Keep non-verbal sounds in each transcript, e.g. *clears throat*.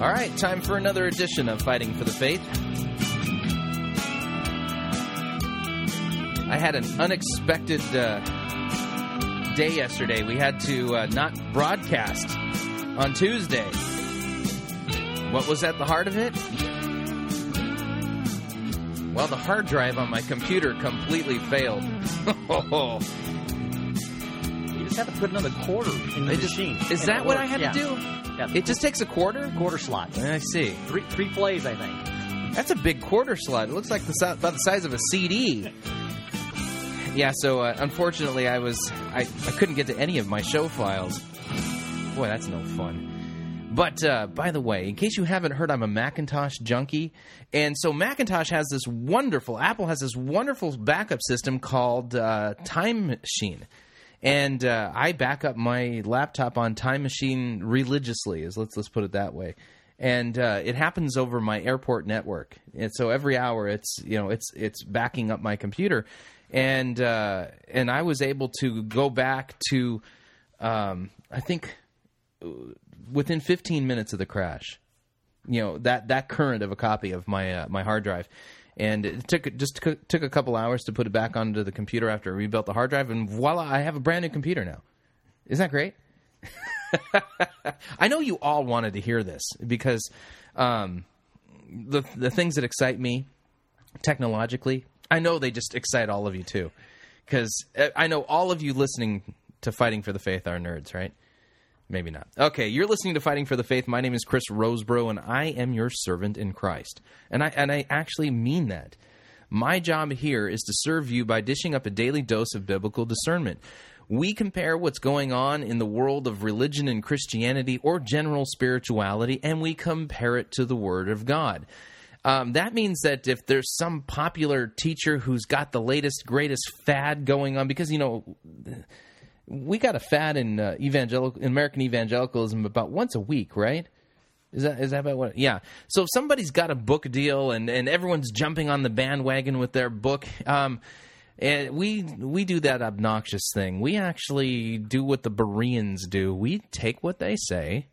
All right, time for another edition of Fighting for the Faith. I had an unexpected uh, day yesterday. We had to uh, not broadcast on Tuesday. What was at the heart of it? Well, the hard drive on my computer completely failed. *laughs* You just have to put another quarter in the just- machine. is that what I had Yeah. to do? Yeah. It just takes a quarter? quarter slots. I see. Three three plays, I think. That's a big quarter slot. It looks like the si- about the size of a CD. *laughs* Yeah, so uh, unfortunately, I was I, I couldn't get to any of my show files. Boy, that's no fun. But uh, by the way, in case you haven't heard, I'm a Macintosh junkie, and so Macintosh has this wonderful Apple has this wonderful backup system called uh, Time Machine. And uh, I back up my laptop on Time Machine religiously. Is let's let's put it that way and uh, it happens over my airport network. And so every hour, it's you know it's it's backing up my computer, and uh, and I was able to go back to, um, I think, within 15 minutes of the crash, you know that that current of a copy of my uh, my hard drive. And it took just took took a couple hours to put it back onto the computer after I rebuilt the hard drive, and voila, I have a brand new computer now. Isn't that great? *laughs* I know you all wanted to hear this because um, the the things that excite me technologically, I know they just excite all of you too. Because I know all of you listening to Fighting for the Faith are nerds, right? Maybe not. Okay, you're listening to Fighting for the Faith. My name is Chris Rosebrough, and I am your servant in Christ, and I and I actually mean that. My job here is to serve you by dishing up a daily dose of biblical discernment. We compare what's going on in the world of religion and Christianity or general spirituality, and we compare it to the Word of God. Um, that means that if there's some popular teacher who's got the latest, greatest fad going on, because, you know, we got a fad in uh, evangelical in American evangelicalism about once a week, right? Is that is that about what? Yeah. So if somebody's got a book deal and and everyone's jumping on the bandwagon with their book, um, and we we do that obnoxious thing. We actually do what the Bereans do. We take what they say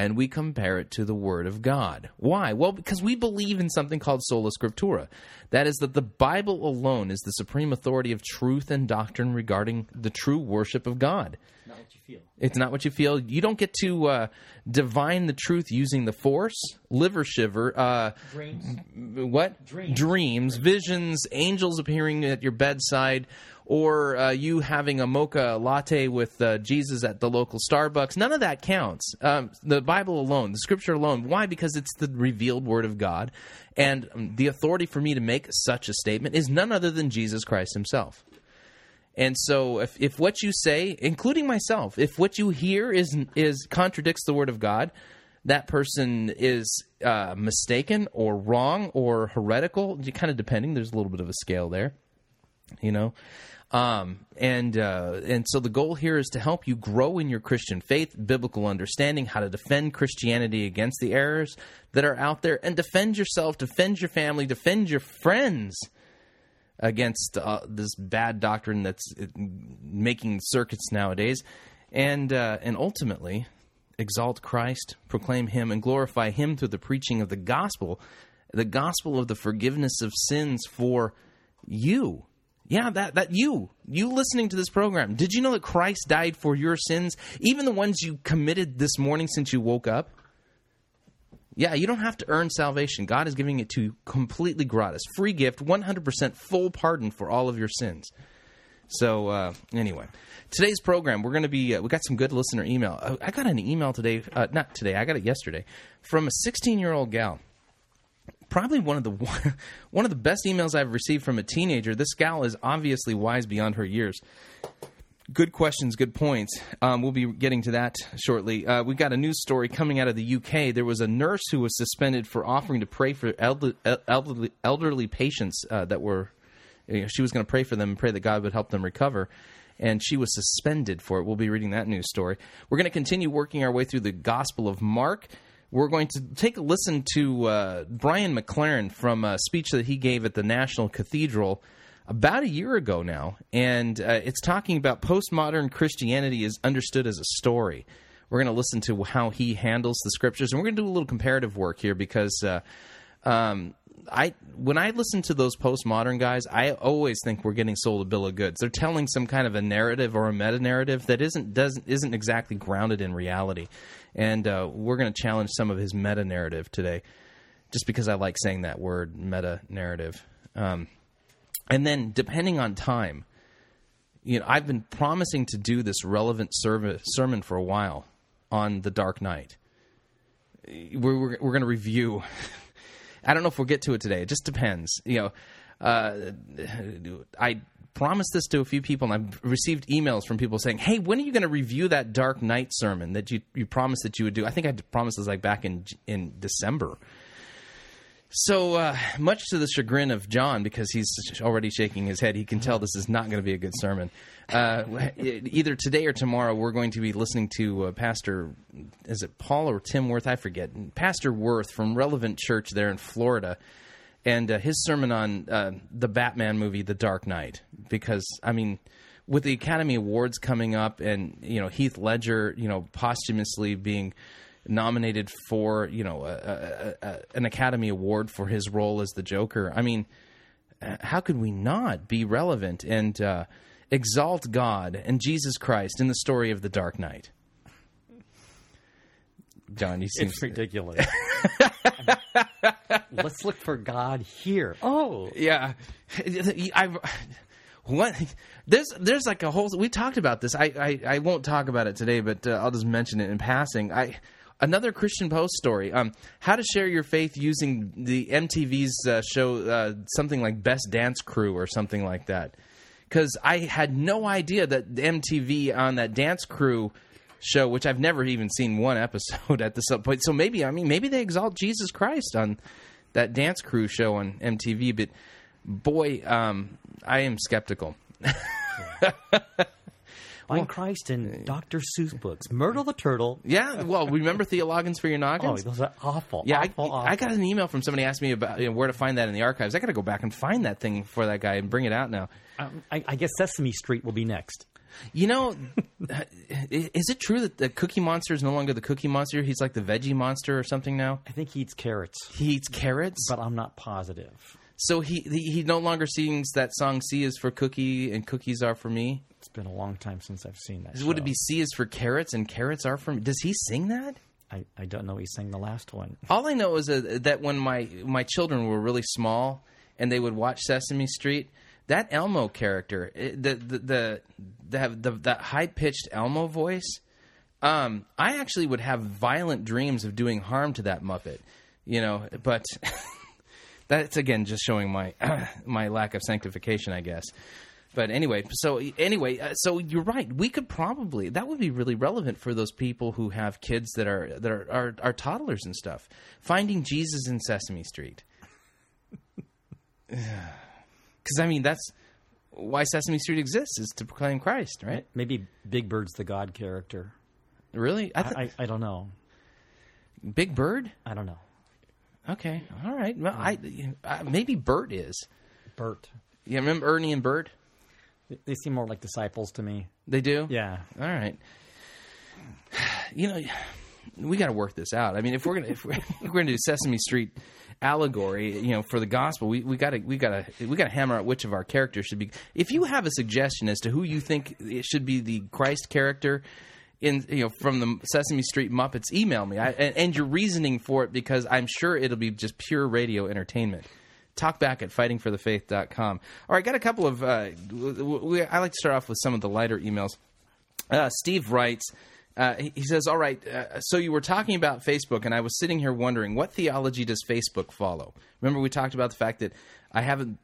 and we compare it to the Word of God. Why? Well, because we believe in something called sola scriptura. That is, that the Bible alone is the supreme authority of truth and doctrine regarding the true worship of God. Not what you feel. It's not what you feel. You don't get to uh, divine the truth using the force, liver shiver, uh, Dreams. what? Dreams. Dreams, visions, angels appearing at your bedside, or uh, you having a mocha latte with uh, Jesus at the local Starbucks. None of that counts. Um, the Bible alone, the Scripture alone. Why? Because it's the revealed Word of God, and um, the authority for me to make such a statement is none other than Jesus Christ Himself. And so, if, if what you say, including myself, if what you hear is is contradicts the word of God, that person is uh, mistaken or wrong or heretical. Kind of depending. There's a little bit of a scale there, you know. Um, and uh, and so the goal here is to help you grow in your Christian faith, biblical understanding, how to defend Christianity against the errors that are out there, and defend yourself, defend your family, defend your friends against uh, this bad doctrine that's uh, making circuits nowadays, and uh, and ultimately exalt Christ, proclaim Him, and glorify Him through the preaching of the gospel, the gospel of the forgiveness of sins for you. Yeah, that that you, you listening to this program. Did you know that Christ died for your sins, even the ones you committed this morning since you woke up? Yeah, you don't have to earn salvation. God is giving it to you completely gratis, free gift, 100% full pardon for all of your sins. So uh, anyway, today's program we're going to be uh, we got some good listener email. Uh, I got an email today, uh, not today. I got it yesterday from a 16 year old gal. Probably one of the *laughs* one of the best emails I've received from a teenager. This gal is obviously wise beyond her years good questions, good points. Um, we'll be getting to that shortly. Uh, we got a news story coming out of the UK. There was a nurse who was suspended for offering to pray for elder, elderly, elderly patients uh, that were. You know, she was going to pray for them and pray that God would help them recover. And she was suspended for it. We'll be reading that news story. We're going to continue working our way through the Gospel of Mark. We're going to take a listen to uh, Brian McLaren from a speech that he gave at the National Cathedral about a year ago now, and uh, it's talking about postmodern Christianity is understood as a story. We're going to listen to how he handles the scriptures, and we're going to do a little comparative work here because uh, um, I when I listen to those postmodern guys, I always think we're getting sold a bill of goods. They're telling some kind of a narrative or a meta narrative that isn't doesn't isn't exactly grounded in reality, and uh, we're going to challenge some of his meta narrative today, just because I like saying that word meta narrative. Um, and then depending on time, you know, I've been promising to do this relevant serv- sermon for a while on the Dark Knight. We're we're, we're going to review. *laughs* I don't know if we'll get to it today. It just depends. You know, uh, I promised this to a few people, and I've received emails from people saying, "Hey, when are you going to review that Dark Knight sermon that you you promised that you would do?" I think I promised this like back in in December. So uh, much to the chagrin of John, because he's already shaking his head, he can tell this is not going to be a good sermon. Uh, *laughs* either today or tomorrow, we're going to be listening to uh, Pastor, is it Paul or Tim Wirth? I forget. Pastor Wirth from Relevant Church there in Florida, and uh, his sermon on uh, the Batman movie, The Dark Knight. Because I mean, with the Academy Awards coming up, and you know Heath Ledger, you know posthumously being nominated for you know a, a, a, an Academy Award for his role as the Joker. I mean, how could we not be relevant and uh, exalt God and Jesus Christ in the story of the Dark Knight? John, you seem It's ridiculous. *laughs* Let's look for God here. Oh, yeah. I've what there's there's like a whole we talked about this. I I, I won't talk about it today, but uh, I'll just mention it in passing. I another Christian Post story. Um, how to share your faith using the MTV's uh, show, uh, something like Best Dance Crew or something like that. Because I had no idea that MTV on that Dance Crew show, which I've never even seen one *laughs* episode at this point. So maybe I mean maybe they exalt Jesus Christ on that Dance Crew show on MTV, but boy, um, I am skeptical. *laughs* find Christ in Dr. Seuss books. Myrtle the Turtle. Yeah, well, remember Theologians for your *laughs* Oh, noggins? those are awful. yeah, I, awful, I got an email from somebody asking me about you know, where to find that in the archives. I got to go back and find that thing for that guy and bring it out now. Um, I, I guess Sesame Street will be next. You know, *laughs* is it true that the Cookie Monster is no longer the Cookie Monster? He's like the Veggie Monster or something now. I think he eats carrots, He eats carrots, but I'm not positive. so he, he he no longer sings that song "C is for cookie and cookies are for me." It's been a long time since I've seen that. Would it be C is for carrots and carrots are for me? Does he sing that? I, I don't know. He sang the last one. All I know is that, that when my my children were really small and they would watch Sesame Street, that Elmo character, it- the the the, the, the that high pitched Elmo voice, um, I actually would have violent dreams of doing harm to that Muppet, you know. But *laughs* that's again just showing my *clears throat* my lack of sanctification, I guess. But anyway, so anyway, uh, so you're right. We could probably that would be really relevant for those people who have kids that are that are are, are toddlers and stuff. Finding Jesus in Sesame Street. *sighs* Because I mean, that's why Sesame Street exists is to proclaim Christ, right? Maybe Big Bird's the God character. Really? I I, th- I, I don't know. Big Bird. I don't know. Okay, all right. Well, I, I maybe Bert is. Bert. Yeah, remember Ernie and Bert? They- seem more like disciples to me. They do. Yeah. All right. *sighs* You know, we got to work this out. I mean, if we're gonna if we're, *laughs* if we're gonna do Sesame Street allegory, you know, for the gospel, we we got to we got to we got to hammer out which of our characters should be. If you have a suggestion as to who you think it should be the Christ character. In you know from the Sesame Street Muppets, email me I, and, and your reasoning for it because I'm sure it'll be just pure radio entertainment. Talk back at fightingforthefaith.com. All right, got a couple of. Uh, we, I like to start off with some of the lighter emails. Uh, Steve writes, uh, he says, All right, uh, so you were talking about Facebook, and I was sitting here wondering, what theology does Facebook follow? Remember, we talked about the fact that I haven't.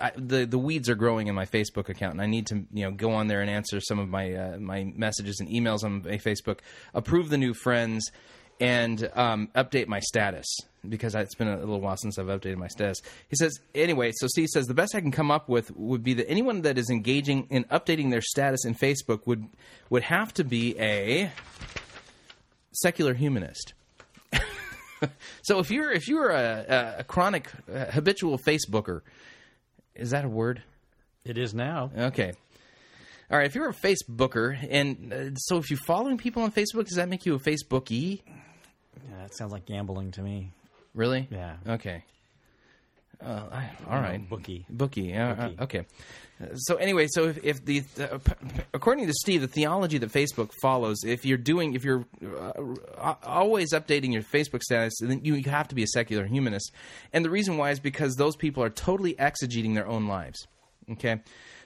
I, the the weeds are growing in my Facebook account, and I need to you know go on there and answer some of my uh, my messages and emails on Facebook, approve the new friends, and um, update my status because it's been a little while since I've updated my status. He says anyway. So Steve says the best I can come up with would be that anyone that is engaging in updating their status in Facebook would would have to be a secular humanist. *laughs* so if you're if you're a, a, a chronic uh, habitual Facebooker, is that a word? It is now. Okay. All right, if you're a Facebooker, and uh, so if you're following people on Facebook, does that make you a Facebookie? Yeah, that sounds like gambling to me. Really? Yeah. Okay. Uh, I, all right. bookie. Bookie. Uh, Bookie. Uh, okay. So anyway, so if, if the, uh, according to Steve, the theology that Facebook follows, if you're doing, if you're uh, uh, always updating your Facebook status, then you have to be a secular humanist. And the reason why is because those people are totally exegeting their own lives. Okay.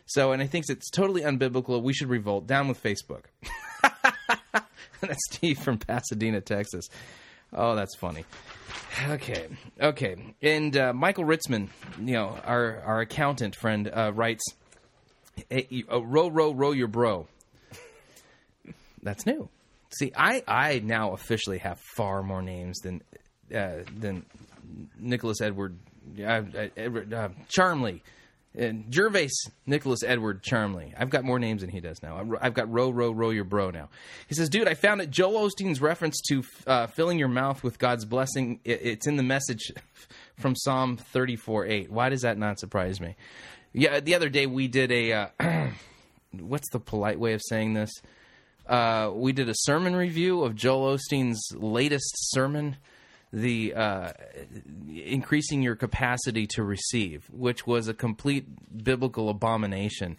So, and I think it's totally unbiblical. We should revolt. Down with Facebook. *laughs* *laughs* that's Steve from Pasadena, Texas. Oh, that's funny. Okay, okay. And uh, Michael Ritzman, you know, our our accountant friend, uh, writes, hey, uh, "Row, row, row your bro." That's new. See, I I now officially have far more names than uh, than Nicholas Edward, uh, Edward uh, Charmley. And Gervais Nicholas Edward Charmley. I've got more names than he does now. I've got row, row, row your bro now. He says, dude, I found that Joel Osteen's reference to uh, filling your mouth with God's blessing, it's in the message *laughs* from Psalm 34 8. Why does that not surprise me? Yeah, the other day we did a, uh, *clears throat* what's the polite way of saying this? Uh, we did a sermon review of Joel Osteen's latest sermon the uh, increasing your capacity to receive, which was a complete biblical abomination.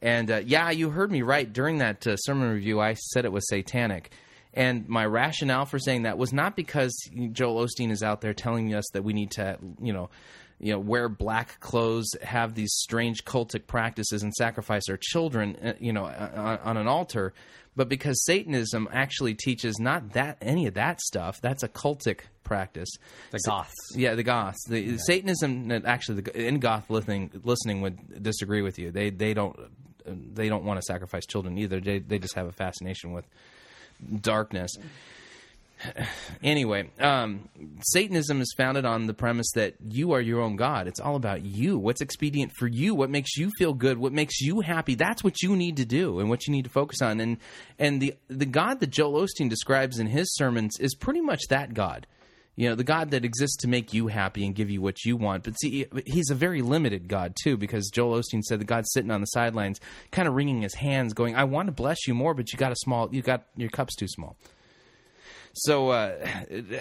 And uh, yeah, you heard me right. During that uh, sermon review, I said it was satanic. And my rationale for saying that was not because Joel Osteen is out there telling us that we need to, you know, you know, wear black clothes, have these strange cultic practices, and sacrifice our children, uh, you know, on, on an altar, but because Satanism actually teaches not that any of that stuff. That's a cultic practice. The Goths. Yeah, the Goths. The Satanism uh, actually, the, in Goth listening, listening would disagree with you. They they don't they don't want to sacrifice children either. They they just have a fascination with darkness. *sighs* Anyway, um, Satanism is founded on the premise that you are your own God. It's all about you. What's expedient for you? What makes you feel good? What makes you happy? That's what you need to do and what you need to focus on. And and the the God that Joel Osteen describes in his sermons is pretty much that God. You know, the God that exists to make you happy and give you what you want. But see, he's a very limited God, too, because Joel Osteen said the God's sitting on the sidelines, kind of wringing his hands, going, I want to bless you more, but you got a small, you got, your cup's too small. So uh,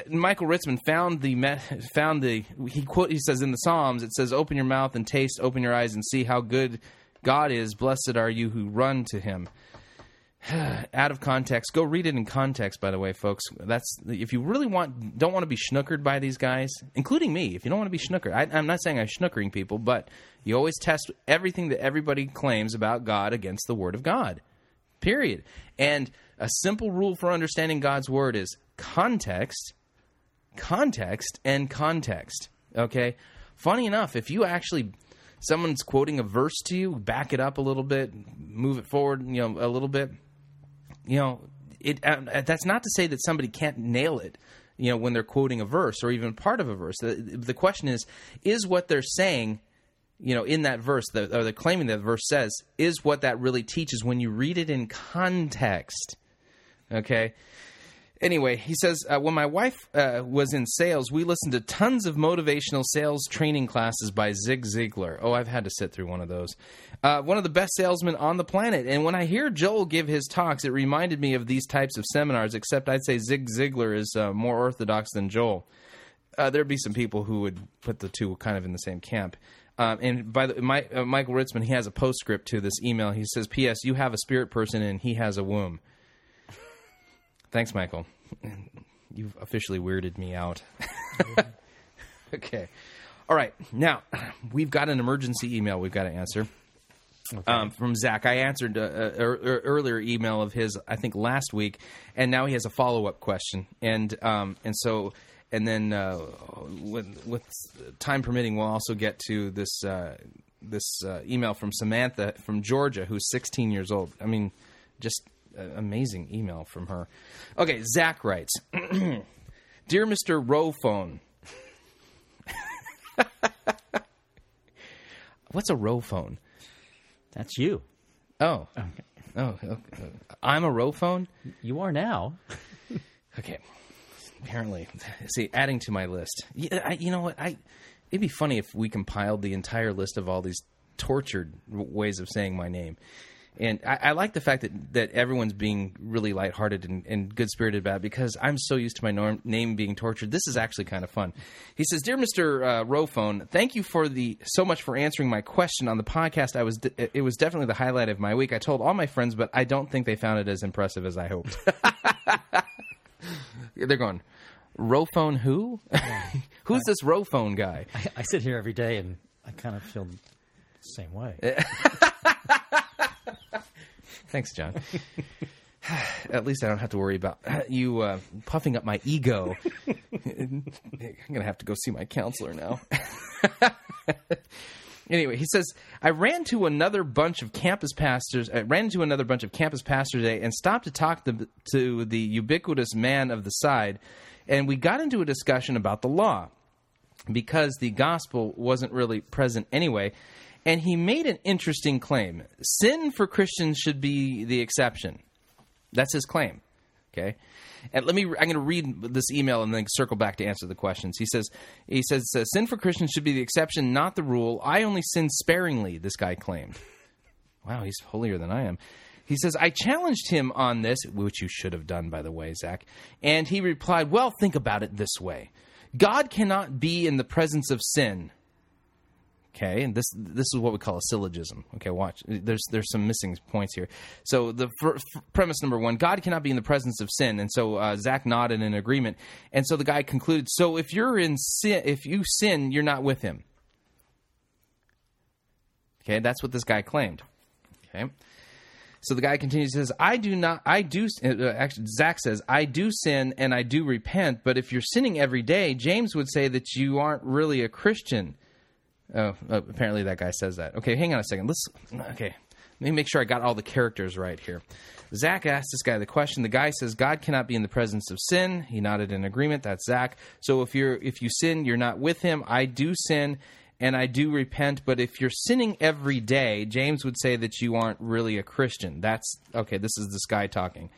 Michael Ritzman found the found the he quote he says in the Psalms it says open your mouth and taste open your eyes and see how good God is. Blessed are you who run to him. *sighs* Out of context. Go read it in context by the way folks. That's if you really want don't want to be schnookered by these guys including me if you don't want to be schnookered I, I'm not saying I'm schnookering people but you always test everything that everybody claims about God against the Word of God period. And a simple rule for understanding God's word is context, context, and context. Okay? Funny enough, if you actually someone's quoting a verse to you, back it up a little bit, move it forward, you know, a little bit. You know, it uh, that's not to say that somebody can't nail it, you know, when they're quoting a verse or even part of a verse. The, the question is is what they're saying you know, in that verse, the, or the claiming that the verse says, is what that really teaches when you read it in context. Okay. Anyway, he says, uh, when my wife uh, was in sales, we listened to tons of motivational sales training classes by Zig Ziglar. Oh, I've had to sit through one of those. Uh, one of the best salesmen on the planet. And when I hear Joel give his talks, it reminded me of these types of seminars, except I'd say Zig Ziglar is uh, more orthodox than Joel. Uh, there'd be some people who would put the two kind of in the same camp. Um, and by the, my, uh, Michael Ritzman, he has a postscript to this email. He says, "P.S. You have a spirit person, and he has a womb." Thanks, Michael. *laughs* You've officially weirded me out. *laughs* okay. All right. Now, we've got an emergency email we've got to answer. Okay. Um, from Zach. I answered an earlier email of his, I think, last week, and now he has a follow up question. And um, and so and then uh, with, with, time permitting, we'll also get to this uh, this uh, email from Samantha from Georgia, who's 16 years old. I mean, just amazing email from her. Okay, Zach writes, *clears throat* "Dear Mister Rophone." *laughs* What's a rophone? That's you. Oh. Okay. Oh, okay. I'm a rophone? You are now. *laughs* okay apparently. See, adding to my list. Yeah, I, you know what? I it'd be funny if we compiled the entire list of all these tortured ways of saying my name. And I, I like the fact that, that everyone's being really lighthearted and, and good spirited about it because I'm so used to my norm, name being tortured. This is actually kind of fun. He says, "Dear Mr. Uh, Rofone, thank you for the so much for answering my question on the podcast. I was it was definitely the highlight of my week. I told all my friends, but I don't think they found it as impressive as I hoped." *laughs* They're going, Rofone who? *laughs* Who's this Rofone guy? I, I sit here every day and I kind of feel the same way. *laughs* Thanks, John. *sighs* At least I don't have to worry about *sighs* you uh, puffing up my ego. *laughs* I'm going to have to go see my counselor now. *laughs* anyway, he says, I ran to another bunch of campus pastors. I ran into another bunch of campus pastors today and stopped to talk to, to the ubiquitous man of the side, and we got into a discussion about the law because the gospel wasn't really present anyway. And he made an interesting claim. Sin for Christians should be the exception. That's his claim. Okay. And let me I'm going to read this email and then circle back to answer the questions. He says he says uh, sin for Christians should be the exception, not the rule. I only sin sparingly, this guy claimed. Wow, he's holier than I am. He says, I challenged him on this, which you should have done, by the way, Zach. And he replied, Well, think about it this way God cannot be in the presence of sin Okay, and this this is what we call a syllogism. Okay, watch. There's there's some missing points here. So the premise number one: God cannot be in the presence of sin, and so uh, Zach nodded in agreement. And so the guy concluded: So if you're in sin, if you sin, you're not with Him. Okay, that's what this guy claimed. Okay. So the guy continues says, "I do not. I do. Uh, actually, Zach says, I do sin and I do repent. But if you're sinning every day, James would say that you aren't really a Christian." Oh, oh, apparently that guy says that. Okay, hang on a second. Let's. Okay, let me make sure I got all the characters right here. Zach asked this guy the question. The guy says God cannot be in the presence of sin. He nodded in agreement. That's Zach. So if you're if you sin, you're not with him. I do sin and I do repent. But if you're sinning every day, James would say that you aren't really a Christian. That's okay. This is this guy talking.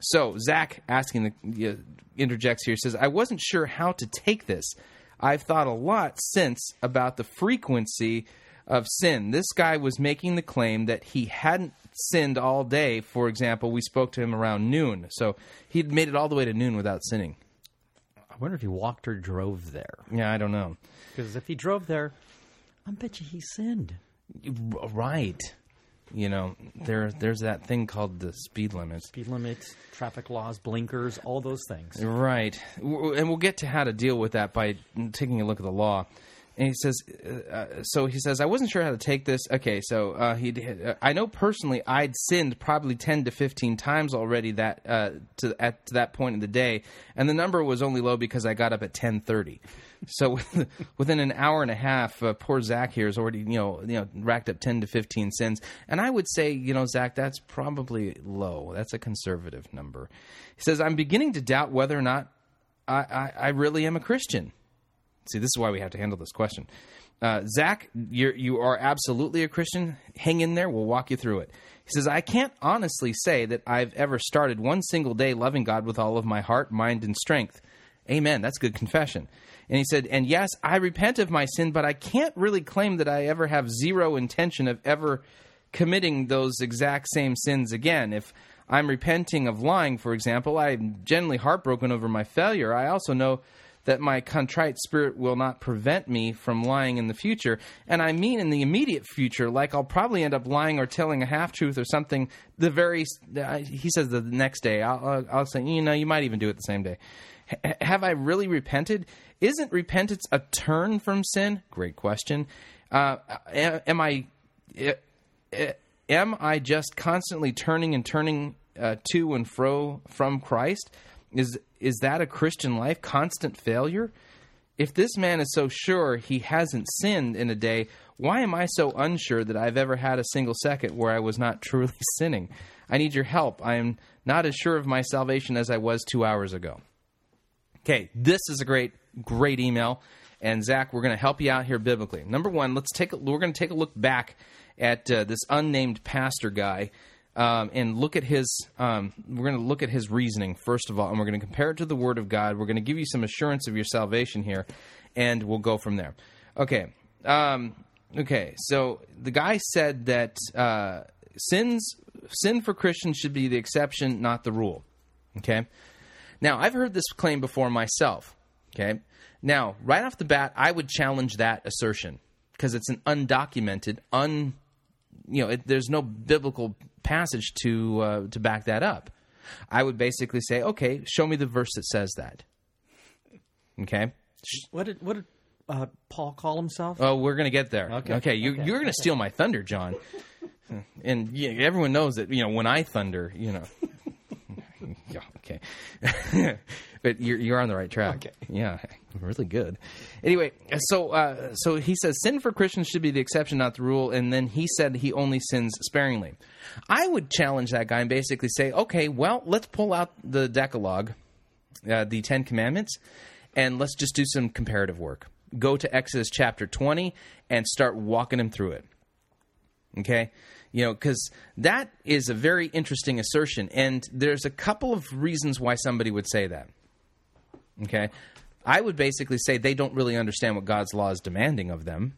So Zach asking the interjects here says, I wasn't sure how to take this. I've thought a lot since about the frequency of sin. This guy was making the claim that he hadn't sinned all day. For example, we spoke to him around noon. So he'd made it all the way to noon without sinning. I wonder if he walked or drove there. Yeah, I don't know. Because if he drove there, I bet you he sinned. Right you know, there there's that thing called the speed limit. Speed limits, traffic laws, blinkers, all those things. Right, and we'll get to how to deal with that by taking a look at the law. And he says, uh, uh so he says, I wasn't sure how to take this. Okay, so uh, he, uh, I know personally, I'd sinned probably ten to fifteen times already that uh, to at to that point in the day, and the number was only low because I got up at ten thirty so *laughs* within an hour and a half, poor Zach here has already you know you know racked up ten to fifteen sins, and I would say you know Zach, that's probably low. That's a conservative number. He says, I'm beginning to doubt whether or not I, I, I really am a Christian. See, this is why we have to handle this question. Uh, Zach, you're, you are absolutely a Christian. Hang in there. We'll walk you through it. He says, I can't honestly say that I've ever started one single day loving God with all of my heart, mind, and strength. Amen. That's good confession. And he said, And yes, I repent of my sin, but I can't really claim that I ever have zero intention of ever committing those exact same sins again. If I'm repenting of lying, for example, I'm generally heartbroken over my failure. I also know that my contrite spirit will not prevent me from lying in the future. And I mean in the immediate future, like I'll probably end up lying or telling a half truth or something the very, he says the next day. I'll, I'll say, you know, you might even do it the same day. H- have I really repented? Isn't repentance a turn from sin? Great question. Uh, am I am I just constantly turning and turning uh, to and fro from Christ? Is is that a Christian life? Constant failure? If this man is so sure he hasn't sinned in a day, why am I so unsure that I've ever had a single second where I was not *laughs* truly sinning? I need your help. I am not as sure of my salvation as I was two hours ago. Okay, this is a great, great email. And Zach, we're going to help you out here biblically. Number one, let's take a, we're going to take a look back at uh, this unnamed pastor guy um, and look at his. Um, we're going to look at his reasoning first of all, and we're going to compare it to the Word of God. We're going to give you some assurance of your salvation here, and we'll go from there. Okay. Um, okay. So the guy said that uh, sins sin for Christians should be the exception, not the rule. Okay. Now, I've heard this claim before myself. Okay. Now, right off the bat, I would challenge that assertion because it's an undocumented, un, you know, it, there's no biblical passage to uh, to back that up. I would basically say, okay, show me the verse that says that. Okay. What did what did uh, Paul call himself? Oh, we're gonna get there. Okay. Okay. You, You're gonna steal my thunder, John. *laughs* And yeah, everyone knows that you know when I thunder, you know. *laughs* yeah. Okay. *laughs* but you're you're on the right track. Okay. Yeah. *laughs* Really good. Anyway, so uh, so he says sin for Christians should be the exception, not the rule. And then he said he only sins sparingly. I would challenge that guy and basically say, okay, well, let's pull out the Decalogue, uh, the Ten Commandments, and let's just do some comparative work. Go to Exodus chapter 20 and start walking him through it. Okay? You know, because that is a very interesting assertion. And there's a couple of reasons why somebody would say that. Okay? I would basically say they don't really understand what God's law is demanding of them.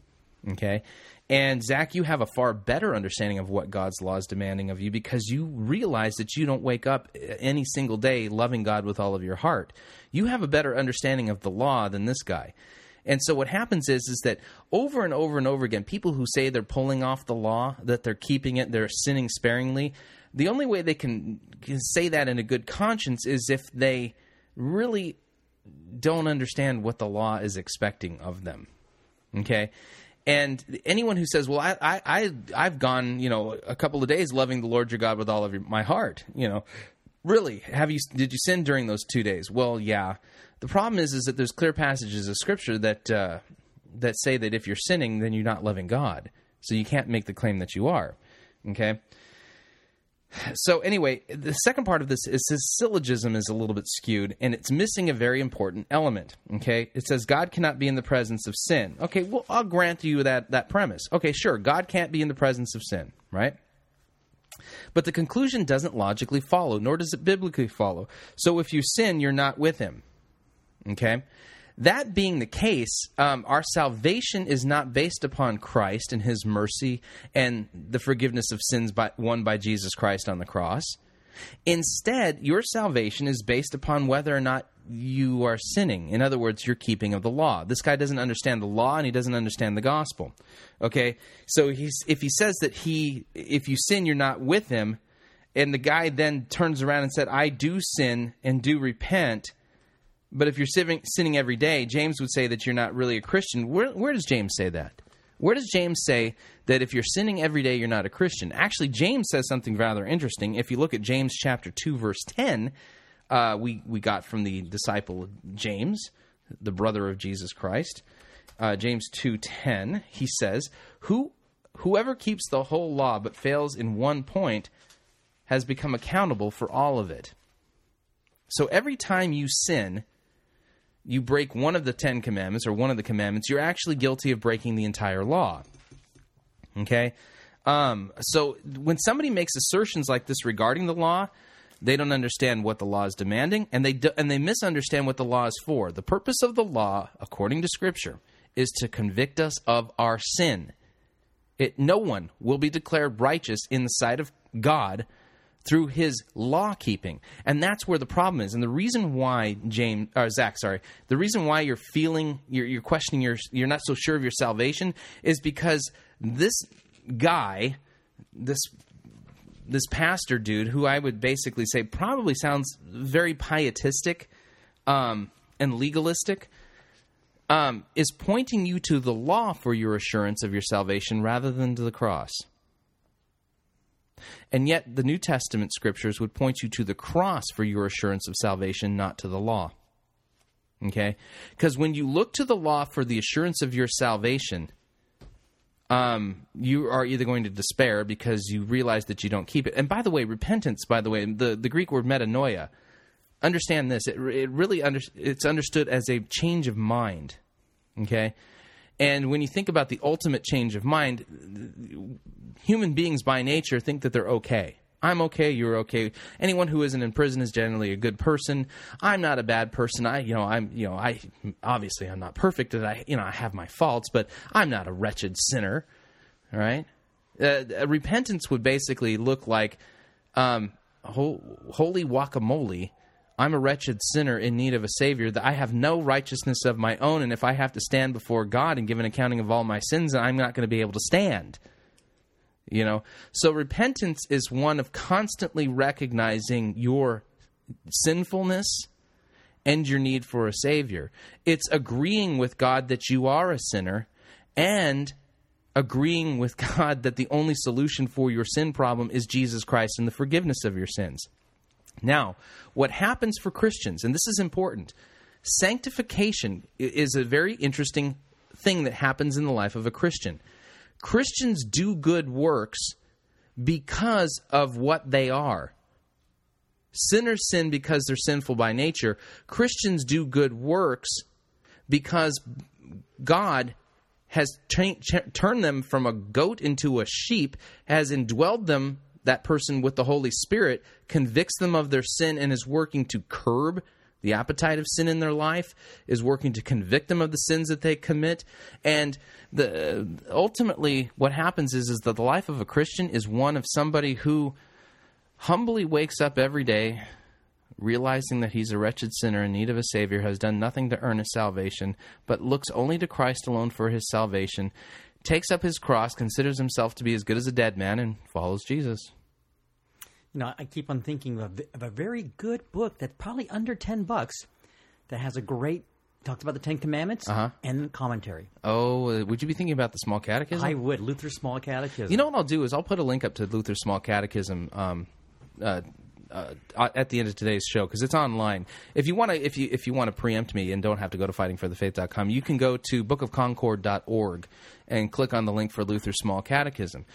Okay? And Zach, you have a far better understanding of what God's law is demanding of you because you realize that you don't wake up uh, any single day loving God with all of your heart. You have a better understanding of the law than this guy. And so what happens is is that over and over and over again, people who say they're pulling off the law, that they're keeping it, they're sinning sparingly, the only way they can, can say that in a good conscience is if they really don't understand what the law is expecting of them. Okay? And anyone who says, "Well, I, I, I I've gone, you know, a couple of days loving the Lord your God with all of your, my heart," you know, really, have you did you sin during those two days? Well, yeah. The problem is, is that there's clear passages of Scripture that uh, that say that if you're sinning, then you're not loving God. So you can't make the claim that you are. Okay. So anyway, the second part of this is his syllogism is a little bit skewed, and it's missing a very important element. Okay, it says God cannot be in the presence of sin. Okay, well I'll grant you that that premise. Okay, sure, God can't be in the presence of sin, right? But the conclusion doesn't logically follow, nor does it biblically follow. So if you sin, you're not with Him. Okay? That being the case, um, our salvation is not based upon Christ and His mercy and the forgiveness of sins by, won by Jesus Christ on the cross. Instead, your salvation is based upon whether or not you are sinning. In other words, you're keeping of the law. This guy doesn't understand the law and he doesn't understand the gospel. Okay? So if he says that he, if you sin, you're not with him, and the guy then turns around and said, I do sin and do repent, but if you're sinning, sinning every day, James would say that you're not really a Christian. Where, where does James say that? Where does James say that if you're sinning every day, you're not a Christian? Actually, James says something rather interesting. If you look at James chapter 2, verse 10, uh, we, we got from the disciple James, the brother of Jesus Christ. Uh, James 2.10, he says, Who, Whoever keeps the whole law but fails in one point has become accountable for all of it. So every time you sin, you break one of the Ten Commandments or one of the commandments, you're actually guilty of breaking the entire law. Okay? Um, so when somebody makes assertions like this regarding the law, they don't understand what the law is demanding, and they do, and they misunderstand what the law is for. The purpose of the law, according to Scripture, is to convict us of our sin. It, no one will be declared righteous in the sight of God through his law keeping. And that's where the problem is. And the reason why James or Zach, sorry, the reason why you're feeling you're, you're questioning your you're not so sure of your salvation is because this guy, this this pastor dude, who I would basically say probably sounds very pietistic um, and legalistic, um, is pointing you to the law for your assurance of your salvation rather than to the cross. And yet, the New Testament scriptures would point you to the cross for your assurance of salvation, not to the law. Okay? Because when you look to the law for the assurance of your salvation, um, you are either going to despair because you realize that you don't keep it. And by the way, repentance, by the way, the, the Greek word metanoia, understand this. It, it really under, it's understood as a change of mind. Okay? And when you think about the ultimate change of mind, human beings by nature think that they're okay. I'm okay, you're okay. Anyone who isn't in prison is generally a good person. I'm not a bad person. I, you know, I'm, you know, I obviously I'm not perfect and I, you know, I have my faults, but I'm not a wretched sinner. Right? Uh, uh, repentance would basically look like, um, ho- holy guacamole. I'm a wretched sinner in need of a savior. That I have no righteousness of my own, and if I have to stand before God and give an accounting of all my sins, I'm not going to be able to stand. You know, so repentance is one of constantly recognizing your sinfulness and your need for a savior. It's agreeing with God that you are a sinner and agreeing with *laughs* God that the only solution for your sin problem is Jesus Christ and the forgiveness of your sins. Now, what happens for Christians, and this is important, sanctification is a very interesting thing that happens in the life of a Christian. Christians do good works because of what they are. Sinners sin because they're sinful by nature. Christians do good works because God has turned them from a goat into a sheep, has indwelled them, that person, with the Holy Spirit, convicts them of their sin, and is working to curb the appetite of sin in their life, is working to convict them of the sins that they commit. And the ultimately what happens is is that the life of a Christian is one of somebody who humbly wakes up every day realizing that he's a wretched sinner in need of a Savior, has done nothing to earn his salvation, but looks only to Christ alone for his salvation, takes up his cross, considers himself to be as good as a dead man, and follows Jesus. You know, I keep on thinking of, of a very good book that's probably under 10 bucks that has a great talks about the Ten Commandments Uh-huh. and commentary. Oh, uh, would you be thinking about the Small Catechism? I would Luther's Small Catechism. You know what I'll do is I'll put a link up to Luther's Small Catechism um, uh, uh, at the end of today's show because it's online. If you want to, if you if you want to preempt me and don't have to go to fightingforthefaith.com, you can go to bookofconcord.org and click on the link for Luther's Small Catechism.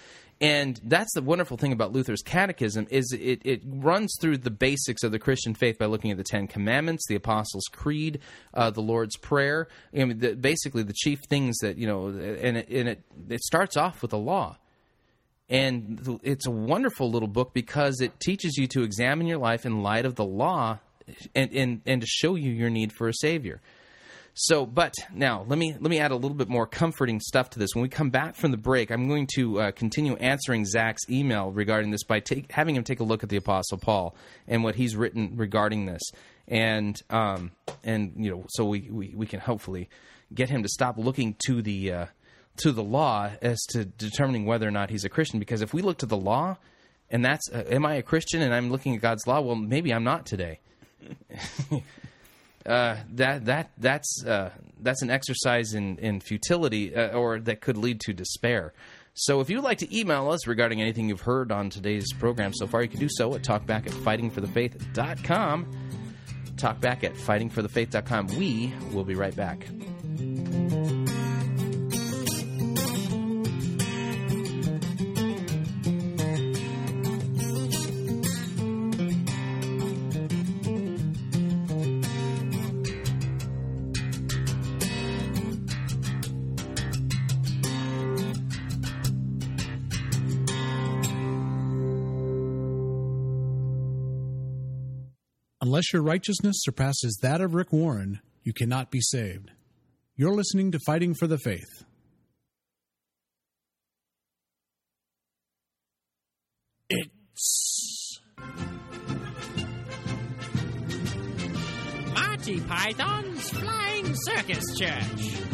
And that's the wonderful thing about Luther's Catechism is it, it runs through the basics of the Christian faith by looking at the Ten Commandments, the Apostles' Creed, uh, the Lord's Prayer. I mean, the, basically the chief things that you know, and it, and it it starts off with the law. And it's a wonderful little book because it teaches you to examine your life in light of the law and, and, and to show you your need for a Savior. So, but now let me let me add a little bit more comforting stuff to this. When we come back from the break, I'm going to uh, continue answering Zach's email regarding this by take, having him take a look at the Apostle Paul and what he's written regarding this, and um, and you know, so we, we, we can hopefully get him to stop looking to the uh, to the law as to determining whether or not he's a Christian. Because if we look to the law, and that's uh, am I a Christian and I'm looking at God's law? Well, maybe I'm not today. *laughs* uh, that that that's uh, that's an exercise in in futility, uh, or that could lead to despair. So if you'd like to email us regarding anything you've heard on today's program so far, you can do so at talkback at fightingforthefaith.com. Talkback at fightingforthefaith.com. We will be right back. Unless your righteousness surpasses that of Rick Warren, you cannot be saved. You're listening to Fighting for the Faith. It's Monty Python's Flying Circus Church.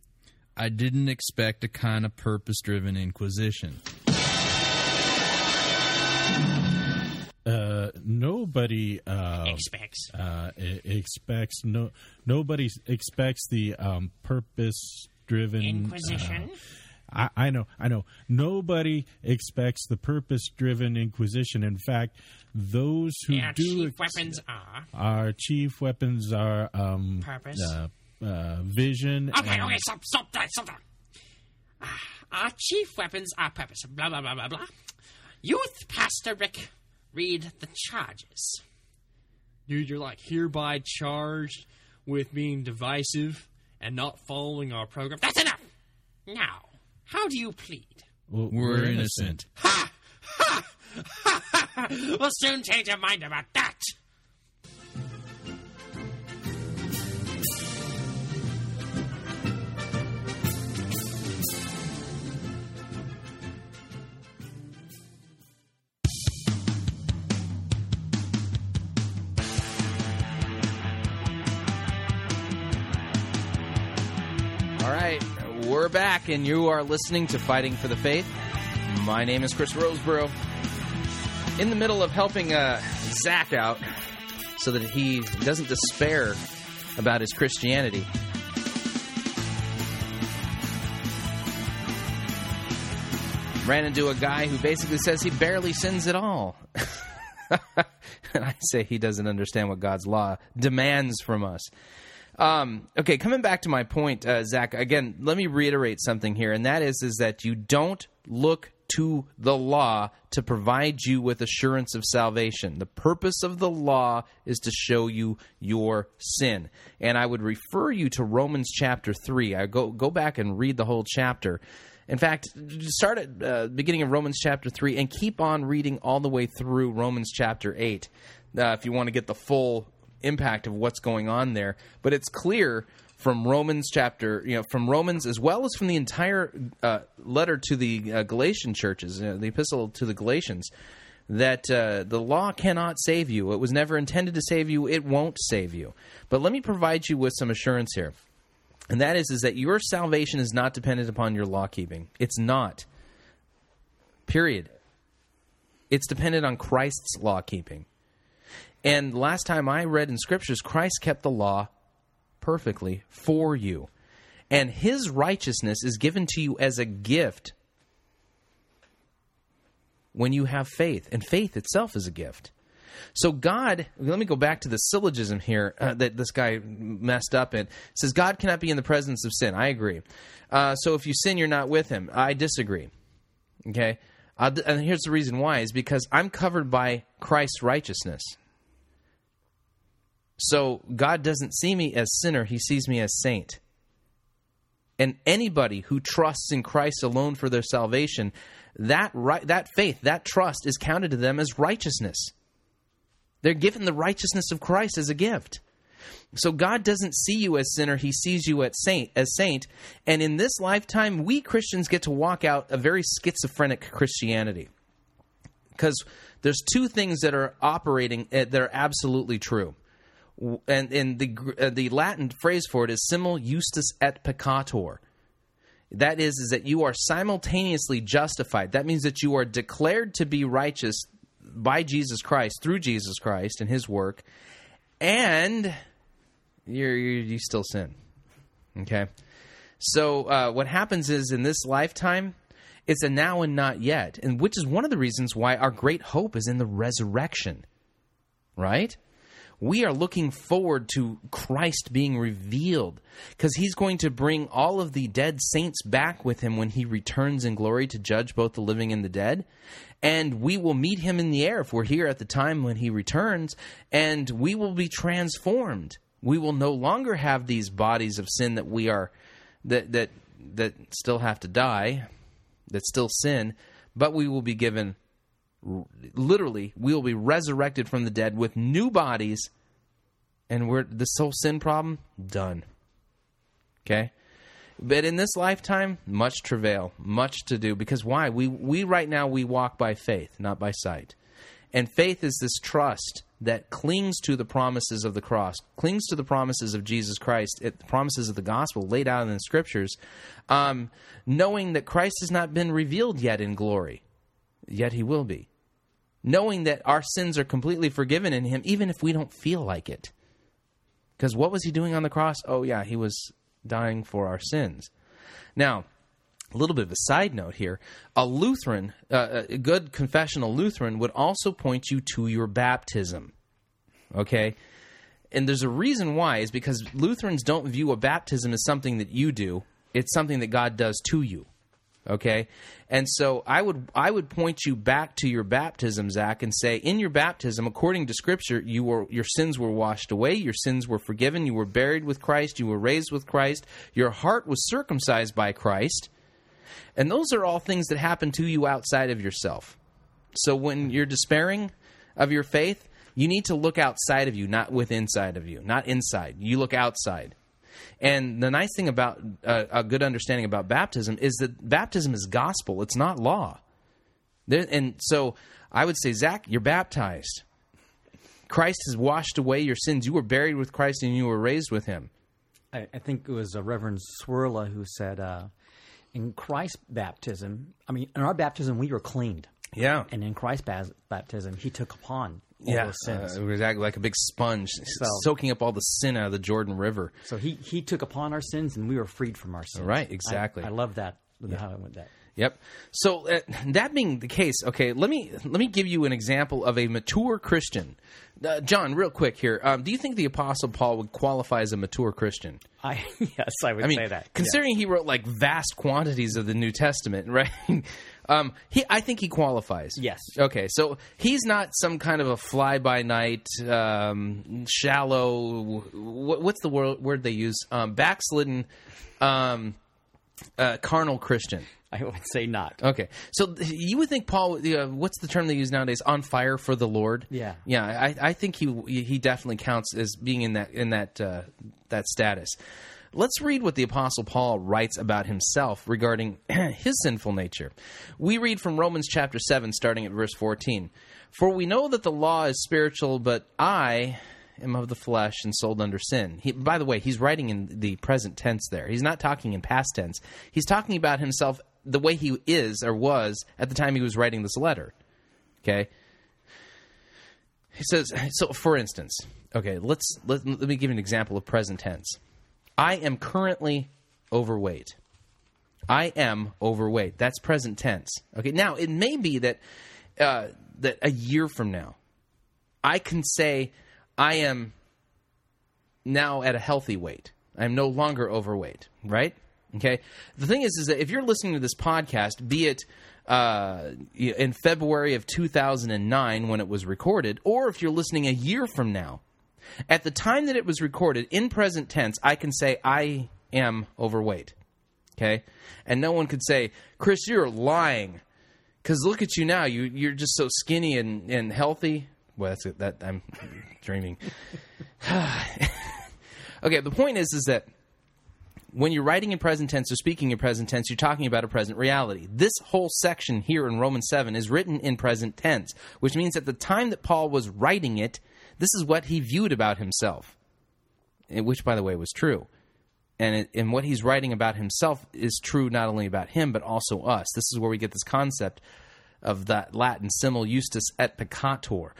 I didn't expect a kind of purpose driven inquisition. Uh, nobody uh, Expects. uh, expects no nobody expects the um, purpose driven Inquisition. I, I know, I know. Nobody expects the purpose-driven Inquisition. In fact, those who our do chief ex- weapons are. our chief weapons are um, Purpose. Uh, vision. Okay, and- okay, stop, stop that, stop that. Ah, Our chief weapons are purpose. Blah, blah, blah, blah, blah. Youth Pastor Rick, read the charges. Dude, you're like hereby charged with being divisive and not following our program. That's enough! Now, how do you plead? Well, We're innocent. innocent. Ha! Ha! Ha! ha! we'll soon change your mind about that. We're back, and you are listening to Fighting for the Faith. My name is Chris Rosebrough. In the middle of helping uh, Zach out so that he doesn't despair about his Christianity. Ran into a guy who basically says he barely sins at all. *laughs* and I say he doesn't understand what God's law demands from us. Um, okay, coming back to my point, uh, Zach. Again, let me reiterate something here, and that is is that you don't look to the law to provide you with assurance of salvation. The purpose of the law is to show you your sin, and I would refer you to Romans chapter three. I go go back and read the whole chapter. In fact, start at uh, beginning of Romans chapter three and keep on reading all the way through Romans chapter eight, uh, if you want to get the full impact of what's going on there. But it's clear from Romans chapter, you know, from Romans as well as from the entire uh, letter to the uh, Galatian churches, uh, the epistle to the Galatians, that uh, the law cannot save you. It was never intended to save you. It won't save you. But let me provide you with some assurance here. And that is, is that your salvation is not dependent upon your law keeping. It's not. Period. It's dependent on Christ's law keeping. And last time I read in scriptures, Christ kept the law perfectly for you. And his righteousness is given to you as a gift when you have faith. And faith itself is a gift. So God, let me go back to the syllogism here uh, that this guy messed up in. It says God cannot be in the presence of sin. I agree. Uh, so if you sin, you're not with Him. I disagree. Okay, I'll, and here's the reason why: is because I'm covered by Christ's righteousness. So God doesn't see me as sinner; He sees me as saint. And anybody who trusts in Christ alone for their salvation, that right, that faith, that trust is counted to them as righteousness. They're given the righteousness of Christ as a gift. So God doesn't see you as sinner, he sees you as saint, as saint. And in this lifetime, we Christians get to walk out a very schizophrenic Christianity. Cuz there's two things that are operating uh, that are absolutely true. And the uh, the Latin phrase for it is simul justus et peccator. That is is that you are simultaneously justified. That means that you are declared to be righteous by Jesus Christ through Jesus Christ and His work, and you you still sin. Okay, so uh, what happens is in this lifetime, it's a now and not yet, and which is one of the reasons why our great hope is in the resurrection. Right? We are looking forward to Christ being revealed because he's going to bring all of the dead saints back with him when he returns in glory to judge both the living and the dead. And we will meet him in the air if we're here at the time when he returns, and we will be transformed. We will no longer have these bodies of sin that we are that that that still have to die, that still sin, but we will be given literally, we will be resurrected from the dead with new bodies, and we're this whole sin problem done. Okay, but in this lifetime, much travail, much to do. Because why? We we right now we walk by faith, not by sight. And faith is this trust that clings to the promises of the cross, clings to the promises of Jesus Christ, it, the promises of the gospel laid out in the scriptures, um, knowing that Christ has not been revealed yet in glory, yet he will be. Knowing that our sins are completely forgiven in him, even if we don't feel like it. Because what was he doing on the cross? Oh, yeah, he was dying for our sins. Now, a little bit of a side note here a lutheran uh, a good confessional lutheran would also point you to your baptism okay and there's a reason why is because lutherans don't view a baptism as something that you do it's something that god does to you okay and so i would i would point you back to your baptism zach and say in your baptism according to scripture you were your sins were washed away your sins were forgiven you were buried with christ you were raised with christ your heart was circumcised by christ and those are all things that happen to you outside of yourself. So when you're despairing of your faith, you need to look outside of you, not with inside of you, not inside. You look outside. And the nice thing about uh, a good understanding about baptism is that baptism is gospel, it's not law. There, and so I would say, Zach, you're baptized. Christ has washed away your sins. You were buried with Christ and you were raised with him. I, I think it was uh, Reverend Swirla who said, uh, in Christ's baptism, I mean, in our baptism, we were cleaned. Yeah. And in Christ's baptism, he took upon yeah, those sins. uh, exactly like a big sponge, soaking up all the sin out of the Jordan River. so he, he took upon our sins, and we were freed from our sins. Right, exactly. I, love that, how it went that. Yep. So uh, that being the case, okay, let me let me give you an example of a mature Christian. Uh, John, real quick here, um, do you think the Apostle Paul would qualify as a mature Christian? I *laughs* yes, I would I mean, say that. considering he wrote like vast quantities of the New Testament, *laughs* right? um, he, I think he qualifies. Yes. Okay, so he's not some kind of a fly by night, um, shallow. What, what's the word, word they use? Um, backslidden, um, uh, carnal Christian. *laughs* I would say not. Okay, so you would think Paul? Uh, what's the term they use nowadays? On fire for the Lord. Yeah. yeah. I, I think he he definitely counts as being in that in that uh, that status. Let's read what the Apostle Paul writes about himself regarding *clears throat* his sinful nature. We read from Romans chapter 7, starting at verse 14. For we know that the law is spiritual, but I am of the flesh and sold under sin. He, by the way, he's writing in the present tense there. He's not talking in past tense. He's talking about himself the way he is or was at the time he was writing this letter. Okay? He says, so for instance, okay, let's let, let me give an example of present tense. I am currently overweight. I am overweight. That's present tense. Okay, now it may be that uh, that a year from now, I can say I am now at a healthy weight. I am no longer overweight. Right? Okay. The thing is, is that if you're listening to this podcast, be it uh, in February of 2009 when it was recorded, or if you're listening a year from now, at the time that it was recorded in present tense, I can say I am overweight. Okay? And no one could say, Chris, you're lying. Because look at you now. You, you're just so skinny and, and healthy. Well, that's it. That, I'm *laughs* dreaming. *sighs* okay, the point is, is that when you're writing in present tense or speaking in present tense, you're talking about a present reality. This whole section here in Romans 7 is written in present tense, which means at the time that Paul was writing it, this is what he viewed about himself, which, by the way, was true. And, it, and what he's writing about himself is true not only about him, but also us. This is where we get this concept of that Latin simul justus et peccator.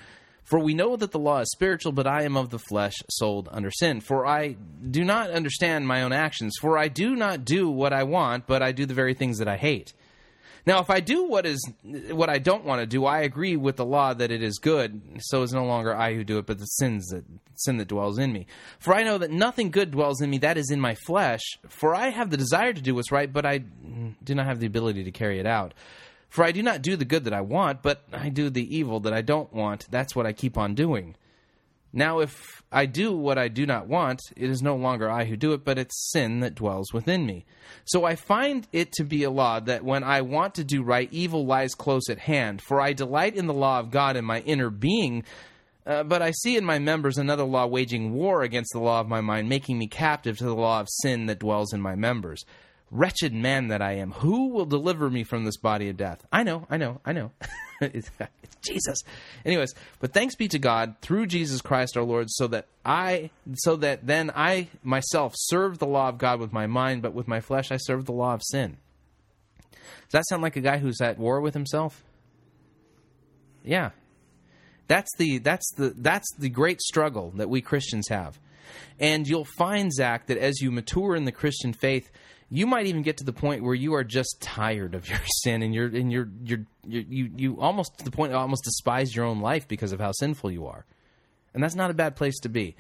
For we know that the law is spiritual, but I am of the flesh, sold under sin. For I do not understand my own actions. For I do not do what I want, but I do the very things that I hate. Now, if I do what is what I don't want to do, I agree with the law that it is good. So is no longer I who do it, but the sins that sin that dwells in me. For I know that nothing good dwells in me; that is in my flesh. For I have the desire to do what's right, but I do not have the ability to carry it out. For I do not do the good that I want, but I do the evil that I don't want. That's what I keep on doing. Now, if I do what I do not want, it is no longer I who do it, but it's sin that dwells within me. So I find it to be a law that when I want to do right, evil lies close at hand. For I delight in the law of God in my inner being, uh, but I see in my members another law waging war against the law of my mind, making me captive to the law of sin that dwells in my members. Wretched man that I am, who will deliver me from this body of death? I know, I know, I know. *laughs* it's, Jesus. Anyways, but thanks be to God through Jesus Christ our Lord, so that I, so that then I myself serve the law of God with my mind, but with my flesh I serve the law of sin. Does that sound like a guy who's at war with himself? Yeah. That's the that's the that's the great struggle that we Christians have. And you'll find Zach that as you mature in the Christian faith, you might even get to the point where you are just tired of your *laughs* sin and you're and you're you're, you're you you almost to the point almost despise your own life because of how sinful you are. And that's not a bad place to be.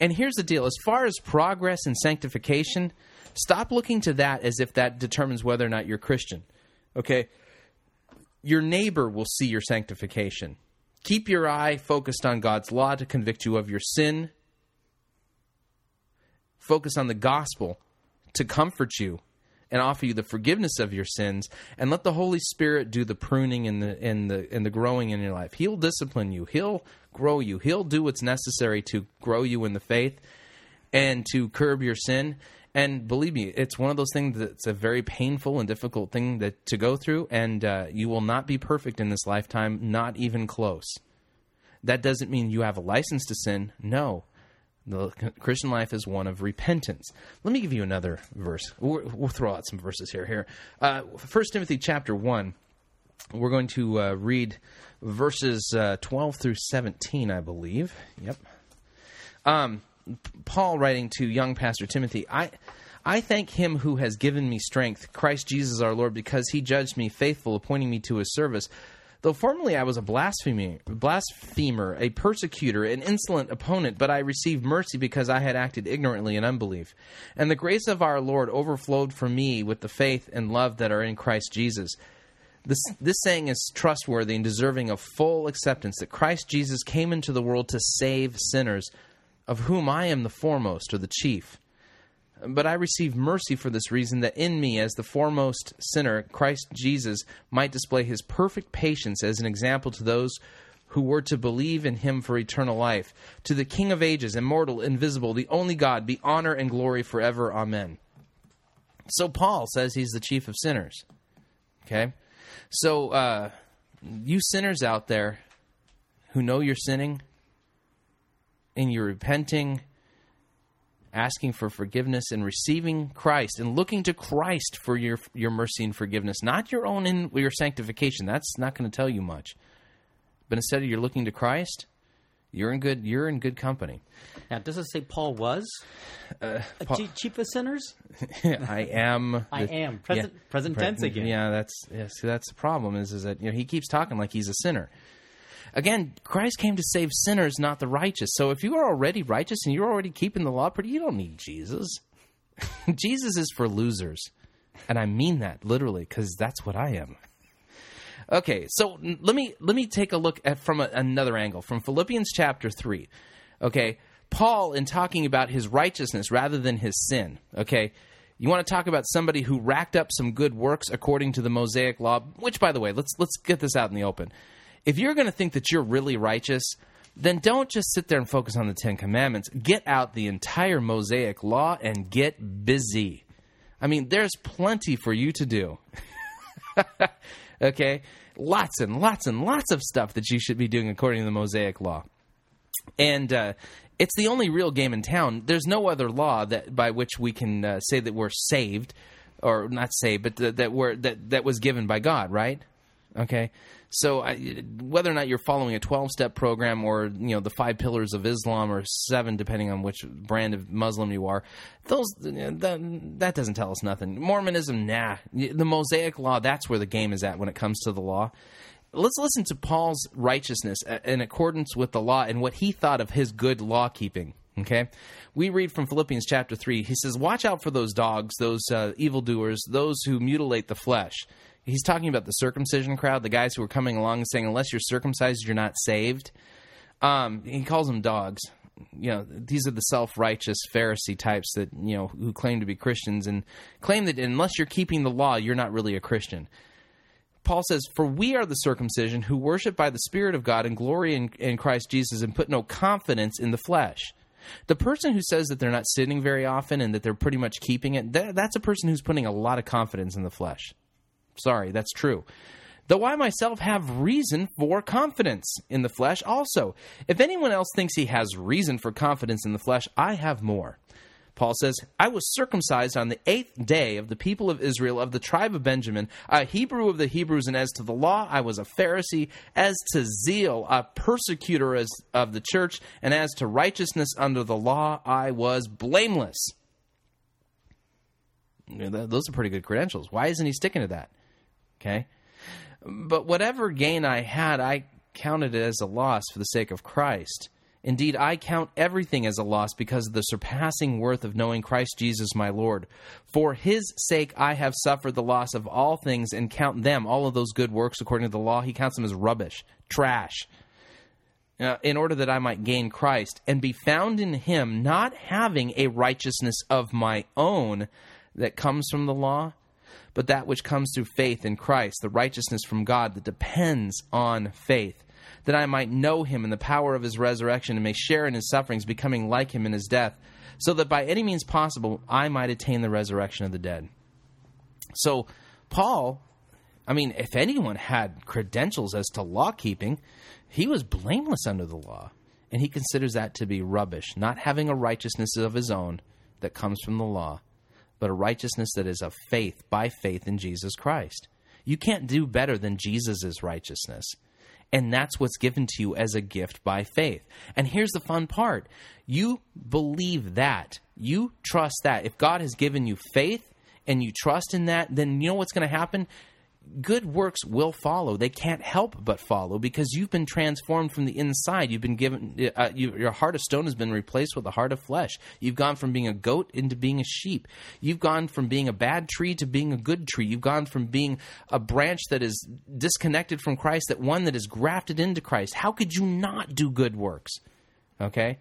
And here's the deal, as far as progress and sanctification, stop looking to that as if that determines whether or not you're Christian. Okay? Your neighbor will see your sanctification. Keep your eye focused on God's law to convict you of your sin. Focus on the gospel to comfort you and offer you the forgiveness of your sins and let the holy spirit do the pruning and the and the and the growing in your life. He'll discipline you. He'll grow you. He'll do what's necessary to grow you in the faith and to curb your sin. And believe me it's one of those things that's a very painful and difficult thing that to go through. And uh, you will not be perfect in this lifetime not even close. That doesn't mean you have a license to sin. No the Christian life is one of repentance. Let me give you another verse. We'll, we'll throw out some verses here. Here, uh, First Timothy chapter one. We're going to uh, read verses uh, twelve through seventeen, I believe. Yep. Um, Paul writing to young Pastor Timothy, I. I thank him who has given me strength, Christ Jesus our Lord, because he judged me faithful, appointing me to his service. Though formerly I was a blasphemer, blasphemer, a persecutor, an insolent opponent, but I received mercy because I had acted ignorantly in unbelief. And the grace of our Lord overflowed for me with the faith and love that are in Christ Jesus. This, this saying is trustworthy and deserving of full acceptance that Christ Jesus came into the world to save sinners, of whom I am the foremost or the chief. But I received mercy for this reason, that in me, as the foremost sinner, Christ Jesus might display his perfect patience as an example to those who were to believe in him for eternal life. To the King of ages, immortal, invisible, the only God, be honor and glory forever. Amen. So Paul says he's the chief of sinners. Okay? So, uh, you sinners out there who know you're sinning and you're repenting asking for forgiveness and receiving Christ and looking to Christ for your your mercy and forgiveness, not your own in your sanctification. That's not going to tell you much. But instead of you're looking to Christ, you're in good you're in good company. Now, does it say Paul was Uh, Paul- chi- chief of sinners? *laughs* I am. *laughs* I the- am. Present- present tense again. Yeah, that's yeah, see, that's the problem. Is is that you know he keeps talking like he's a sinner. Again, Christ came to save sinners, not the righteous. So if you are already righteous and you're already keeping the law, pretty, you don't need Jesus. *laughs* Jesus is for losers, and I mean that literally because that's what I am. Okay, so let me let me take a look at from a, another angle from Philippians chapter three. Okay, Paul in talking about his righteousness rather than his sin. Okay, you want to talk about somebody who racked up some good works according to the Mosaic law, which, by the way, let's let's get this out in the open. If you're going to think that you're really righteous, then don't just sit there and focus on the Ten Commandments. Get out the entire Mosaic law and get busy. I mean, there's plenty for you to do. *laughs* okay? Lots and lots and lots of stuff that you should be doing according to the Mosaic law. And uh, it's the only real game in town. There's no other law that by which we can uh, say that we're saved, or not saved, but th- that we're that that was given by God, right? Okay, so I, whether or not you're following a 12 step program or you know the five pillars of Islam or seven, depending on which brand of Muslim you are, those that, doesn't tell us nothing. Mormonism, nah. The Mosaic law, that's where the game is at when it comes to the law. Let's listen to Paul's righteousness uh, in accordance with the law and what he thought of his good law keeping. Okay, we read from Philippians chapter three. He says, "Watch out for those dogs, those uh, evildoers, those who mutilate the flesh." He's talking about the circumcision crowd, the guys who were coming along and saying, "Unless you're circumcised, you're not saved." Um, he calls them dogs. you know, these are the self-righteous Pharisee types that you know who claim to be Christians and claim that unless you're keeping the law, you're not really a Christian. Paul says, For we are the circumcision who worship by the Spirit of God and glory in, in Christ Jesus and put no confidence in the flesh. The person who says that they're not sinning very often and that they're pretty much keeping it, that, that's a person who's putting a lot of confidence in the flesh. Sorry, that's true. Though I myself have reason for confidence in the flesh also. If anyone else thinks he has reason for confidence in the flesh, I have more. Paul says, I was circumcised on the eighth day of the people of Israel, of the tribe of Benjamin, a Hebrew of the Hebrews, and as to the law, I was a Pharisee, as to zeal, a persecutor of the church, and as to righteousness under the law, I was blameless. Those are pretty good credentials. Why isn't he sticking to that? Okay. But whatever gain I had, I counted it as a loss for the sake of Christ. Indeed, I count everything as a loss because of the surpassing worth of knowing Christ Jesus my Lord. For his sake I have suffered the loss of all things and count them, all of those good works according to the law, he counts them as rubbish, trash, uh, in order that I might gain Christ and be found in him, not having a righteousness of my own that comes from the law, but that which comes through faith in Christ, the righteousness from God that depends on faith that I might know him in the power of his resurrection and may share in his sufferings, becoming like him in his death, so that by any means possible I might attain the resurrection of the dead. So, Paul, I mean, if anyone had credentials as to law keeping, he was blameless under the law. And he considers that to be rubbish, not having a righteousness of his own that comes from the law, but a righteousness that is of faith, by faith in Jesus Christ. You can't do better than Jesus' righteousness. And that's what's given to you as a gift by faith. And here's the fun part you believe that, you trust that. If God has given you faith and you trust in that, then you know what's going to happen? Good works will follow. They can't help but follow because you've been transformed from the inside. You've been given, uh, you, your heart of stone has been replaced with a heart of flesh. You've gone from being a goat into being a sheep. You've gone from being a bad tree to being a good tree. You've gone from being a branch that is disconnected from Christ, that one that is grafted into Christ. How could you not do good works? Okay?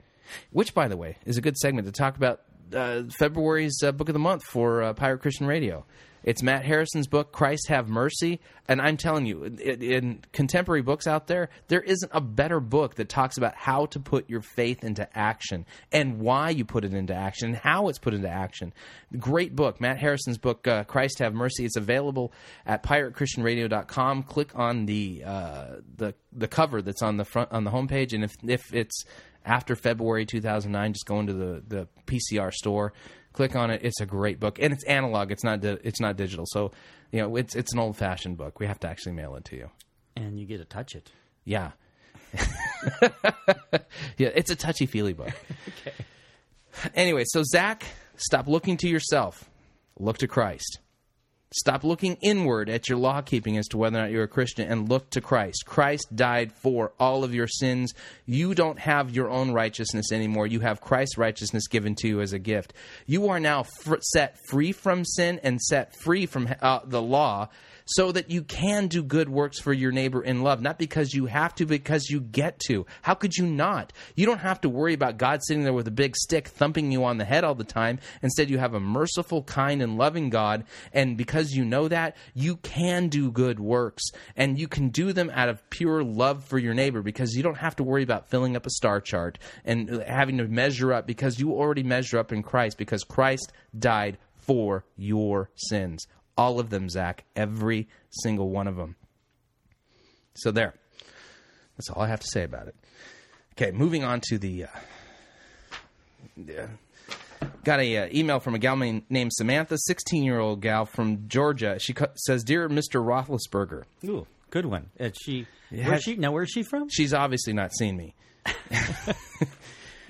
Which, by the way, is a good segment to talk about uh, February's uh, book of the month for uh, Pirate Christian Radio. It's Matt Harrison's book, Christ Have Mercy. And I'm telling you, in, in, contemporary books out there, there isn't a better book that talks about how to put your faith into action and why you put it into action and how it's put into action. Great book, Matt Harrison's book, uh, Christ Have Mercy. It's available at piratechristianradio.com. Click on the uh, the the cover that's on the front on the homepage, and if if it's after February 2009, just go into the the PCR store click on it. It's a great book, and it's analog. It's not. Di- it's not digital. So, you know, it's it's an old fashioned book. We have to actually mail it to you. And you get to touch it. Yeah. *laughs* yeah, it's a touchy feely book. *laughs* okay. Anyway, so Zach, stop looking to yourself. Look to Christ. Stop looking inward at your law keeping as to whether or not you're a Christian and look to Christ. Christ died for all of your sins. You don't have your own righteousness anymore. You have Christ's righteousness given to you as a gift. You are now fr- set free from sin and set free from uh, the law so that you can do good works for your neighbor in love, not because you have to, because you get to. How could you not? You don't have to worry about God sitting there with a big stick thumping you on the head all the time. Instead, you have a merciful, kind, and loving God, and because you know that, you can do good works, and you can do them out of pure love for your neighbor because you don't have to worry about filling up a star chart and having to measure up because you already measure up in Christ because Christ died for your sins. All of them, Zach. Every single one of them. So there. That's all I have to say about it. Okay, moving on to the. Uh, got a uh, email from a gal named Samantha, 16 year old gal from Georgia. She co- says, "Dear Mr. Roethlisberger." Ooh, good one. Is she? Yeah. Where's she? Now, where's she from? She's obviously not seen me. *laughs* *laughs*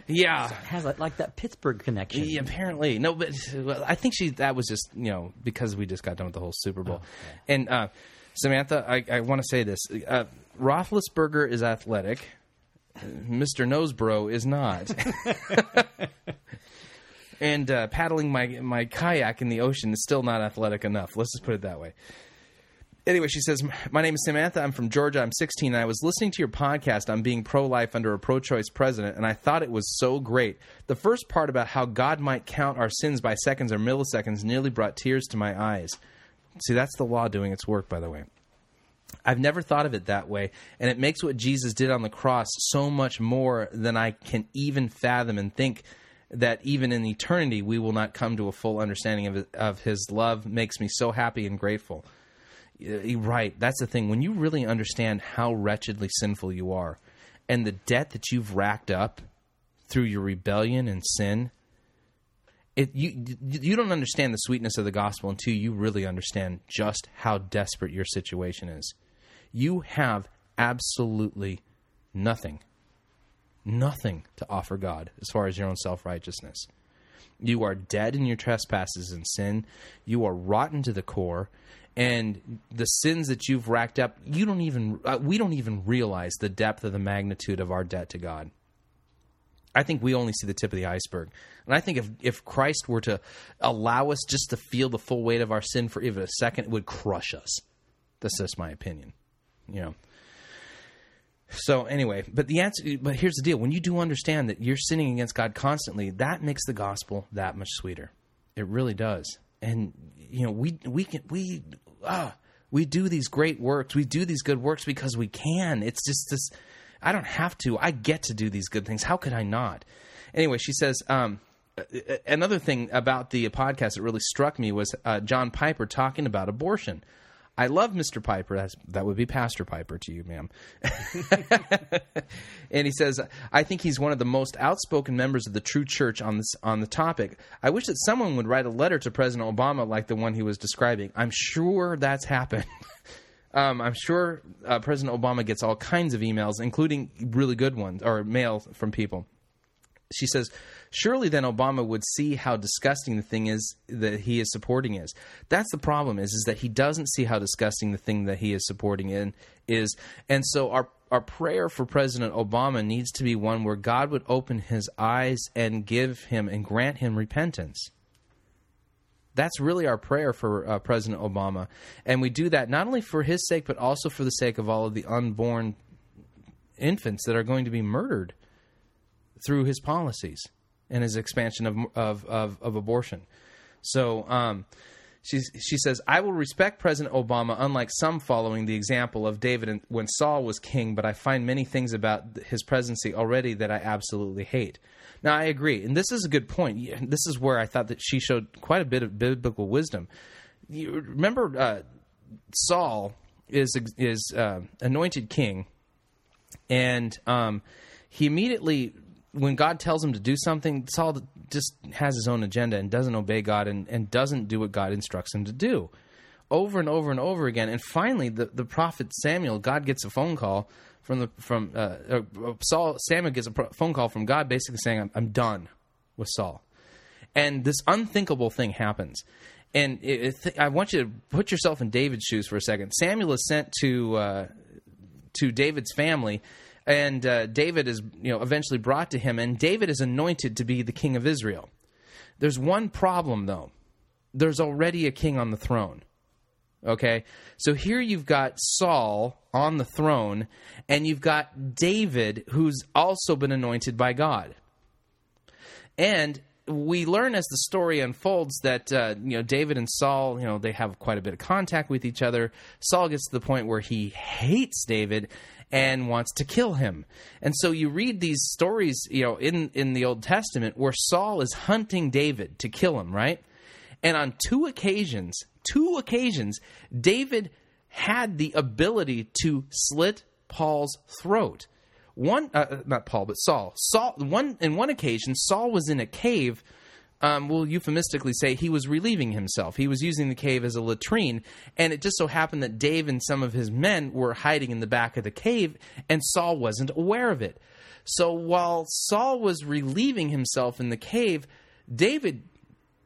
yeah, Has like, like that Pittsburgh connection. Yeah, apparently, no, but well, I think she that was just you know because we just got done with the whole Super Bowl, and uh, Samantha, I, I want to say this: uh, Roethlisberger is athletic, Mister Rosebrough is not, *laughs* and uh, paddling my my kayak in the ocean is still not athletic enough. Let's just put it that way. Anyway, she says, My name is Samantha. I'm from Georgia. I'm 16, and I was listening to your podcast on being pro life under a pro choice president, and I thought it was so great. The first part about how God might count our sins by seconds or milliseconds nearly brought tears to my eyes. See, that's the law doing its work, by the way. I've never thought of it that way, and it makes what Jesus did on the cross so much more than I can even fathom and think that even in eternity we will not come to a full understanding of, of his love makes me so happy and grateful. You're uh, Right, that's the thing. When you really understand how wretchedly sinful you are and the debt that you've racked up through your rebellion and sin, it, you you don't understand the sweetness of the gospel until you really understand just how desperate your situation is. You have absolutely nothing, nothing to offer God as far as your own self righteousness. You are dead in your trespasses and sin. You are rotten to the core, and the sins that you've racked up, you don't even uh, we don't even realize the depth of the magnitude of our debt to God. I think we only see the tip of the iceberg. And I think if, if Christ were to allow us just to feel the full weight of our sin for even a second, it would crush us. That's just my opinion. You know. So anyway, but the answer but here's the deal. When you do understand that you're sinning against God constantly, that makes the gospel that much sweeter. It really does. And you know, we we can we ah we do these great works. We do these good works because we can. It's just this I don't have to. I get to do these good things. How could I not? Anyway, she says, um, another thing about the podcast that really struck me was uh, John Piper talking about abortion. I love Mr. Piper. That's, that would be Pastor Piper to you, ma'am. *laughs* and he says, I think he's one of the most outspoken members of the true church on this on the topic. I wish that someone would write a letter to President Obama like the one he was describing. I'm sure that's happened. *laughs* Um, I'm sure uh, President Obama gets all kinds of emails, including really good ones or mail from people. She says, surely then Obama would see how disgusting the thing is that he is supporting is. That's the problem is, is that he doesn't see how disgusting the thing that he is supporting in is. And so our our prayer for President Obama needs to be one where God would open his eyes and give him and grant him repentance. That's really our prayer for uh, President Obama. And we do that not only for his sake, but also for the sake of all of the unborn infants that are going to be murdered through his policies and his expansion of, of, of, of abortion. So, um, she, she says, I will respect President Obama, unlike some following the example of David when Saul was king, but I find many things about his presidency already that I absolutely hate. Now, I agree, and this is a good point. This is where I thought that she showed quite a bit of biblical wisdom. You remember, uh, Saul is is uh, anointed king, and um, he immediately, when God tells him to do something, Saul just has his own agenda and doesn't obey God and, and doesn't do what God instructs him to do over and over and over again. And finally, the, the prophet Samuel, God gets a phone call from the from uh, uh, Saul. Samuel gets a phone call from God, basically saying, "I'm, I'm done with Saul." And this unthinkable thing happens. And it, it, I want you to put yourself in David's shoes for a second. Samuel is sent to uh, to David's family, and uh, David is you know eventually brought to him, and David is anointed to be the king of Israel. There's one problem though. There's already a king on the throne. Okay? So here you've got Saul on the throne, and you've got David, who's also been anointed by God. And we learn as the story unfolds that uh, you know David and Saul, you know, they have quite a bit of contact with each other. Saul gets to the point where he hates David and wants to kill him. And so you read these stories, you know, in in the Old Testament where Saul is hunting David to kill him, right? And on two occasions, two occasions, David had the ability to slit Paul's throat. One, uh, not Paul, but Saul. Saul. One in one occasion, Saul was in a cave. Um, we'll euphemistically say he was relieving himself. He was using the cave as a latrine, and it just so happened that Dave and some of his men were hiding in the back of the cave, and Saul wasn't aware of it. So while Saul was relieving himself in the cave, David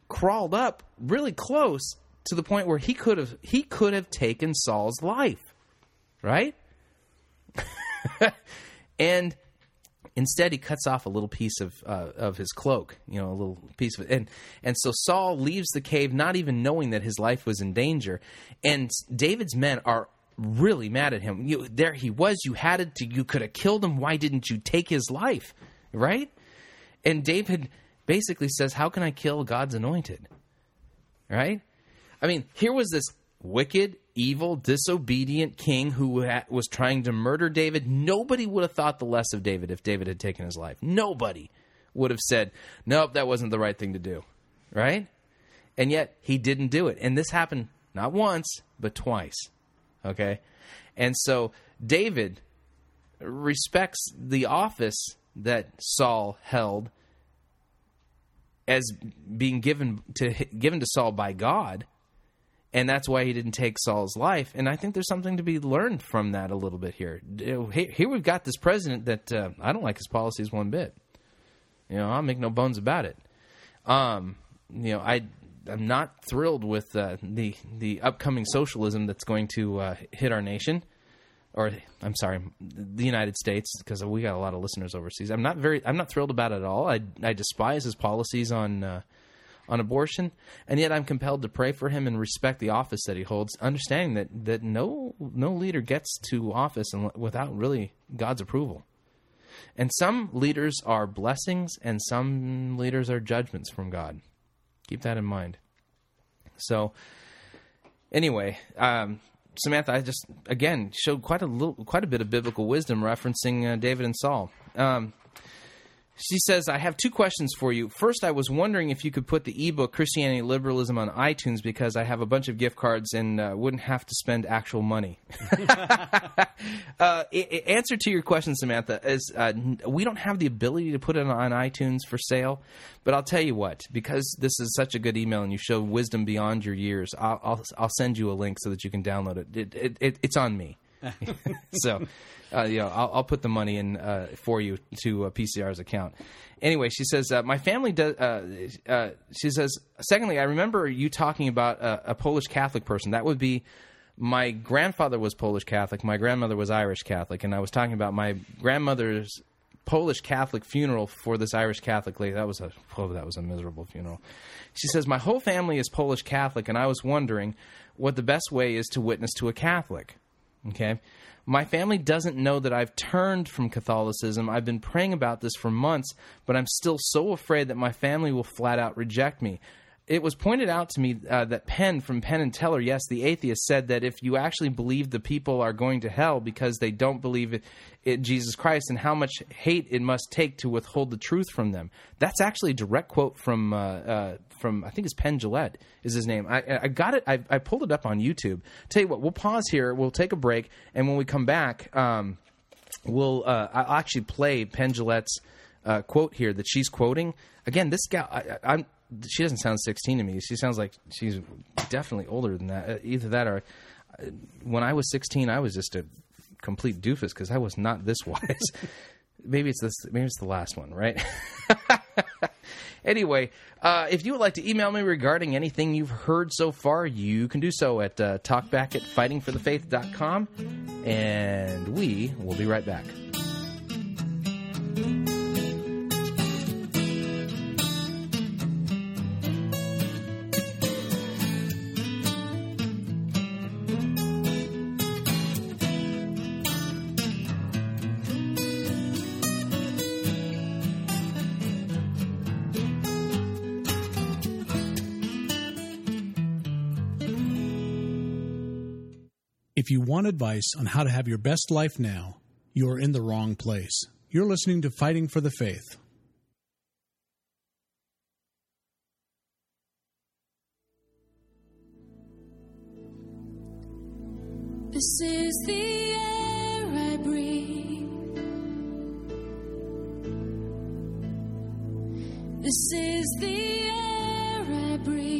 crawled up really close to the point where he could have he could have taken Saul's life, right? *laughs* and Instead, he cuts off a little piece of uh, of his cloak, you know, a little piece of it, and and so Saul leaves the cave, not even knowing that his life was in danger. And David's men are really mad at him. You, there he was. You had it. You could have killed him. Why didn't you take his life? Right? And David basically says, "How can I kill God's anointed?" Right? I mean, here was this wicked, evil, disobedient king who ha- was trying to murder David. Nobody would have thought the less of David if David had taken his life. Nobody would have said, nope, that wasn't the right thing to do. Right? And yet he didn't do it. And this happened not once, but twice. Okay? And so David respects the office that Saul held as being given to given to Saul by God and that's why he didn't take Saul's life. And I think there's something to be learned from that a little bit here. Here we've got this president that uh, I don't like his policies one bit. You know, I'll make no bones about it. Um, you know, I I'm not thrilled with uh, the the upcoming socialism that's going to uh, hit our nation, or I'm sorry, the United States, because we got a lot of listeners overseas. I'm not very I'm not thrilled about it at all. I I despise his policies on uh, on abortion, and yet I'm compelled to pray for him and respect the office that he holds, understanding that that no no leader gets to office without really God's approval. And some leaders are blessings, and some leaders are judgments from God. Keep that in mind. So, anyway, um, Samantha, I just again showed quite a little, quite a bit of biblical wisdom referencing uh, David and Saul. Um, she says, I have two questions for you. First, I was wondering if you could put the ebook Christianity Liberalism on iTunes because I have a bunch of gift cards and uh, wouldn't have to spend actual money. *laughs* uh, answer to your question, Samantha, is uh, we don't have the ability to put it on iTunes for sale. But I'll tell you what, because this is such a good email and you show wisdom beyond your years, I'll, I'll, I'll send you a link so that you can download it. it, it, it it's on me. *laughs* so, uh, you know, I'll, I'll, put the money in uh, for you to uh, PCR's account. Anyway, she says uh, my family does. Uh, uh, she says, secondly, I remember you talking about a, a, Polish Catholic person. That would be my grandfather was Polish Catholic. My grandmother was Irish Catholic, and I was talking about my grandmother's Polish Catholic funeral for this Irish Catholic lady. That was a oh, that was a miserable funeral. She says my whole family is Polish Catholic, and I was wondering what the best way is to witness to a Catholic. Okay. My family doesn't know that I've turned from Catholicism. I've been praying about this for months, but I'm still so afraid that my family will flat out reject me. It was pointed out to me uh, that Penn from Penn and Teller, yes, the atheist, said that if you actually believe the people are going to hell because they don't believe it, it, Jesus Christ, and how much hate it must take to withhold the truth from them. That's actually a direct quote from uh, uh, from I think it's Penn Jillette is his name. I, I got it. I, I, pulled it up on YouTube. Tell you what, we'll pause here. We'll take a break, and when we come back, um, we'll uh, I'll actually play Penn Jillette's uh, quote here that she's quoting. Again, this guy, I, am she doesn't sound 16 to me. She sounds like she's definitely older than that. Uh, either that or uh, when I was 16, I was just a complete doofus because I was not this *laughs* wise. maybe it's this. Maybe it's the last one, right? *laughs* Anyway, uh, if you would like to email me regarding anything you've heard so far, you can do so at uh, talkback at fightingforthefaith.com. And we will be right back. If you want advice on how to have your best life now, you are in the wrong place. You're listening to Fighting for the Faith. This is the air I breathe. This is the air I breathe.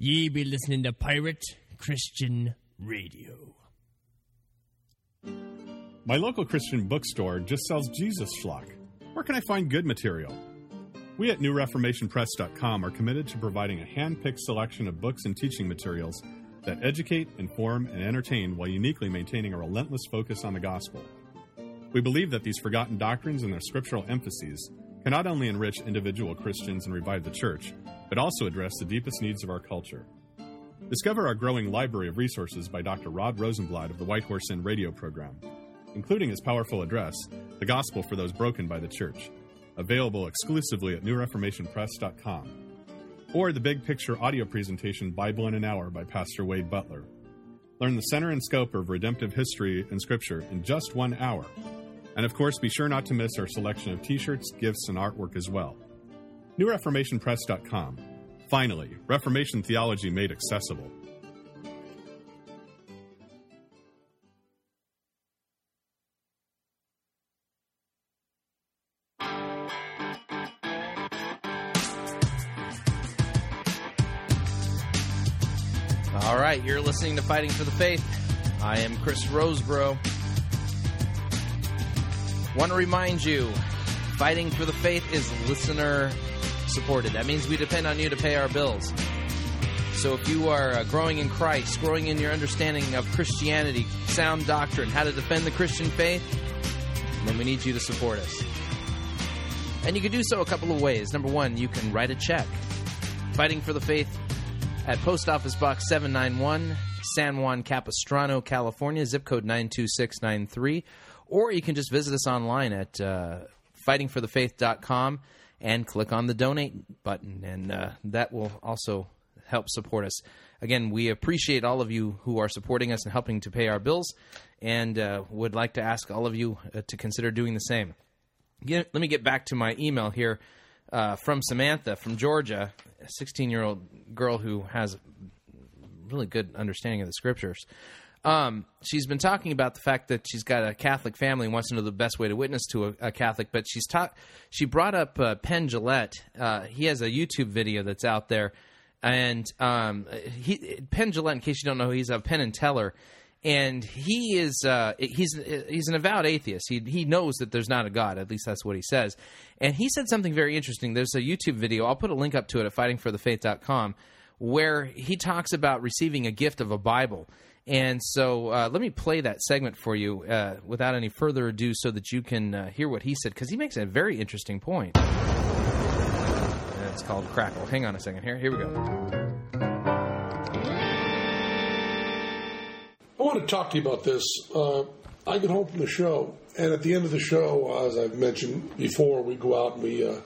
Ye be listening to Pirate Christian Radio. My local Christian bookstore just sells Jesus schlock. Where can I find good material? We at NewReformationPress.com are committed to providing a hand picked selection of books and teaching materials that educate, inform, and entertain while uniquely maintaining a relentless focus on the gospel. We believe that these forgotten doctrines and their scriptural emphases can not only enrich individual Christians and revive the church, but also address the deepest needs of our culture. Discover our growing library of resources by Dr. Rod Rosenbladt of the White Horse Inn radio program, including his powerful address, The Gospel for Those Broken by the Church, available exclusively at newreformationpress.com, or the big picture audio presentation Bible in an Hour by Pastor Wade Butler. Learn the center and scope of redemptive history and scripture in just one hour. And of course, be sure not to miss our selection of t shirts, gifts, and artwork as well. NewReformationPress.com. Finally, Reformation theology made accessible. All right, you're listening to Fighting for the Faith. I am Chris Rosebrough. Want to remind you, Fighting for the Faith is listener supported. That means we depend on you to pay our bills. So if you are uh, growing in Christ, growing in your understanding of Christianity, sound doctrine, how to defend the Christian faith, then we need you to support us. And you can do so a couple of ways. Number one, you can write a check. Fighting for the Faith at Post Office Box 791, San Juan Capistrano, California, zip code 92693. Or you can just visit us online at uh, fightingforthefaith.com and click on the donate button, and uh, that will also help support us. Again, we appreciate all of you who are supporting us and helping to pay our bills, and uh, would like to ask all of you uh, to consider doing the same. Get, let me get back to my email here uh, from Samantha from Georgia, a 16 year old girl who has really good understanding of the scriptures. Um, she's been talking about the fact that she's got a Catholic family and wants to know the best way to witness to a, a Catholic. But she's taught. She brought up uh, Penn Jillette. Uh, he has a YouTube video that's out there, and um, he Penn Jillette. In case you don't know, he's a Penn and Teller, and he is uh, he's he's an avowed atheist. He he knows that there's not a God. At least that's what he says. And he said something very interesting. There's a YouTube video. I'll put a link up to it at fightingforthefaith.com where he talks about receiving a gift of a Bible. And so uh, let me play that segment for you uh, without any further ado so that you can uh, hear what he said, because he makes a very interesting point. It's called Crackle. Hang on a second here. Here we go. I want to talk to you about this. Uh, I get home from the show, and at the end of the show, as I've mentioned before, we go out and we uh,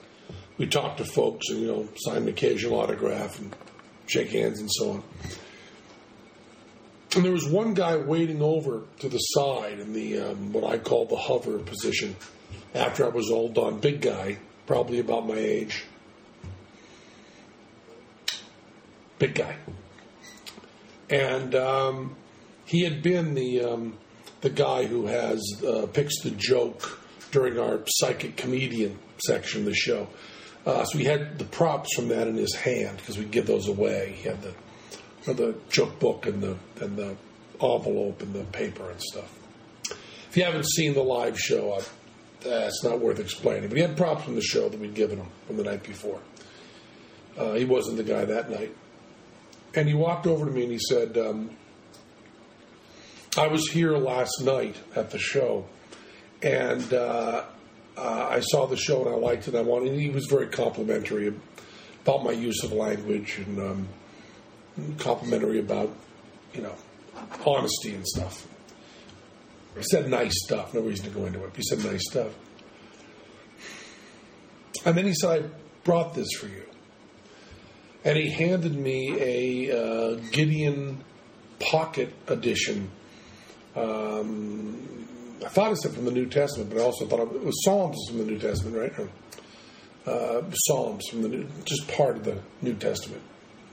we talk to folks and you know sign an occasional autograph and shake hands and so on. And there was one guy waiting over to the side in the um, what I call the hover position. After I was all done, big guy, probably about my age, big guy, and um, he had been the um, the guy who has uh, picks the joke during our psychic comedian section of the show. Uh, so he had the props from that in his hand because we give those away. He had the the joke book and the and the envelope and the paper and stuff. If you haven't seen the live show, I, uh, it's not worth explaining. But he had props from the show that we'd given him from the night before. Uh, he wasn't the guy that night, and he walked over to me and he said. Um, I was here last night at the show, and uh, uh, I saw the show and I liked it. I wanted. He was very complimentary about my use of language and um, complimentary about you know honesty and stuff. He said nice stuff. No reason to go into it. He said nice stuff, and then he said, "I brought this for you," and he handed me a uh, Gideon Pocket Edition um, I thought it said from the New Testament, but I also thought it was Psalms from the New Testament, right? Uh, Psalms from the New, just part of the New Testament.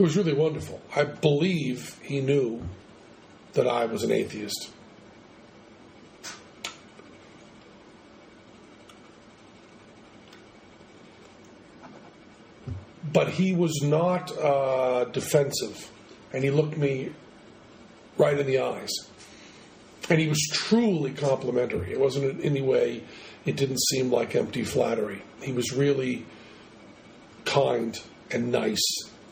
it was really wonderful. I believe he knew that I was an atheist. But he was not uh, defensive, and he looked me right in the eyes. And he was truly complimentary. It wasn't in any way, it didn't seem like empty flattery. He was really kind and nice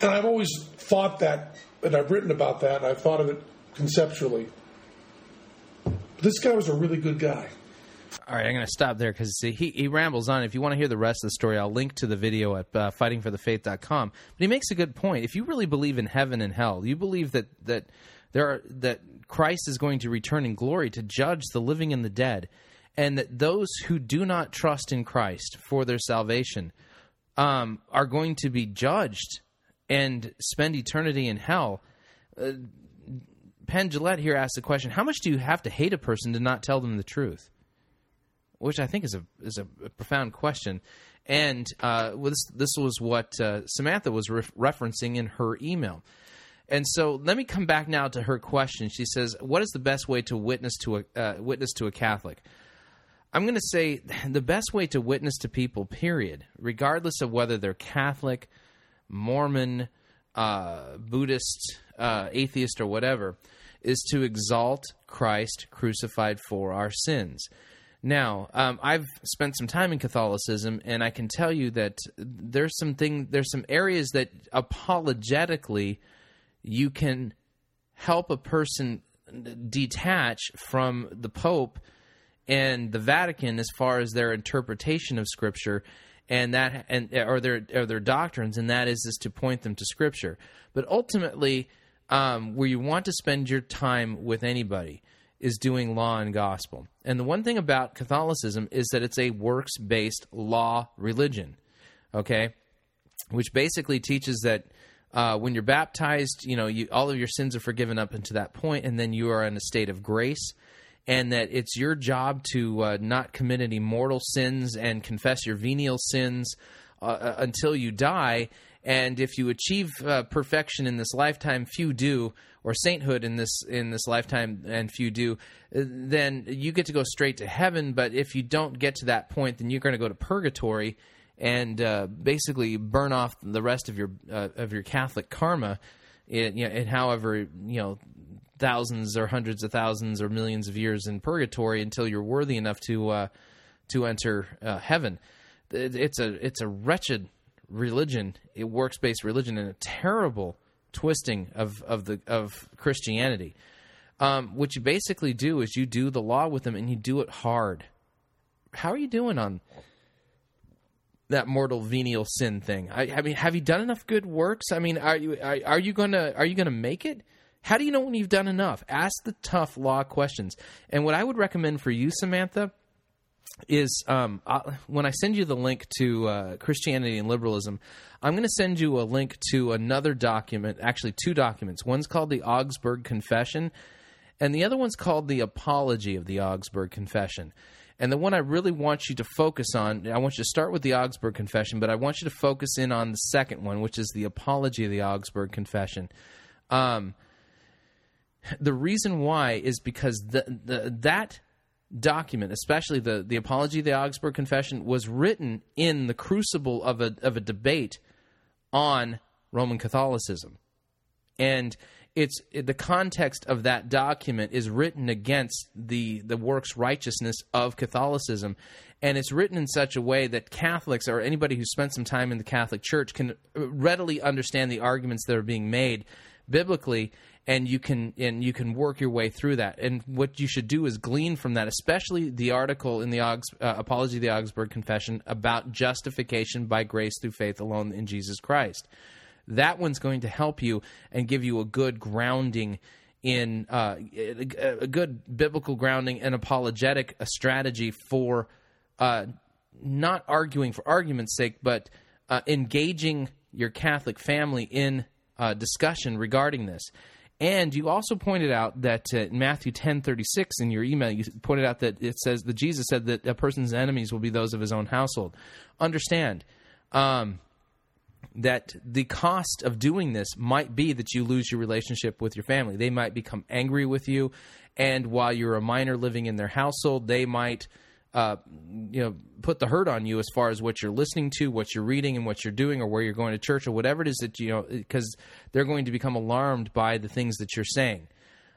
And I've always thought that, and I've written about that, and I've thought of it conceptually. But this guy was a really good guy. All right, I'm going to stop there because he, he rambles on. If you want to hear the rest of the story, I'll link to the video at uh, fightingforthefaith.com. But he makes a good point. If you really believe in heaven and hell, you believe that that there are that Christ is going to return in glory to judge the living and the dead, and that those who do not trust in Christ for their salvation um, are going to be judged and spend eternity in hell. Uh, Penn Jillette here asked the question: How much do you have to hate a person to not tell them the truth? Which I think is a is a, a profound question, and uh, well, this this was what uh, Samantha was re- referencing in her email. And so, let me come back now to her question. She says, "What is the best way to witness to a uh, witness to a Catholic?" I'm going to say the best way to witness to people, period, regardless of whether they're Catholic, Mormon, uh, Buddhist, uh, atheist, or whatever, is to exalt Christ crucified for our sins. Now, um, I've spent some time in Catholicism, and I can tell you that there's some thing, there's some areas that apologetically you can help a person detach from the Pope and the Vatican as far as their interpretation of Scripture and that and or their or their doctrines, and that is is to point them to Scripture. But ultimately, um, where you want to spend your time with anybody is doing law and gospel. And the one thing about Catholicism is that it's a works based law religion, okay? Which basically teaches that uh, when you're baptized, you know, you, all of your sins are forgiven up until that point, and then you are in a state of grace, and that it's your job to uh, not commit any mortal sins and confess your venial sins uh, until you die. And if you achieve uh, perfection in this lifetime, few do, or sainthood in this in this lifetime, and few do, uh, then you get to go straight to heaven. But if you don't get to that point, then you're going to go to purgatory and uh, basically burn off the rest of your uh, of your Catholic karma. In, you know, however you know thousands or hundreds of thousands or millions of years in purgatory until you're worthy enough to uh, to enter uh, heaven. It, it's a it's a wretched religion, a works based religion, and a terrible twisting of of the of Christianity. Um, what you basically do is you do the law with them, and you do it hard. How are you doing on that mortal venial sin thing? I, I mean, have you done enough good works? I mean, are you are, are you gonna are you gonna make it? How do you know when you've done enough? Ask the tough law questions. And what I would recommend for you, Samantha, is um, uh, when I send you the link to uh, Christianity and Liberalism, I'm going to send you a link to another document, actually, two documents. One's called the Augsburg Confession, and the other one's called the Apology of the Augsburg Confession. And the one I really want you to focus on, I want you to start with the Augsburg Confession, but I want you to focus in on the second one, which is the Apology of the Augsburg Confession. Um, the reason why is because the, the, that document, especially the, the Apology the Augsburg Confession, was written in the crucible of a, of a debate on Roman Catholicism. And it's the context of that document is written against the the works righteousness of Catholicism, and it's written in such a way that Catholics or anybody who spent some time in the Catholic Church can readily understand the arguments that are being made biblically and you can and you can work your way through that. And what you should do is glean from that, especially the article in the Augs, uh, Apology of the Augsburg Confession about justification by grace through faith alone in Jesus Christ. That one's going to help you and give you a good grounding in uh, a, good biblical grounding and apologetic a strategy for uh, not arguing for argument's sake, but uh, engaging your Catholic family in uh, discussion regarding this. And you also pointed out that uh, in Matthew ten thirty six in your email, you pointed out that it says that Jesus said that a person's enemies will be those of his own household. Understand um, that the cost of doing this might be that you lose your relationship with your family. They might become angry with you, and while you're a minor living in their household, they might uh, you know put the hurt on you as far as what you're listening to, what you're reading, and what you're doing, or where you're going to church, or whatever it is that you know, because they're going to become alarmed by the things that you're saying.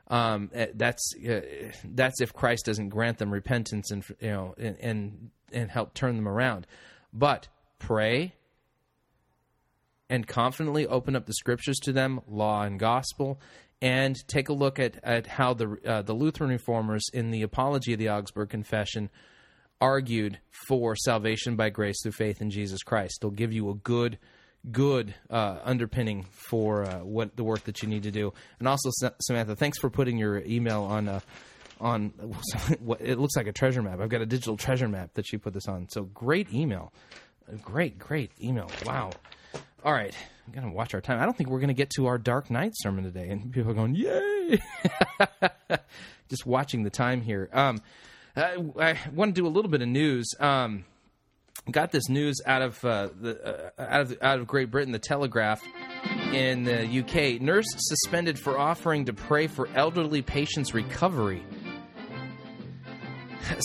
Um, eh, that's uh, that's if Christ doesn't grant them repentance and you know and and, and help turn them around. But pray and confidently open up the scriptures to them, law and gospel, and take a look at, at how the uh, the Lutheran reformers in the Apology of the Augsburg Confession argued for salvation by grace through faith in Jesus Christ. They'll give you a good good uh, underpinning for uh, what the work that you need to do. And also, Samantha, thanks for putting your email on. Uh, on *laughs* it looks like a treasure map. I've got a digital treasure map that she put this on. So great email, great, great email. Wow. All right, I'm gonna watch our time. I don't think we're gonna get to our Dark Knight sermon today, and people are going, "Yay!" *laughs* Just watching the time here. Um, I, I want to do a little bit of news. Um, got this news out of uh, the uh, out of out of Great Britain, the Telegraph in the UK. Nurse suspended for offering to pray for elderly patient's recovery.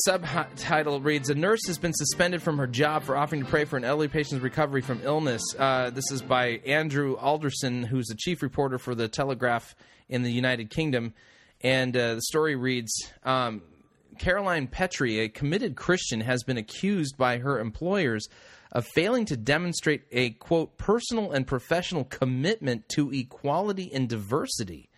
Subtitle reads: A nurse has been suspended from her job for offering to pray for an elderly patient's recovery from illness. Uh, this is by Andrew Alderson, who's the chief reporter for the Telegraph in the United Kingdom. And uh, the story reads: um, Caroline Petrie, a committed Christian, has been accused by her employers of failing to demonstrate a quote personal and professional commitment to equality and diversity.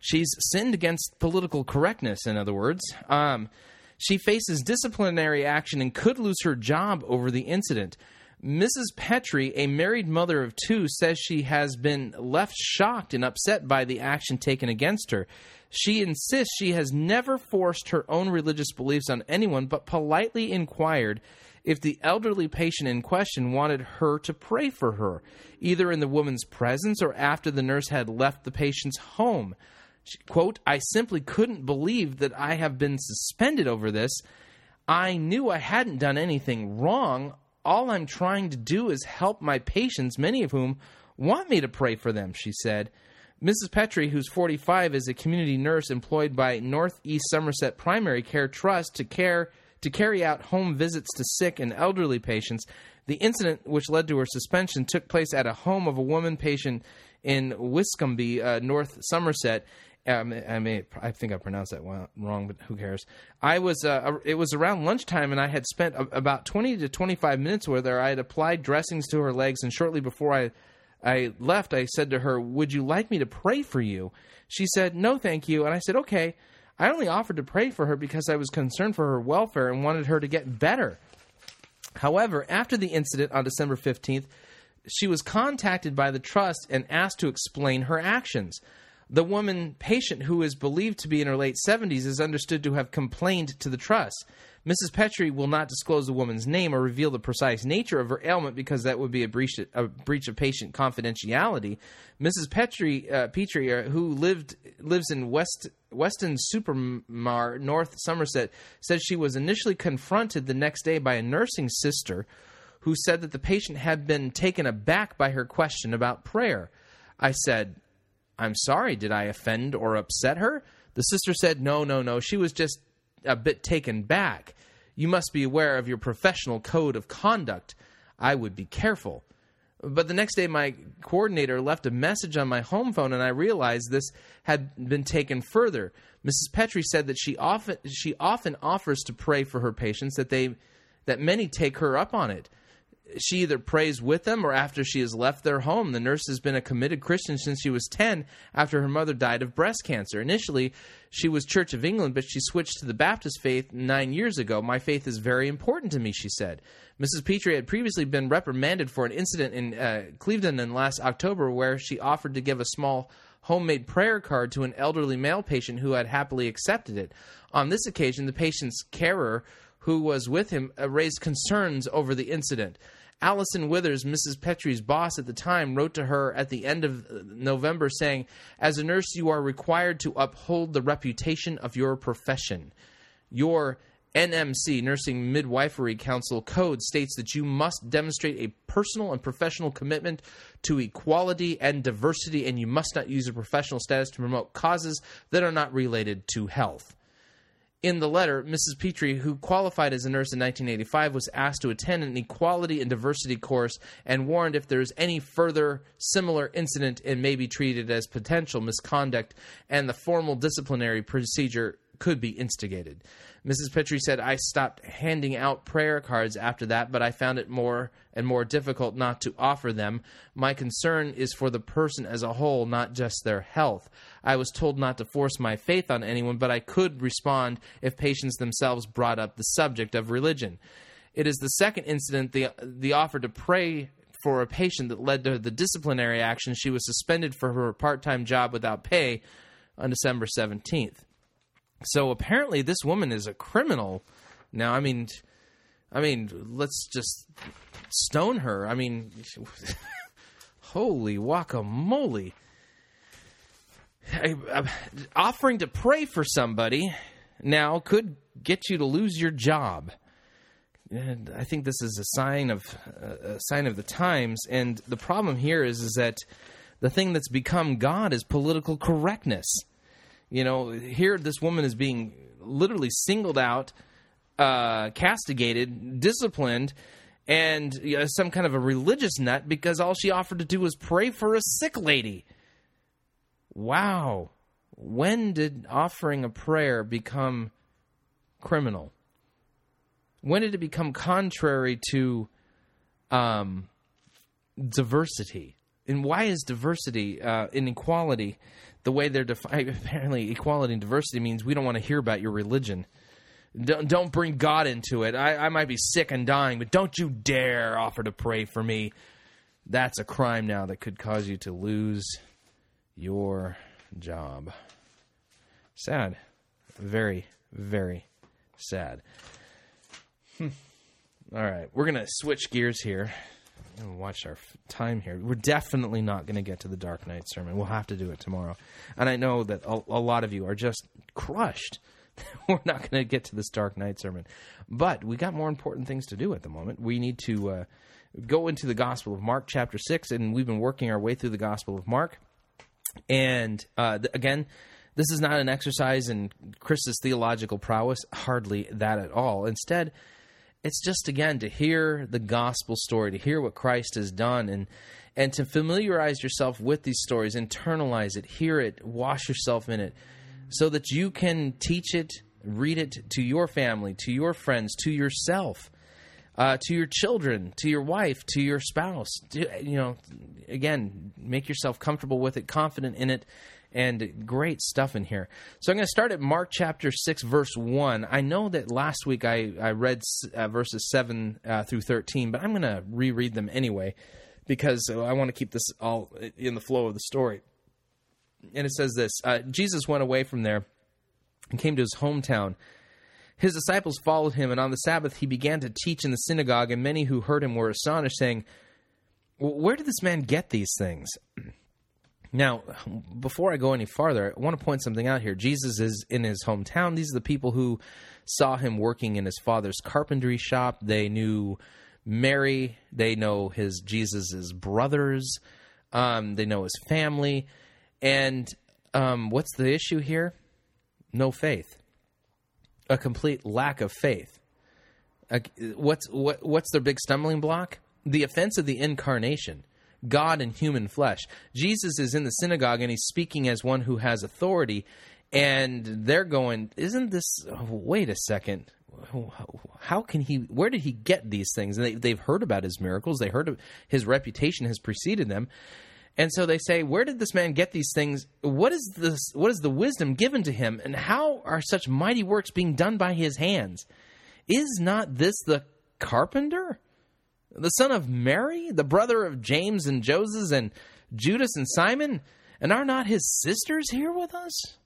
She's sinned against political correctness, in other words. Um, she faces disciplinary action and could lose her job over the incident. Mrs. Petrie, a married mother of two, says she has been left shocked and upset by the action taken against her. She insists she has never forced her own religious beliefs on anyone, but politely inquired if the elderly patient in question wanted her to pray for her, either in the woman's presence or after the nurse had left the patient's home. She, quote, I simply couldn't believe that I have been suspended over this. I knew I hadn't done anything wrong. All I'm trying to do is help my patients, many of whom want me to pray for them, she said. Mrs. Petrie, who's 45, is a community nurse employed by Northeast Somerset Primary Care Trust to care to carry out home visits to sick and elderly patients. The incident, which led to her suspension, took place at a home of a woman patient in Wiscombe, uh, North Somerset. Um, I I think I pronounced that wrong, but who cares? I was. Uh, it was around lunchtime, and I had spent about twenty to twenty-five minutes with her. I had applied dressings to her legs, and shortly before I, I left, I said to her, "Would you like me to pray for you?" She said, "No, thank you." And I said, "Okay." I only offered to pray for her because I was concerned for her welfare and wanted her to get better. However, after the incident on December fifteenth, she was contacted by the trust and asked to explain her actions. The woman patient, who is believed to be in her late 70s, is understood to have complained to the trust. Mrs. Petrie will not disclose the woman's name or reveal the precise nature of her ailment because that would be a breach, a breach of patient confidentiality. Mrs. Petrie, uh, Petrie uh, who lived lives in West Weston Supermar, North Somerset, said she was initially confronted the next day by a nursing sister who said that the patient had been taken aback by her question about prayer. I said, I'm sorry, did I offend or upset her? The sister said, No, no, no. She was just a bit taken back. You must be aware of your professional code of conduct. I would be careful. But the next day, my coordinator left a message on my home phone, and I realized this had been taken further. Mrs. Petrie said that she often she often offers to pray for her patients that they that many take her up on it. She either prays with them or after she has left their home. The nurse has been a committed Christian since she was 10 after her mother died of breast cancer. Initially, she was Church of England, but she switched to the Baptist faith nine years ago. My faith is very important to me, she said. Mrs. Petrie had previously been reprimanded for an incident in uh, Clevedon in last October where she offered to give a small homemade prayer card to an elderly male patient who had happily accepted it. On this occasion, the patient's carer, who was with him, uh, raised concerns over the incident. Allison Withers, Mrs. Petrie's boss at the time, wrote to her at the end of uh, November saying, As a nurse, you are required to uphold the reputation of your profession. Your NMC, Nursing Midwifery Council Code, states that you must demonstrate a personal and professional commitment to equality and diversity, and you must not use your professional status to promote causes that are not related to health. In the letter, Mrs. Petrie, who qualified as a nurse in 1985, was asked to attend an equality and diversity course and warned if there is any further similar incident, it may be treated as potential misconduct and the formal disciplinary procedure could be instigated. Mrs. Petrie said, I stopped handing out prayer cards after that, but I found it more and more difficult not to offer them. My concern is for the person as a whole, not just their health. I was told not to force my faith on anyone, but I could respond if patients themselves brought up the subject of religion. It is the second incident, the, the offer to pray for a patient that led to the disciplinary action. She was suspended for her part time job without pay on December 17th. So apparently, this woman is a criminal. Now, I mean, I mean, let's just stone her. I mean, *laughs* holy guacamole! I- I- uh, offering to pray for somebody now could get you to lose your job. And I think this is a sign of uh, a sign of the times. And the problem here is is that the thing that's become God is political correctness. You know, here this woman is being literally singled out, uh, castigated, disciplined, and you know, some kind of a religious nut because all she offered to do was pray for a sick lady. Wow. When did offering a prayer become criminal? When did it become contrary to um, diversity? And why is diversity, uh, inequality, the way they're defined? *laughs* Apparently, equality and diversity means we don't want to hear about your religion. Don't, don't bring God into it. I, I might be sick and dying, but don't you dare offer to pray for me. That's a crime now that could cause you to lose your job. Sad. Very, very sad. Hmm. All right, we're going to switch gears here and watch our f- time here. We're definitely not going to get to the Dark Knight sermon. We'll have to do it tomorrow. And I know that a, a lot of you are just crushed. *laughs* We're not going to get to this Dark Knight sermon. But we got more important things to do at the moment. We need to uh, go into the Gospel of Mark, chapter 6, and we've been working our way through the Gospel of Mark. And uh, th- again, this is not an exercise in Chris's theological prowess, hardly that at all. Instead, it's just again to hear the gospel story, to hear what Christ has done, and and to familiarize yourself with these stories, internalize it, hear it, wash yourself in it, so that you can teach it, read it to your family, to your friends, to yourself, uh, to your children, to your wife, to your spouse. To, you know, again, make yourself comfortable with it, confident in it, and great stuff in here. So I'm going to start at Mark chapter 6, verse 1. I know that last week I, I read uh, verses 7 uh, through 13, but I'm going to reread them anyway because I want to keep this all in the flow of the story. And it says this uh, Jesus went away from there and came to his hometown. His disciples followed him, and on the Sabbath he began to teach in the synagogue, and many who heard him were astonished, saying, Where did this man get these things? Now, before I go any farther, I want to point something out here. Jesus is in his hometown. These are the people who saw him working in his father's carpentry shop. They knew Mary. They know his Jesus's brothers. Um, they know his family. And um, what's the issue here? No faith. A complete lack of faith. Uh, what's what, what's their big stumbling block? The offense of the incarnation. God in human flesh. Jesus is in the synagogue and he's speaking as one who has authority, and they're going, "Isn't this? oh, wait a second. How can he? Where did he get these things?" And they, they've heard about his miracles. They heard of his reputation has preceded them, and so they say, "Where did this man get these things? What is this? What is the wisdom given to him? And how are such mighty works being done by his hands? Is not this the carpenter?" The son of Mary, the brother of James and Joses and Judas and Simon? And are not his sisters here with us?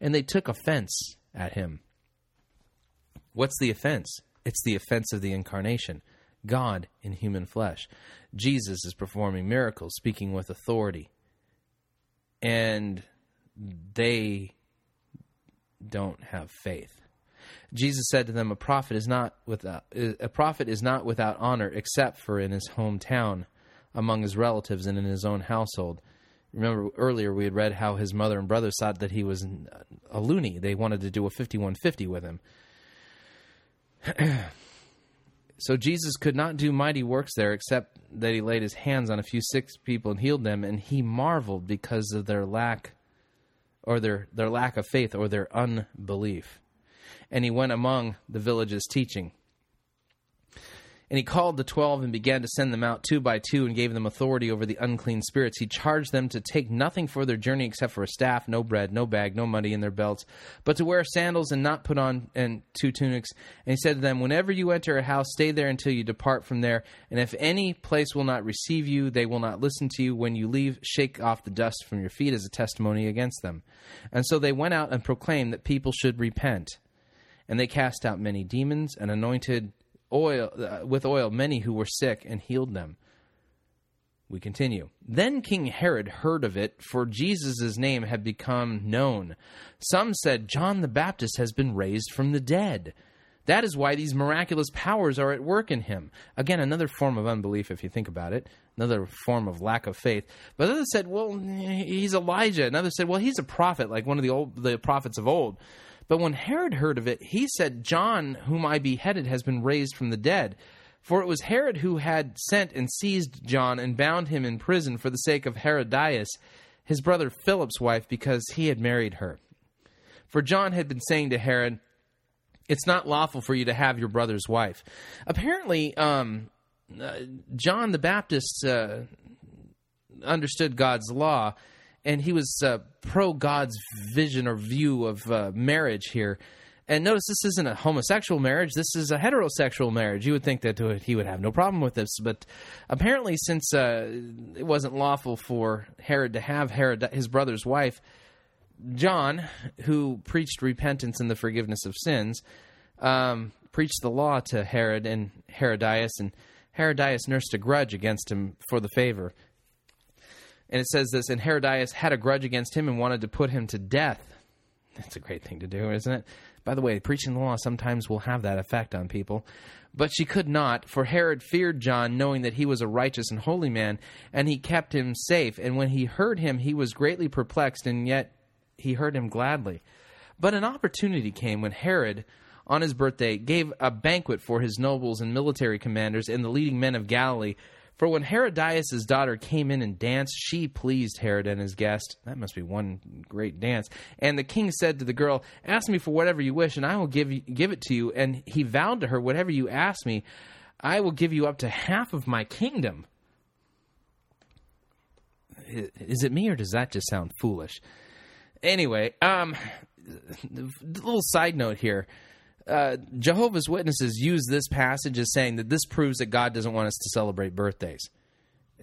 And they took offense at him. What's the offense? It's the offense of the incarnation. God in human flesh. Jesus is performing miracles, speaking with authority. And they don't have faith. Jesus said to them, "A prophet is not without a prophet is not without honor except for in his hometown, among his relatives, and in his own household." Remember earlier we had read how his mother and brothers thought that he was a loony. They wanted to do a fifty-one fifty with him. *clears throat* so Jesus could not do mighty works there except that he laid his hands on a few sick people and healed them, and he marveled because of their lack or their, their lack of faith or their unbelief and he went among the villages teaching. And he called the twelve and began to send them out two by two and gave them authority over the unclean spirits. He charged them to take nothing for their journey except for a staff, no bread, no bag, no money in their belts, but to wear sandals and not put on and two tunics. And he said to them, Whenever you enter a house, stay there until you depart from there. And if any place will not receive you, they will not listen to you. When you leave, shake off the dust from your feet as a testimony against them. And so they went out and proclaimed that people should repent and they cast out many demons and anointed oil uh, with oil many who were sick and healed them. We continue. Then King Herod heard of it, for Jesus' name had become known. Some said John the Baptist has been raised from the dead. That is why these miraculous powers are at work in him. Again, another form of unbelief, if you think about it, another form of lack of faith. But others said, well, he's Elijah. And others said, well, he's a prophet, like one of the old the prophets of old. But when Herod heard of it, he said, John, whom I beheaded, has been raised from the dead. For it was Herod who had sent and seized John and bound him in prison for the sake of Herodias, his brother Philip's wife, because he had married her. For John had been saying to Herod, It's not lawful for you to have your brother's wife. Apparently, um, uh, John the Baptist uh, understood God's law and he was uh, pro God's vision or view of uh, marriage here. And notice this isn't a homosexual marriage. This is a heterosexual marriage. You would think that he would have no problem with this, but apparently, since uh, it wasn't lawful for Herod to have Herod, his brother's wife, John, who preached repentance and the forgiveness of sins, um, preached the law to Herod and Herodias, and Herodias nursed a grudge against him for the favor. And it says this, and Herodias had a grudge against him and wanted to put him to death. That's a great thing to do, isn't it? By the way, preaching the law sometimes will have that effect on people. But she could not, for Herod feared John, knowing that he was a righteous and holy man, and he kept him safe. And when he heard him, he was greatly perplexed, and yet he heard him gladly. But an opportunity came when Herod, on his birthday, gave a banquet for his nobles and military commanders and the leading men of Galilee for when Herodias' daughter came in and danced, she pleased Herod and his guest. That must be one great dance. And the king said to the girl, Ask me for whatever you wish, and I will give, you, give it to you. And he vowed to her, Whatever you ask me, I will give you up to half of my kingdom. Is it me, or does that just sound foolish? Anyway, um, little side note here uh, Jehovah's Witnesses use this passage as saying that this proves that God doesn't want us to celebrate birthdays.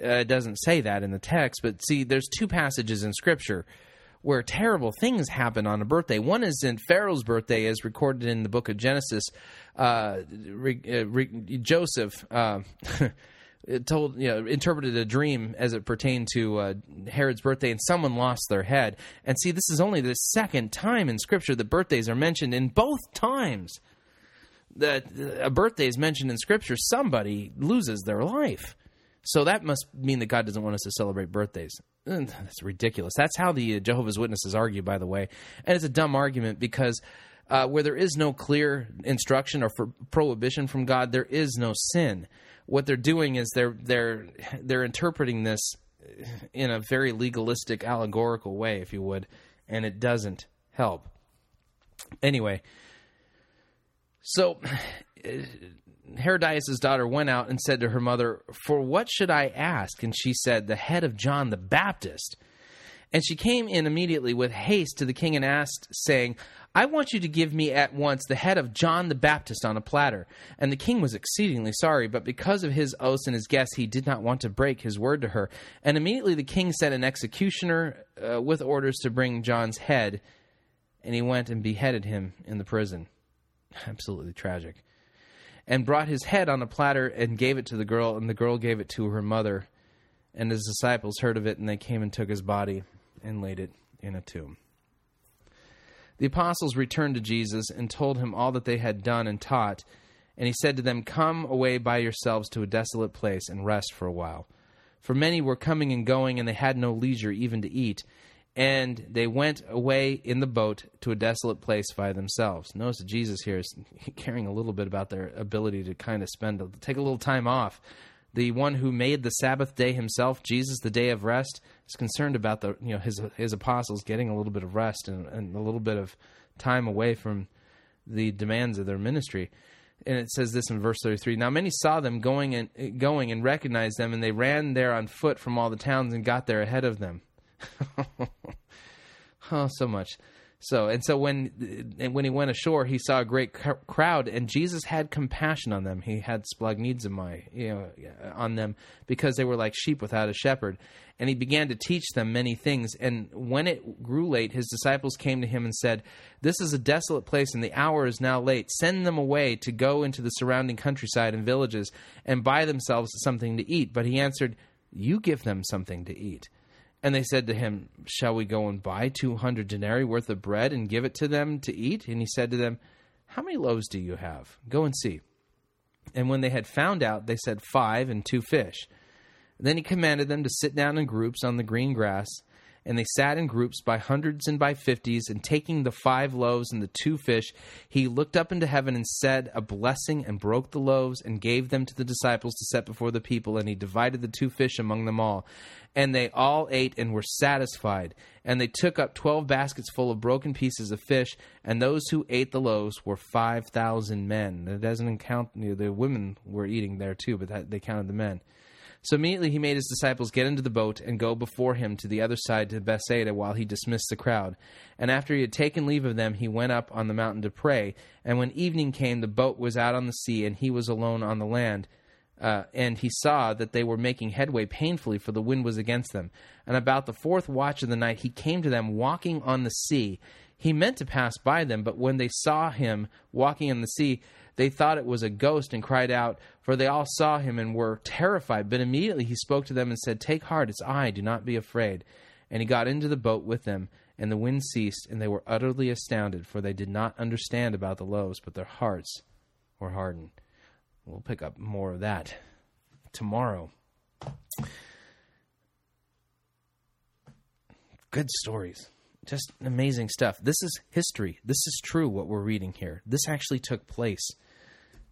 Uh, it doesn't say that in the text, but see, there's two passages in Scripture where terrible things happen on a birthday. One is in Pharaoh's birthday, as recorded in the book of Genesis. Uh, re, uh, re, Joseph uh, *laughs* it told you know interpreted a dream as it pertained to uh, Herod's birthday, and someone lost their head. And see, this is only the second time in Scripture that birthdays are mentioned. In both times that a birthday is mentioned in Scripture, somebody loses their life. So that must mean that God doesn't want us to celebrate birthdays. Eh, That's ridiculous. That's how the uh, Jehovah's Witnesses argue, by the way, and it's a dumb argument because. Uh, where there is no clear instruction or prohibition from God, there is no sin. What they're doing is they're they're they're interpreting this in a very legalistic, allegorical way, if you would, and it doesn't help. Anyway, so Herodias' daughter went out and said to her mother, For what should I ask? And she said, The head of John the Baptist. And she came in immediately with haste to the king and asked, saying, I want you to give me at once the head of John the Baptist on a platter. And the king was exceedingly sorry, but because of his oaths and his guests, he did not want to break his word to her. And immediately the king sent an executioner uh, with orders to bring John's head, and he went and beheaded him in the prison. *laughs* Absolutely tragic. And brought his head on a platter and gave it to the girl, and the girl gave it to her mother. And his disciples heard of it, and they came and took his body and laid it in a tomb. The apostles returned to Jesus and told him all that they had done and taught. And he said to them, Come away by yourselves to a desolate place and rest for a while. For many were coming and going, and they had no leisure even to eat. And they went away in the boat to a desolate place by themselves. Notice that Jesus here is *laughs* caring a little bit about their ability to kind of spend, take a little time off. The one who made the Sabbath day himself, Jesus, the day of rest, is concerned about the you know his his apostles getting a little bit of rest and, and a little bit of time away from the demands of their ministry. And it says this in verse 33. Now many saw them going and going and recognized them, and they ran there on foot from all the towns and got there ahead of them. *laughs* oh, so much. So and so when and when he went ashore, he saw a great cr- crowd, and Jesus had compassion on them. He had splanchnizomai, you know, on them because they were like sheep without a shepherd. And he began to teach them many things. And when it grew late, his disciples came to him and said, "This is a desolate place, and the hour is now late. Send them away to go into the surrounding countryside and villages and buy themselves something to eat." But he answered, "You give them something to eat." And they said to him, Shall we go and buy 200 denarii worth of bread and give it to them to eat? And he said to them, How many loaves do you have? Go and see. And when they had found out, they said, Five and two fish. Then he commanded them to sit down in groups on the green grass. And they sat in groups by hundreds and by fifties. And taking the five loaves and the two fish, he looked up into heaven and said a blessing and broke the loaves and gave them to the disciples to set before the people. And he divided the two fish among them all. And they all ate and were satisfied. And they took up twelve baskets full of broken pieces of fish. And those who ate the loaves were five thousand men. That doesn't count. You know, the women were eating there too, but that, they counted the men. So immediately he made his disciples get into the boat and go before him to the other side to Bethsaida while he dismissed the crowd. And after he had taken leave of them, he went up on the mountain to pray. And when evening came, the boat was out on the sea, and he was alone on the land. Uh, and he saw that they were making headway painfully, for the wind was against them. And about the fourth watch of the night, he came to them walking on the sea. He meant to pass by them, but when they saw him walking on the sea, they thought it was a ghost and cried out, for they all saw him and were terrified. But immediately he spoke to them and said, Take heart, it's I, do not be afraid. And he got into the boat with them, and the wind ceased, and they were utterly astounded, for they did not understand about the loaves, but their hearts were hardened. We'll pick up more of that tomorrow. Good stories. Just amazing stuff. This is history. This is true what we're reading here. This actually took place.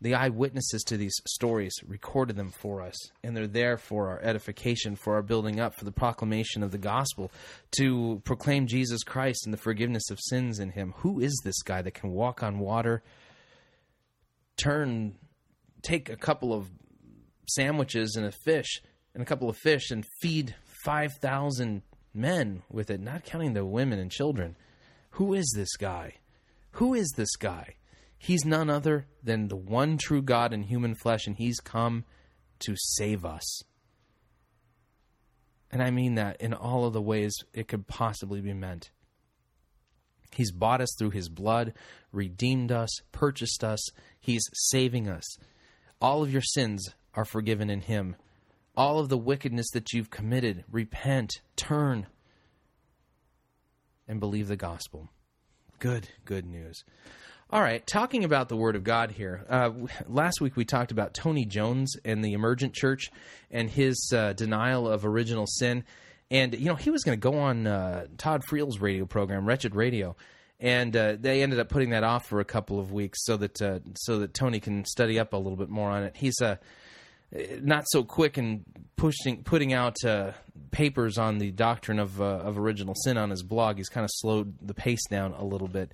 The eyewitnesses to these stories recorded them for us, and they're there for our edification, for our building up, for the proclamation of the gospel, to proclaim Jesus Christ and the forgiveness of sins in Him. Who is this guy that can walk on water, turn, take a couple of sandwiches and a fish, and a couple of fish, and feed 5,000 men with it, not counting the women and children? Who is this guy? Who is this guy? He's none other than the one true God in human flesh, and he's come to save us. And I mean that in all of the ways it could possibly be meant. He's bought us through his blood, redeemed us, purchased us. He's saving us. All of your sins are forgiven in him all of the wickedness that you've committed. Repent, turn, and believe the gospel. Good, good news. All right, talking about the Word of God here. Uh, last week we talked about Tony Jones and the emergent church and his uh, denial of original sin. And, you know, he was going to go on uh, Todd Friel's radio program, Wretched Radio. And uh, they ended up putting that off for a couple of weeks so that uh, so that Tony can study up a little bit more on it. He's uh, not so quick in pushing putting out uh, papers on the doctrine of uh, of original sin on his blog. He's kind of slowed the pace down a little bit.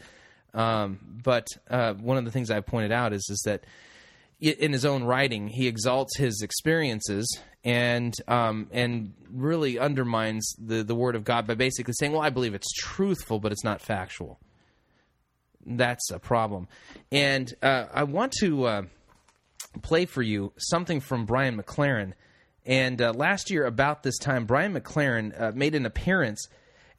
Um, but uh, one of the things I pointed out is is that in his own writing, he exalts his experiences and um, and really undermines the the word of God by basically saying, "Well, I believe it's truthful, but it's not factual." That's a problem, and uh, I want to uh, play for you something from Brian McLaren. And uh, last year, about this time, Brian McLaren uh, made an appearance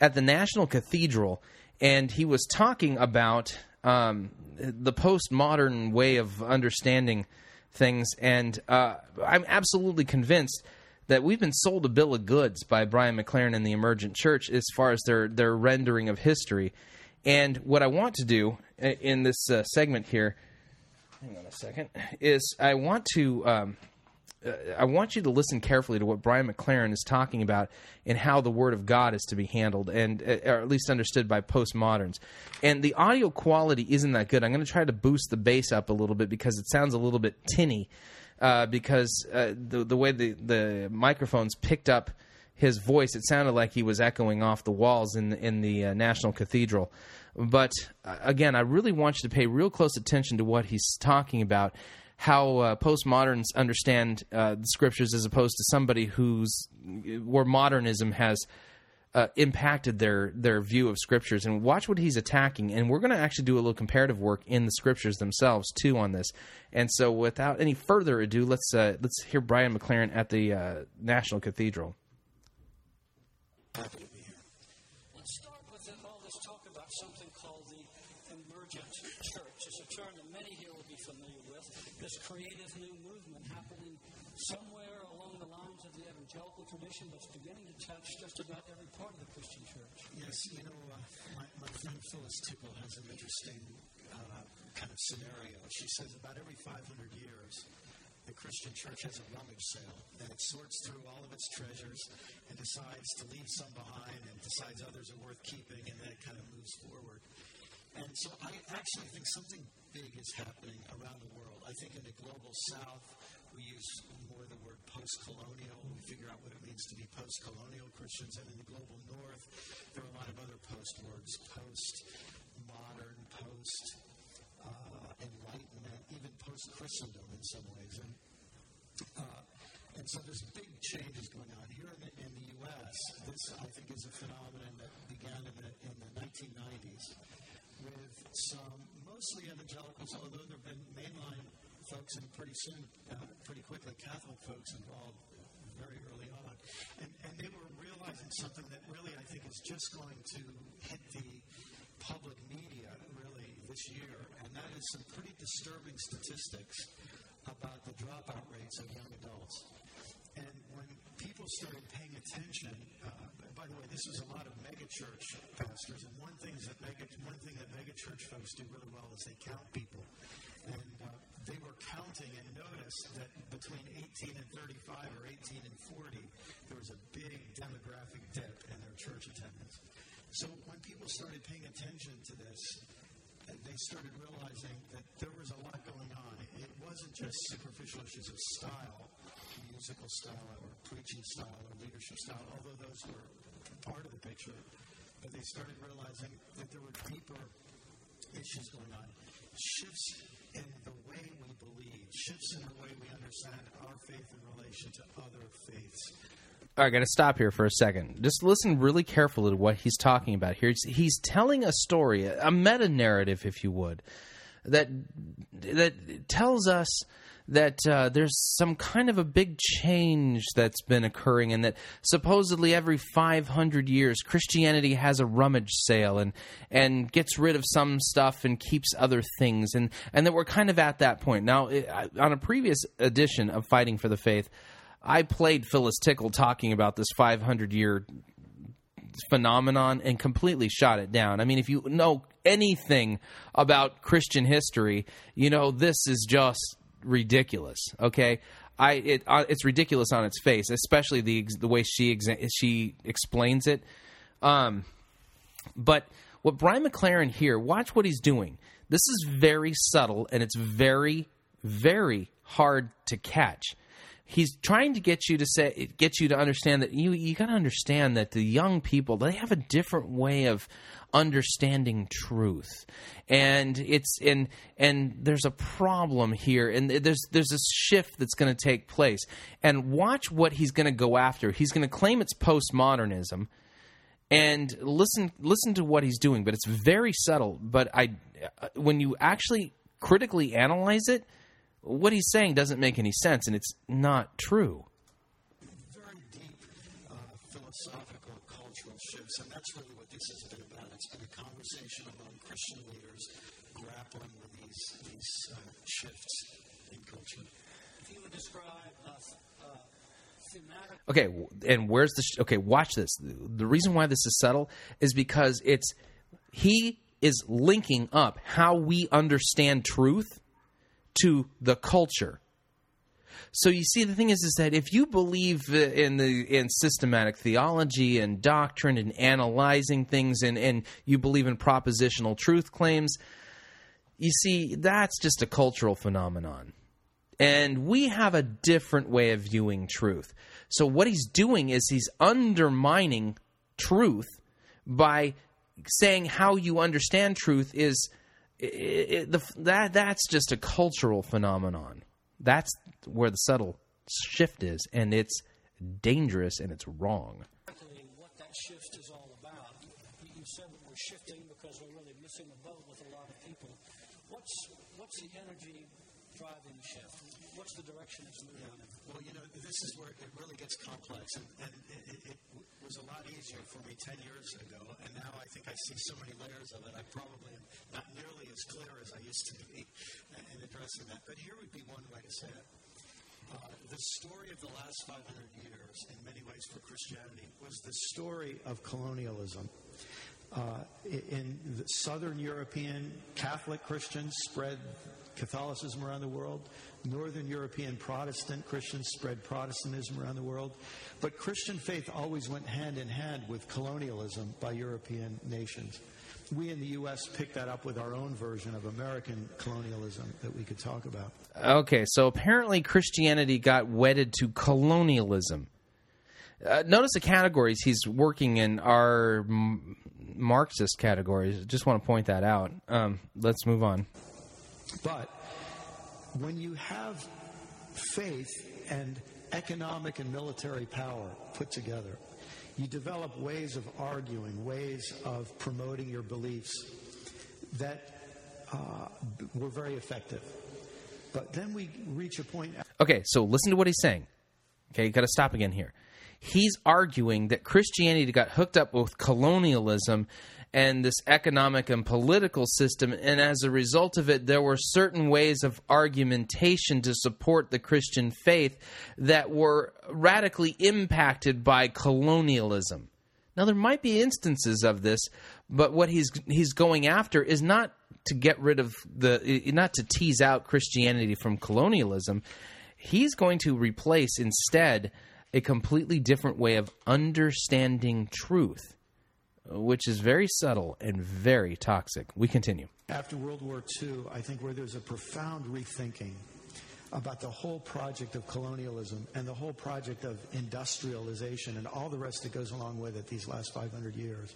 at the National Cathedral, and he was talking about um, the postmodern way of understanding things. And uh, I'm absolutely convinced that we've been sold a bill of goods by Brian McLaren and the Emergent Church as far as their their rendering of history. And what I want to do in this uh, segment here hang on a second is i want to um, uh, i want you to listen carefully to what brian mclaren is talking about and how the word of god is to be handled and uh, or at least understood by postmoderns and the audio quality isn't that good i'm going to try to boost the bass up a little bit because it sounds a little bit tinny uh, because uh, the, the way the, the microphones picked up his voice, it sounded like he was echoing off the walls in the, in the uh, National Cathedral. But uh, again, I really want you to pay real close attention to what he's talking about, how uh, postmoderns understand uh, the scriptures as opposed to somebody who's where modernism has uh, impacted their their view of scriptures. And watch what he's attacking. And we're going to actually do a little comparative work in the scriptures themselves too on this. And so, without any further ado, let's uh, let's hear Brian McLaren at the uh, National Cathedral. Let's start with all this talk about something called the emergent church. It's a term that many here will be familiar with. This creative new movement happening somewhere along the lines of the evangelical tradition that's beginning to touch just about every part of the Christian church. Yes, you know, uh, my, my friend Phyllis Tickle has an interesting uh, kind of scenario. She says about every 500 years, the Christian church has a rummage sale, and it sorts through all of its treasures and decides to leave some behind and decides others are worth keeping, and then it kind of moves forward. And so I actually think something big is happening around the world. I think in the global south, we use more the word post colonial. We figure out what it means to be post colonial Christians. And in the global north, there are a lot of other post words post modern, post uh, enlightenment, even post Christendom in some ways. And, uh, and so there's big changes going on. Here in the, in the U.S., this, I think, is a phenomenon that began in the, in the 1990s with some mostly evangelicals, although there have been mainline folks and pretty soon, uh, pretty quickly, Catholic folks involved very early on. And, and they were realizing something that really, I think, is just going to hit the public media really this year, and that is some pretty disturbing statistics about the dropout rates of young adults. And when people started paying attention, uh, by the way, this was a lot of megachurch pastors, and one thing that mega, one thing that megachurch folks do really well is they count people, and uh, they were counting and noticed that between 18 and 35 or 18 and 40, there was a big demographic dip in their church attendance. So when people started paying attention to this, they started realizing that there was a lot going on. It wasn't just superficial issues of style, musical style or preaching style or leadership style, although those were part of the picture. But they started realizing that there were deeper issues going on. Shifts in the way we believe, shifts in the way we understand our faith in relation to other faiths. All right, got to stop here for a second. Just listen really carefully to what he's talking about here. He's, he's telling a story, a meta narrative, if you would, that that tells us that uh, there's some kind of a big change that's been occurring, and that supposedly every 500 years Christianity has a rummage sale and and gets rid of some stuff and keeps other things, and and that we're kind of at that point now. It, on a previous edition of Fighting for the Faith. I played Phyllis Tickle talking about this 500 year phenomenon and completely shot it down. I mean, if you know anything about Christian history, you know this is just ridiculous. Okay, I it uh, it's ridiculous on its face, especially the the way she exa- she explains it. Um, but what Brian McLaren here, watch what he's doing. This is very subtle and it's very very hard to catch he's trying to get you to say get you to understand that you you got to understand that the young people they have a different way of understanding truth. And it's and and there's a problem here and there's there's this shift that's going to take place. And watch what he's going to go after. He's going to claim it's postmodernism and listen listen to what he's doing but it's very subtle. But i uh, when you actually critically analyze it what he's saying doesn't make any sense and it's not true. Very deep uh, philosophical, cultural shifts, and that's really what this has been about. It's been a conversation among Christian leaders grappling with these these uh, shifts in culture. If you would describe uh, uh, thematic. Okay, and where's the sh- okay? Watch this. The reason why this is subtle is because it's he is linking up how we understand truth to the culture. So you see, the thing is, is that if you believe uh, in the in systematic theology and doctrine and analyzing things, and and you believe in propositional truth claims, you see, that's just a cultural phenomenon, and we have a different way of viewing truth. So what he's doing is he's undermining truth by saying how you understand truth is it, it, the, that that's just a cultural phenomenon. That's where the subtle shift is, and it's dangerous and it's wrong. What that shift is all about. You said that we're shifting because we're really missing the boat with a lot of people. What's what's the energy driving the shift? What's the direction it's moving in? Well, you know, this is where it really gets complex, and, and it, it, it was a lot easier for me 10 years ago, and now I think I see so many layers of it, I probably am not nearly as clear as I used to be *laughs* in addressing that. But here would be one way to say it. Uh, the story of the last 500 years, in many ways for Christianity, was the story of colonialism. Uh, in the southern European Catholic Christians spread Catholicism around the world. Northern European Protestant Christians spread Protestantism around the world. But Christian faith always went hand in hand with colonialism by European nations. We in the U.S. picked that up with our own version of American colonialism that we could talk about. Okay, so apparently Christianity got wedded to colonialism. Uh, notice the categories he's working in are m- Marxist categories. Just want to point that out. Um, let's move on. But when you have faith and economic and military power put together, you develop ways of arguing, ways of promoting your beliefs that uh, were very effective. But then we reach a point. Okay, so listen to what he's saying. Okay, you got to stop again here. He's arguing that Christianity got hooked up with colonialism and this economic and political system. And as a result of it, there were certain ways of argumentation to support the Christian faith that were radically impacted by colonialism. Now, there might be instances of this, but what he's he's going after is not to get rid of the not to tease out Christianity from colonialism. He's going to replace instead a completely different way of understanding truth which is very subtle and very toxic. We continue. After World War II, I think where there's a profound rethinking about the whole project of colonialism and the whole project of industrialization and all the rest that goes along with it these last 500 years.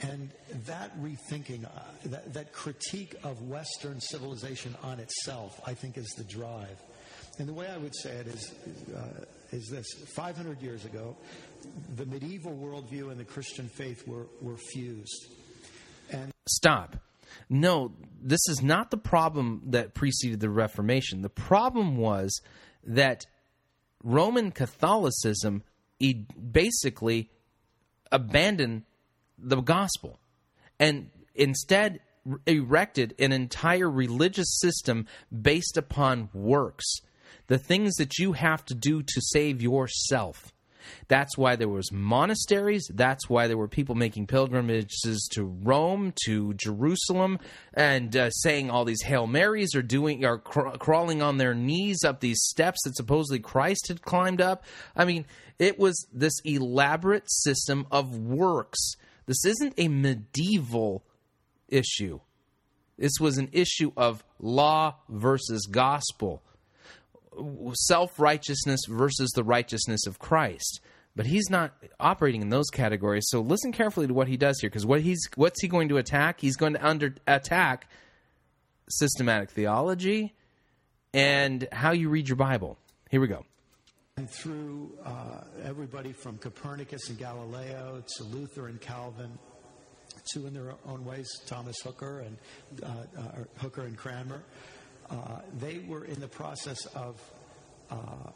And that rethinking, uh, that, that critique of Western civilization on itself, I think is the drive. And the way I would say it is, uh, is this 500 years ago, the medieval worldview and the Christian faith were, were fused. And Stop. No, this is not the problem that preceded the Reformation. The problem was that Roman Catholicism basically abandoned the gospel and instead erected an entire religious system based upon works the things that you have to do to save yourself. That's why there was monasteries. That's why there were people making pilgrimages to Rome, to Jerusalem, and uh, saying all these Hail Marys or doing or cr- crawling on their knees up these steps that supposedly Christ had climbed up. I mean, it was this elaborate system of works. This isn't a medieval issue. This was an issue of law versus gospel self righteousness versus the righteousness of Christ. But he's not operating in those categories. So listen carefully to what he does here, because what he's what's he going to attack? He's going to under attack systematic theology and how you read your Bible. Here we go. And through uh, everybody from Copernicus and Galileo to Luther and Calvin, to in their own ways Thomas Hooker and uh, uh, Hooker and Cranmer, uh, they were in the process of uh,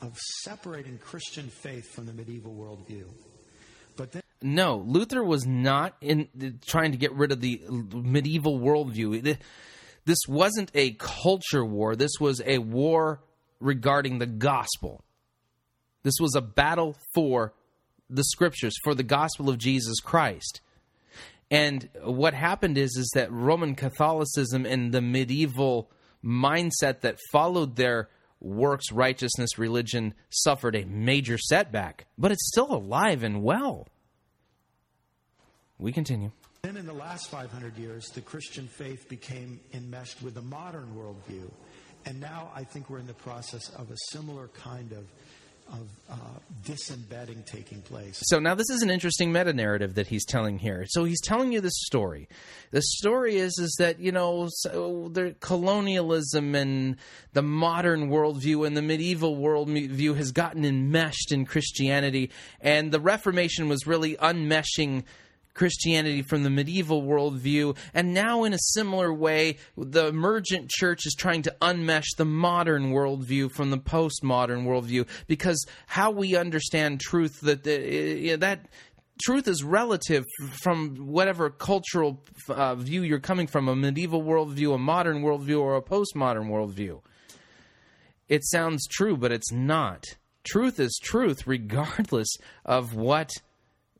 of separating Christian faith from the medieval worldview. But then No, Luther was not in trying to get rid of the medieval worldview. This wasn't a culture war. This was a war regarding the gospel. This was a battle for the scriptures, for the gospel of Jesus Christ. And what happened is is that Roman Catholicism and the medieval mindset that followed their works righteousness religion suffered a major setback, but it's still alive and well. We continue. Then, in the last 500 years, the Christian faith became enmeshed with the modern worldview. And now I think we're in the process of a similar kind of, of uh, disembedding taking place. So now this is an interesting meta narrative that he's telling here. So he's telling you this story. The story is is that you know so the colonialism and the modern worldview and the medieval worldview has gotten enmeshed in Christianity, and the Reformation was really unmeshing. Christianity from the medieval worldview, and now in a similar way, the emergent church is trying to unmesh the modern worldview from the postmodern worldview because how we understand truth that uh, that truth is relative from whatever cultural uh, view you're coming from a medieval worldview, a modern worldview, or a postmodern worldview. It sounds true, but it's not. Truth is truth, regardless of what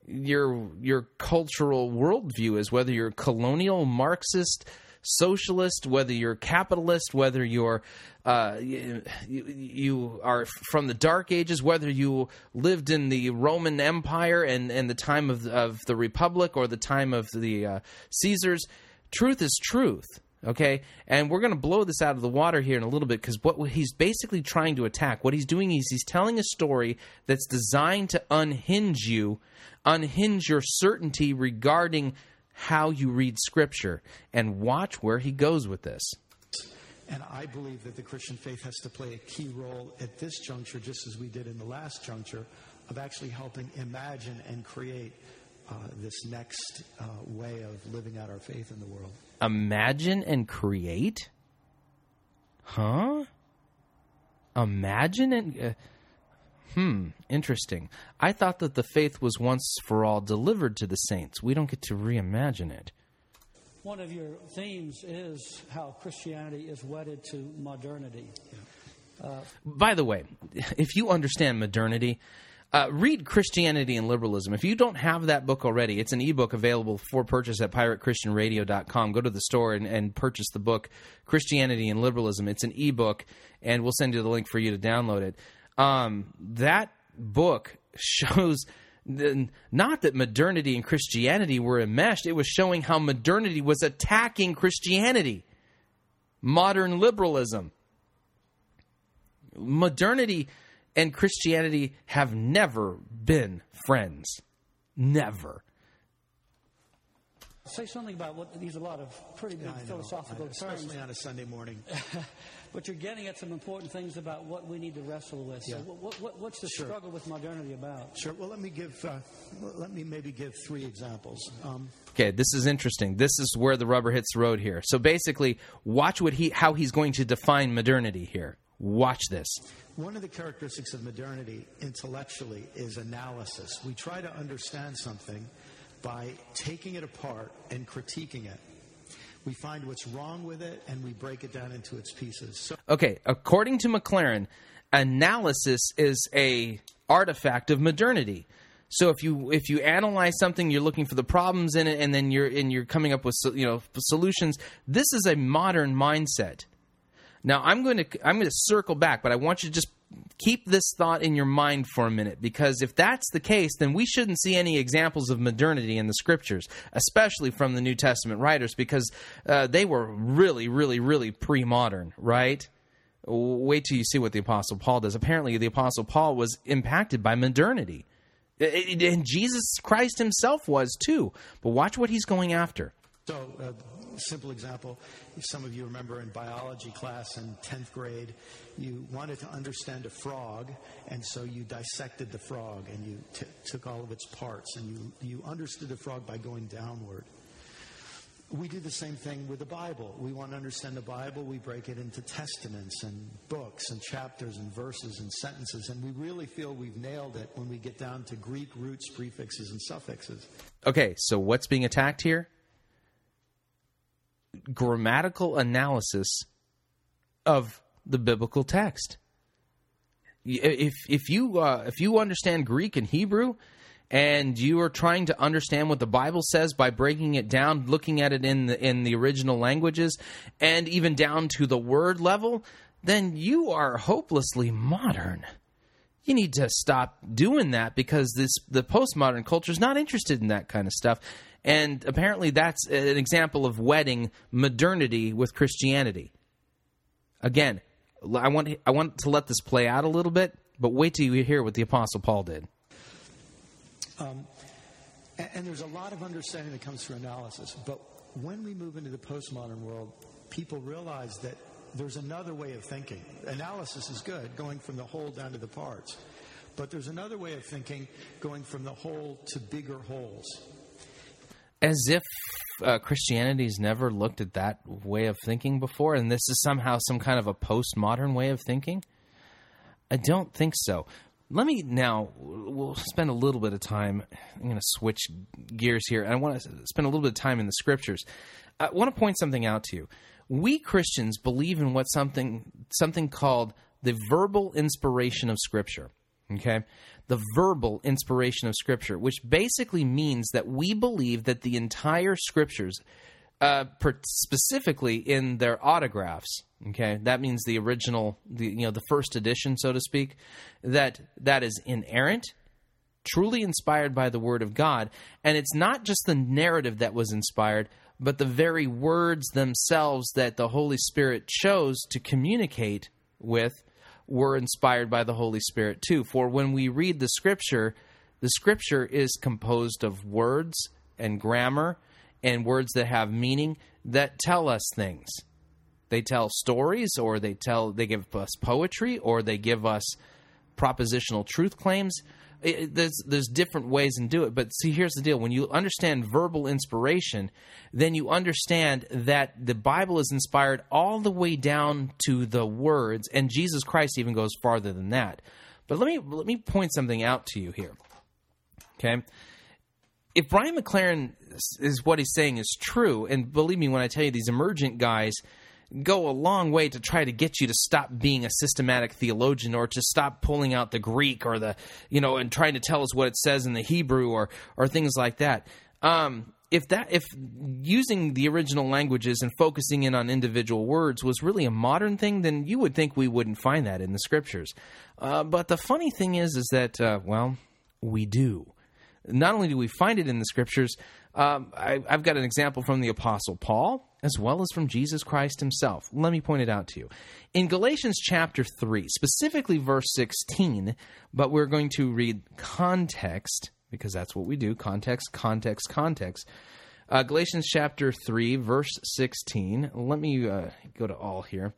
your your cultural worldview is, whether you're colonial, Marxist, socialist, whether you're capitalist, whether you're uh, you, you are from the Dark Ages, whether you lived in the Roman Empire and, and the time of, of the Republic or the time of the uh, Caesars. Truth is truth. Okay, and we're going to blow this out of the water here in a little bit because what he's basically trying to attack, what he's doing is he's telling a story that's designed to unhinge you, unhinge your certainty regarding how you read Scripture, and watch where he goes with this. And I believe that the Christian faith has to play a key role at this juncture, just as we did in the last juncture, of actually helping imagine and create uh, this next uh, way of living out our faith in the world. Imagine and create? Huh? Imagine and. Uh, hmm, interesting. I thought that the faith was once for all delivered to the saints. We don't get to reimagine it. One of your themes is how Christianity is wedded to modernity. Uh, By the way, if you understand modernity, uh, read Christianity and Liberalism. If you don't have that book already, it's an ebook available for purchase at piratechristianradio.com. Go to the store and, and purchase the book, Christianity and Liberalism. It's an ebook, and we'll send you the link for you to download it. Um, that book *laughs* shows not that modernity and Christianity were enmeshed, it was showing how modernity was attacking Christianity, modern liberalism. Modernity and Christianity have never been friends. Never. say something about what these are a lot of pretty big I know, philosophical I- terms. especially on a Sunday morning. *laughs* but you're getting at some important things about what we need to wrestle with. So, Yeah. what, what, what's the Sure. struggle with modernity about? Sure. Well, let me give. Uh, let me maybe give three examples. Um, Okay, this is interesting. This is where the rubber hits the road here. So basically, watch what he how he's going to define modernity here. Watch this. One of the characteristics of modernity intellectually is analysis. We try to understand something by taking it apart and critiquing it. We find what's wrong with it and we break it down into its pieces. So Okay, according to McLaren, analysis is a artifact of modernity. So if you if you analyze something, you're looking for the problems in it, and then you're and you're coming up with so- you know solutions. This is a modern mindset. Now I'm going to I'm going to circle back, but I want you to just keep this thought in your mind for a minute because if that's the case, then we shouldn't see any examples of modernity in the scriptures, especially from the New Testament writers, because uh, they were really, really, really pre-modern, right? Wait till you see what the Apostle Paul does. Apparently, the Apostle Paul was impacted by modernity. It- it- and Jesus Christ himself was too. But watch what he's going after. So, a simple example if some of you remember in biology class in 10th grade, you wanted to understand a frog, and so you dissected the frog and you t- took all of its parts and you, you understood the frog by going downward. We do the same thing with the Bible. We want to understand the Bible, we break it into testaments and books and chapters and verses and sentences, and we really feel we've nailed it when we get down to Greek roots, prefixes, and suffixes. Okay, so what's being attacked here? Grammatical analysis of the biblical text. If if you uh, if you understand Greek and Hebrew, and you are trying to understand what the Bible says by breaking it down, looking at it in the in the original languages, and even down to the word level, then you are hopelessly modern you need to stop doing that because this the postmodern culture is not interested in that kind of stuff and apparently that's an example of wedding modernity with christianity again i want i want to let this play out a little bit but wait till you hear what the apostle paul did Um, and, and there's a lot of understanding that comes through analysis. But when we move into the postmodern world, people realize that there's another way of thinking. Analysis is good, going from the whole down to the parts. But there's another way of thinking, going from the whole to bigger wholes. As if uh, Christianity's never looked at that way of thinking before, and this is somehow some kind of a postmodern way of thinking. I don't think so. Let me now. We'll spend a little bit of time. I'm going to switch gears here, and I want to spend a little bit of time in the scriptures. I want to point something out to you. We Christians believe in what something something called the verbal inspiration of Scripture. Okay, the verbal inspiration of Scripture, which basically means that we believe that the entire Scriptures, uh, per- specifically in their autographs, okay, that means the original, the you know, the first edition, so to speak, that that is inerrant, truly inspired by the Word of God, and it's not just the narrative that was inspired, but the very words themselves that the Holy Spirit chose to communicate with were inspired by the Holy Spirit too. For when we read the Scripture, the Scripture is composed of words and grammar and words that have meaning that tell us things. They tell stories, or they tell they give us poetry, or they give us propositional truth claims. It- there's there's different ways and do it, but see, here's the deal: when you understand verbal inspiration, then you understand that the Bible is inspired all the way down to the words, and Jesus Christ even goes farther than that. But let me let me point something out to you here. Okay, if Brian McLaren is what he's saying is true, and believe me when I tell you, these emergent guys go a long way to try to get you to stop being a systematic theologian or to stop pulling out the Greek or the you know and trying to tell us what it says in the Hebrew or or things like that. Um, if that if using the original languages and focusing in on individual words was really a modern thing, then you would think we wouldn't find that in the scriptures. Uh, but the funny thing is, is that uh, well, we do not only do we find it in the scriptures, um, I, I've got an example from the Apostle Paul as well as from Jesus Christ himself. Let me point it out to you. In Galatians chapter 3, specifically verse 16, but we're going to read context because that's what we do context, context, context. Uh, Galatians chapter 3, verse 16. Let me uh, go to all here.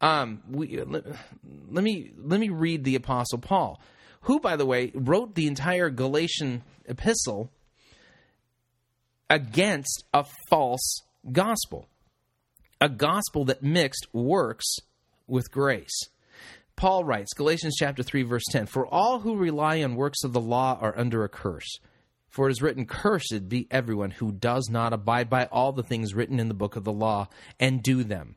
Um, we, let, let me let me read the Apostle Paul, who, by the way, wrote the entire Galatian epistle against a false gospel, a gospel that mixed works with grace. Paul writes, Galatians chapter 3 verse 10, "For all who rely on works of the law are under a curse. For it is written, Cursed be everyone who does not abide by all the things written in the book of the law and do them.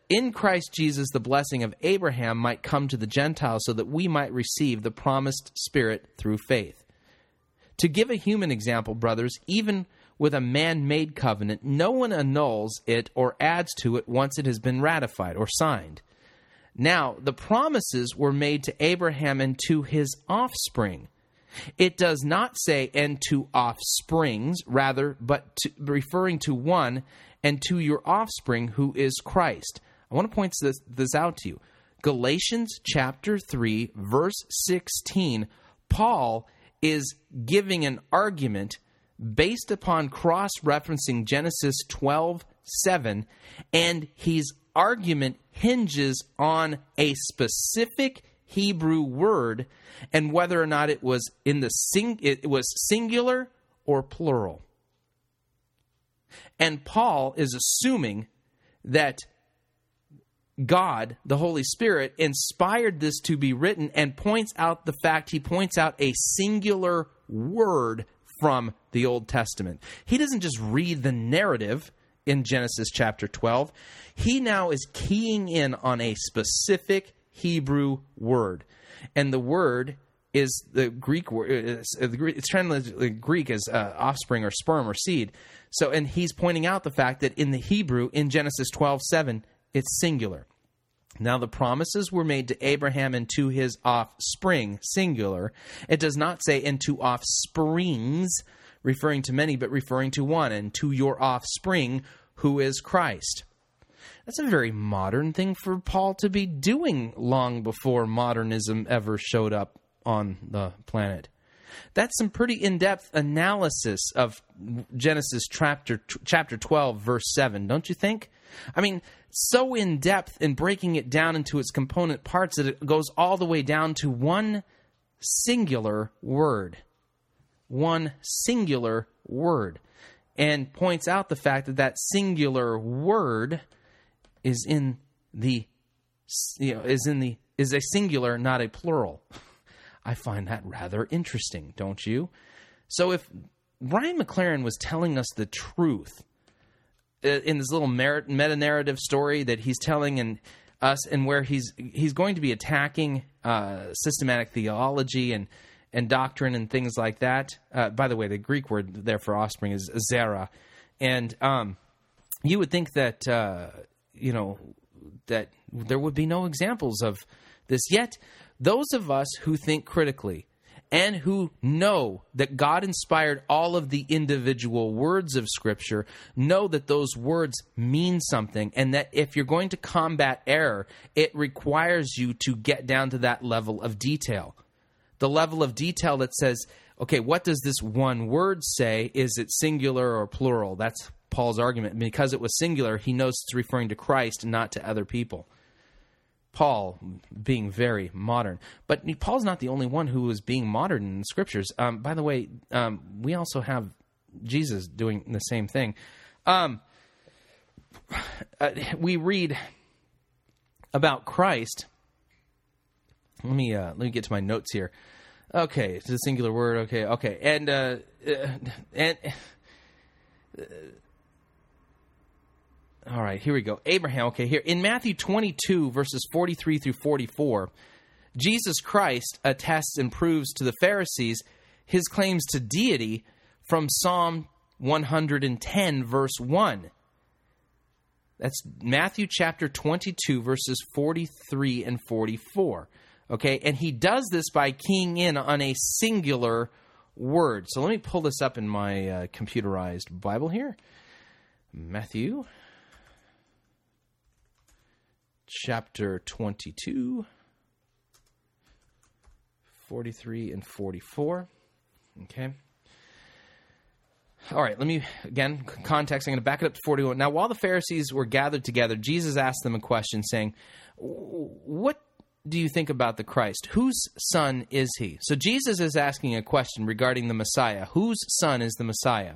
in Christ Jesus the blessing of Abraham might come to the Gentiles, so that we might receive the promised Spirit through faith. To give a human example, brothers, even with a man made covenant, no one annuls it or adds to it once it has been ratified or signed. Now, the promises were made to Abraham and to his offspring. It does not say and to offsprings, rather, but to, referring to one and to your offspring who is Christ. I want to point this, this out to you. Galatians chapter 3, verse 16, Paul is giving an argument based upon cross referencing Genesis 12 7, and his argument hinges on a specific Hebrew word and whether or not it was in the sing it was singular or plural. And Paul is assuming that God, the Holy Spirit, inspired this to be written and points out the fact he points out a singular word from the Old Testament. He doesn't just read the narrative in Genesis chapter 12, he now is keying in on a specific Hebrew word. And the word is the Greek word. It's, it's translated Greek as uh, offspring or sperm or seed. So, and he's pointing out the fact that in the Hebrew, in Genesis 12 7, it's singular. Now, the promises were made to Abraham and to his offspring, singular. It does not say, and to offsprings, referring to many, but referring to one, and to your offspring, who is Christ. That's a very modern thing for Paul to be doing long before modernism ever showed up on the planet. That's some pretty in-depth analysis of Genesis chapter chapter 12 verse 7, don't you think? I mean, so in depth in breaking it down into its component parts that it goes all the way down to one singular word. One singular word. And points out the fact that that singular word is in the you know is in the is a singular not a plural. *laughs* I find that rather interesting, don't you? So if Brian McLaren was telling us the truth in this little meta narrative story that he's telling and us and where he's he's going to be attacking uh, systematic theology and and doctrine and things like that. Uh, by the way, the Greek word there for offspring is zera, and um, you would think that uh, you know that there would be no examples of this yet. Those of us who think critically and who know that God inspired all of the individual words of Scripture know that those words mean something, and that if you're going to combat error, it requires you to get down to that level of detail. The level of detail that says, okay, what does this one word say? Is it singular or plural? That's Paul's argument. Because it was singular, he knows it's referring to Christ, not to other people. Paul being very modern. But Paul's not the only one who is being modern in the scriptures. Um, by the way, um, we also have Jesus doing the same thing. Um, uh, we read about Christ. Let me uh, let me get to my notes here. Okay, it's a singular word. Okay, okay, and uh, uh and. All right, here we go. Abraham, okay, here. In Matthew 22, verses 43 through 44, Jesus Christ attests and proves to the Pharisees his claims to deity from Psalm 110, verse 1. That's Matthew chapter 22, verses 43 and 44. Okay, and he does this by keying in on a singular word. So let me pull this up in my uh, computerized Bible here. Matthew chapter 22, 43 and 44. Okay. All right, let me again context. I'm going to back it up to 41. Now, while the Pharisees were gathered together, Jesus asked them a question, saying, "What do you think about the Christ? Whose son is he?" So Jesus is asking a question regarding the Messiah. Whose son is the Messiah?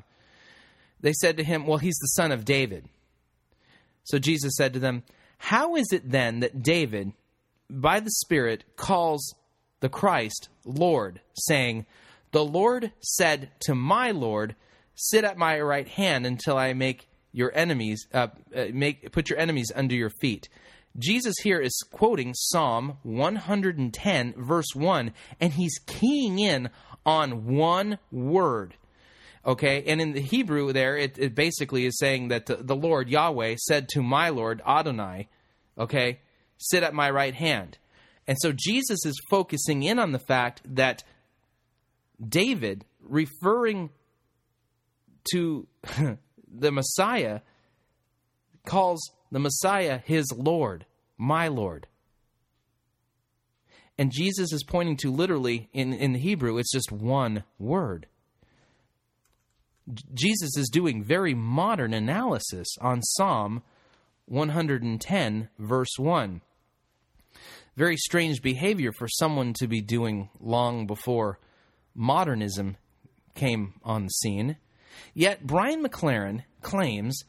They said to him, "Well, he's the son of David." So Jesus said to them, "How is it then that David, by the Spirit, calls the Christ Lord, saying?" The Lord said to my Lord, "Sit at my right hand until I make your enemies uh, uh, make put your enemies under your feet." Jesus here is quoting Psalm 110 verse 1 and he's keying in on one word. Okay, and in the Hebrew there it, it basically is saying that the, the Lord Yahweh said to my Lord Adonai, okay, sit at my right hand. And so Jesus is focusing in on the fact that David, referring to *laughs* the Messiah, calls the Messiah his Lord, my Lord. And Jesus is pointing to literally, in, in the Hebrew, it's just one word. Jesus is doing very modern analysis on Psalm 110, verse 1. Very strange behavior for someone to be doing long before modernism came on the scene. Yet Brian McLaren claims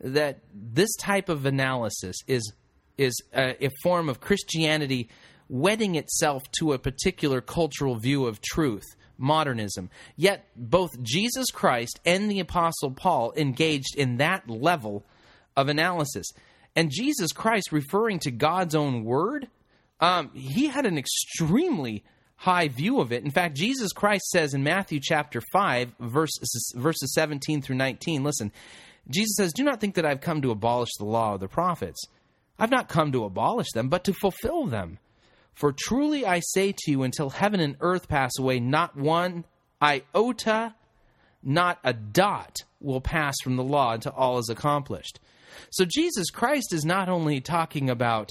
that this type of analysis is is a, a, form of Christianity wedding itself to a particular cultural view of truth, modernism. Yet both Jesus Christ and the Apostle Paul engaged in that level of analysis. And Jesus Christ, referring to God's own word, um, he had an extremely high view of it. In fact, Jesus Christ says in Matthew chapter 5, verses, verses 17 through 19, listen, Jesus says, Do not think that I've come to abolish the law of the prophets. I've not come to abolish them, but to fulfill them. For truly I say to you, until heaven and earth pass away, not one iota, not a dot will pass from the law until all is accomplished. So Jesus Christ is not only talking about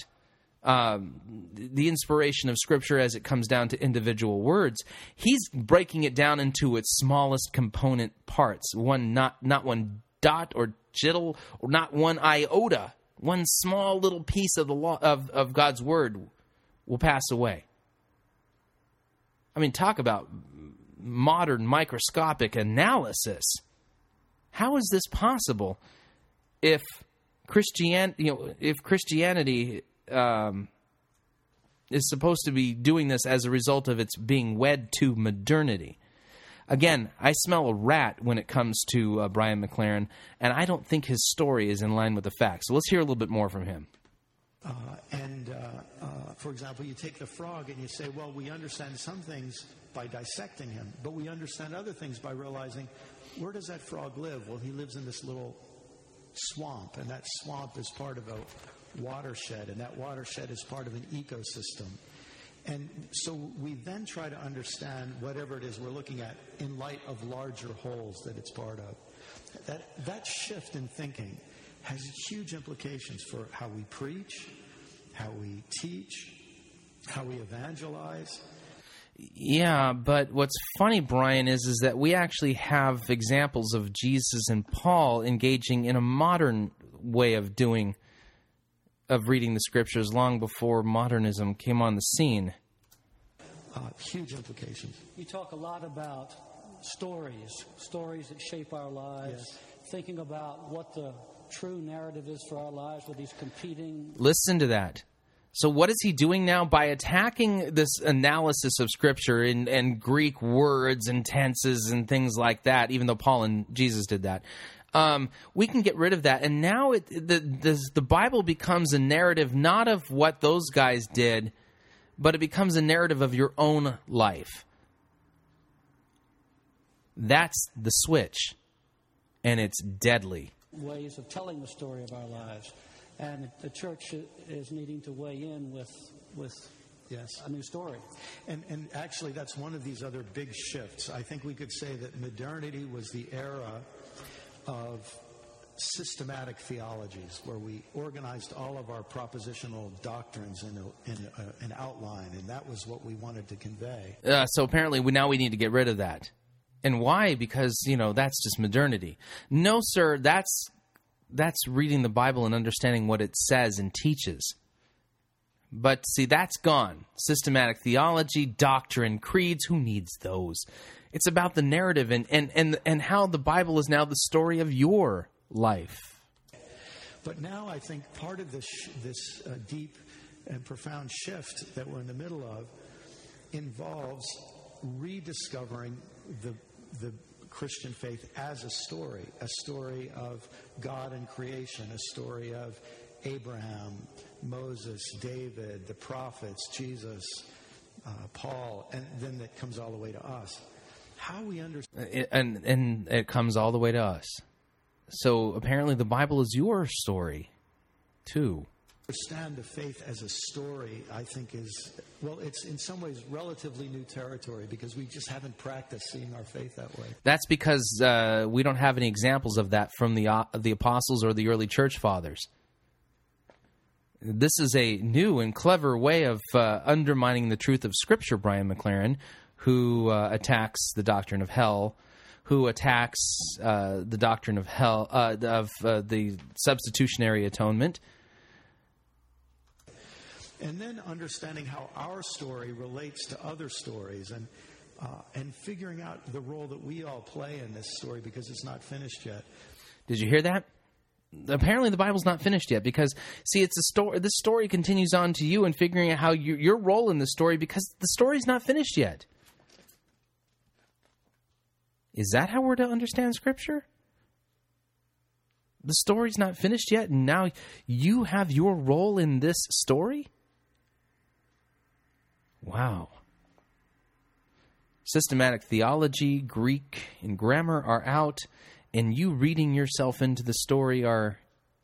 um, the inspiration of Scripture as it comes down to individual words, he's breaking it down into its smallest component parts. One not not one dot or jittle or not one iota. One small little piece of the law of, of God's word will pass away. I mean, talk about modern microscopic analysis. How is this possible if Christian, you know, if Christianity um, is supposed to be doing this as a result of its being wed to modernity. Again, I smell a rat when it comes to uh, Brian McLaren, and I don't think his story is in line with the facts. So let's hear a little bit more from him. Uh, and, uh, uh, for example, you take the frog and you say, well, we understand some things by dissecting him, but we understand other things by realizing where does that frog live? Well, he lives in this little swamp, and that swamp is part of a watershed, and that watershed is part of an ecosystem. And so we then try to understand whatever it is we're looking at in light of larger wholes that it's part of. That, that shift in thinking has huge implications for how we preach, how we teach, how we evangelize. Yeah, but what's funny, Brian, is is that we actually have examples of Jesus and Paul engaging in a modern way of doing of reading the scriptures long before modernism came on the scene. Uh, huge implications. You talk a lot about stories, stories that shape our lives, yes. thinking about what the true narrative is for our lives with these competing. Listen to that. So, what is he doing now? By attacking this analysis of Scripture and, and Greek words and tenses and things like that, even though Paul and Jesus did that, um, we can get rid of that. And now it, the, the, the Bible becomes a narrative not of what those guys did, but it becomes a narrative of your own life. That's the switch, and it's deadly. Ways of telling the story of our lives. And the church is needing to weigh in with, with Yes. a new story. And, and actually, that's one of these other big shifts. I think we could say that modernity was the era of systematic theologies where we organized all of our propositional doctrines in, a, in a, an outline, and that was what we wanted to convey. Uh, so apparently, we, now we need to get rid of that. And why? Because, you know, that's just modernity. No, sir, that's that's reading the Bible and understanding what it says and teaches. But see, that's gone. Systematic theology, doctrine, creeds, who needs those? It's about the narrative and, and, and, and how the Bible is now the story of your life. But now I think part of this, this uh, deep and profound shift that we're in the middle of involves rediscovering the, the Christian faith as a story, a story of God and creation, a story of Abraham, Moses, David, the prophets, Jesus, uh, Paul, and then that comes all the way to us. How we understand, and and it comes all the way to us. So apparently, the Bible is your story, too. Understand the faith as a story, I think is, well, it's in some ways relatively new territory because we just haven't practiced seeing our faith that way. That's because uh, we don't have any examples of that from the uh, the apostles or the early church fathers. This is a new and clever way of uh, undermining the truth of Scripture. Brian McLaren, who uh, attacks the doctrine of hell, who attacks uh, the doctrine of hell uh, of uh, the substitutionary atonement. And then understanding how our story relates to other stories and, uh, and figuring out the role that we all play in this story because it's not finished yet. Did you hear that? Apparently, the Bible's not finished yet because, see, it's a story. This story continues on to you and figuring out how you, your role in the story because the story's not finished yet. Is that how we're to understand Scripture? The story's not finished yet, and now you have your role in this story? Wow. Systematic theology, Greek, and grammar are out, and you reading yourself into the story are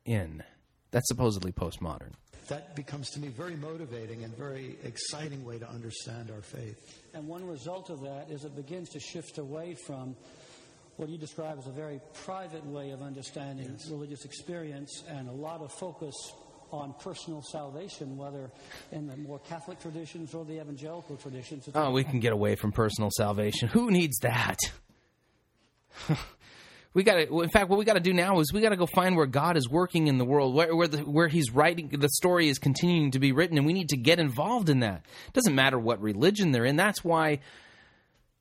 in. That's supposedly postmodern. That becomes to me very motivating and very exciting way to understand our faith. And one result of that is it begins to shift away from what you describe as a very private way of understanding religious experience and a lot of focus on personal salvation, whether in the more Catholic traditions or the evangelical traditions. Oh, we can get away from personal salvation. Who needs that? *laughs* we got to. In fact, what we got to do now is we got to go find where God is working in the world, where where, the, where He's writing the story is continuing to be written, and we need to get involved in that. It doesn't matter what religion they're in. That's why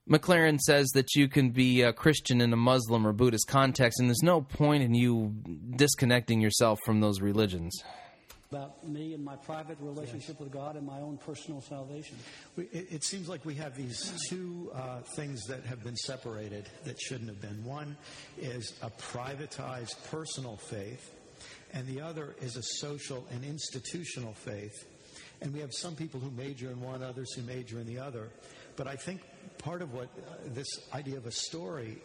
McLaren says that you can be a Christian in a Muslim or Buddhist context, and there's no point in you disconnecting yourself from those religions. About me and my private relationship with God and my own personal salvation. It, it seems like we have these two uh, things that have been separated that shouldn't have been. One is a privatized personal faith, and the other is a social and institutional faith. And we have some people who major in one, others who major in the other. But I think part of what uh, this idea of a story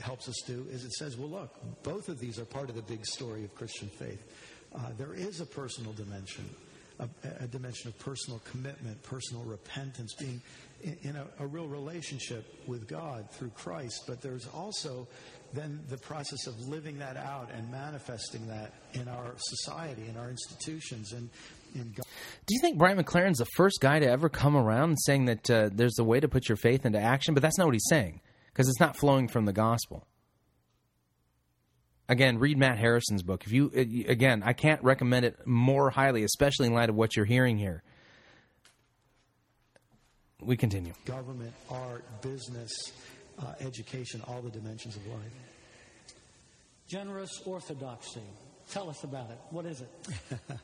helps us do is it says, well, look, both of these are part of the big story of Christian faith. Uh, there is a personal dimension, a, a dimension of personal commitment, personal repentance, being in, in a, a real relationship with God through Christ. But there's also then the process of living that out and manifesting that in our society, in our institutions, and in God. Do you think Brian McLaren's the first guy to ever come around saying that uh, there's a way to put your faith into action? But that's not what he's saying because it's not flowing from the gospel. Again, read Matt Harrison's book. If you uh, again, I can't recommend it more highly, especially in light of what you're hearing here. We continue. government, art, business, uh, education, all the dimensions of life. Generous orthodoxy. Tell us about it. What is it? *laughs*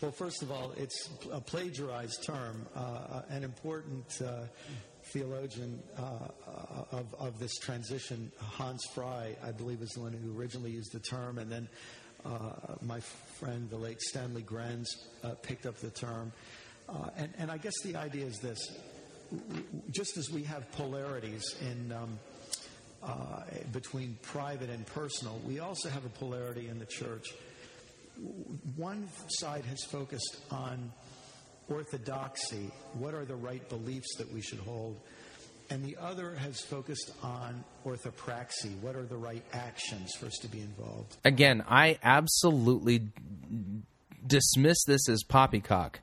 well, first of all, it's a plagiarized term. Uh, an important uh, theologian uh, of, of this transition, Hans Frei, I believe, is the one who originally used the term, and then uh, my friend, the late Stanley Grenz, uh, picked up the term. Uh, and, and I guess the idea is this just as we have polarities in um, uh, between private and personal, we also have a polarity in the church. One side has focused on orthodoxy, what are the right beliefs that we should hold, and the other has focused on orthopraxy, what are the right actions for us to be involved. Again, I absolutely dismiss this as poppycock.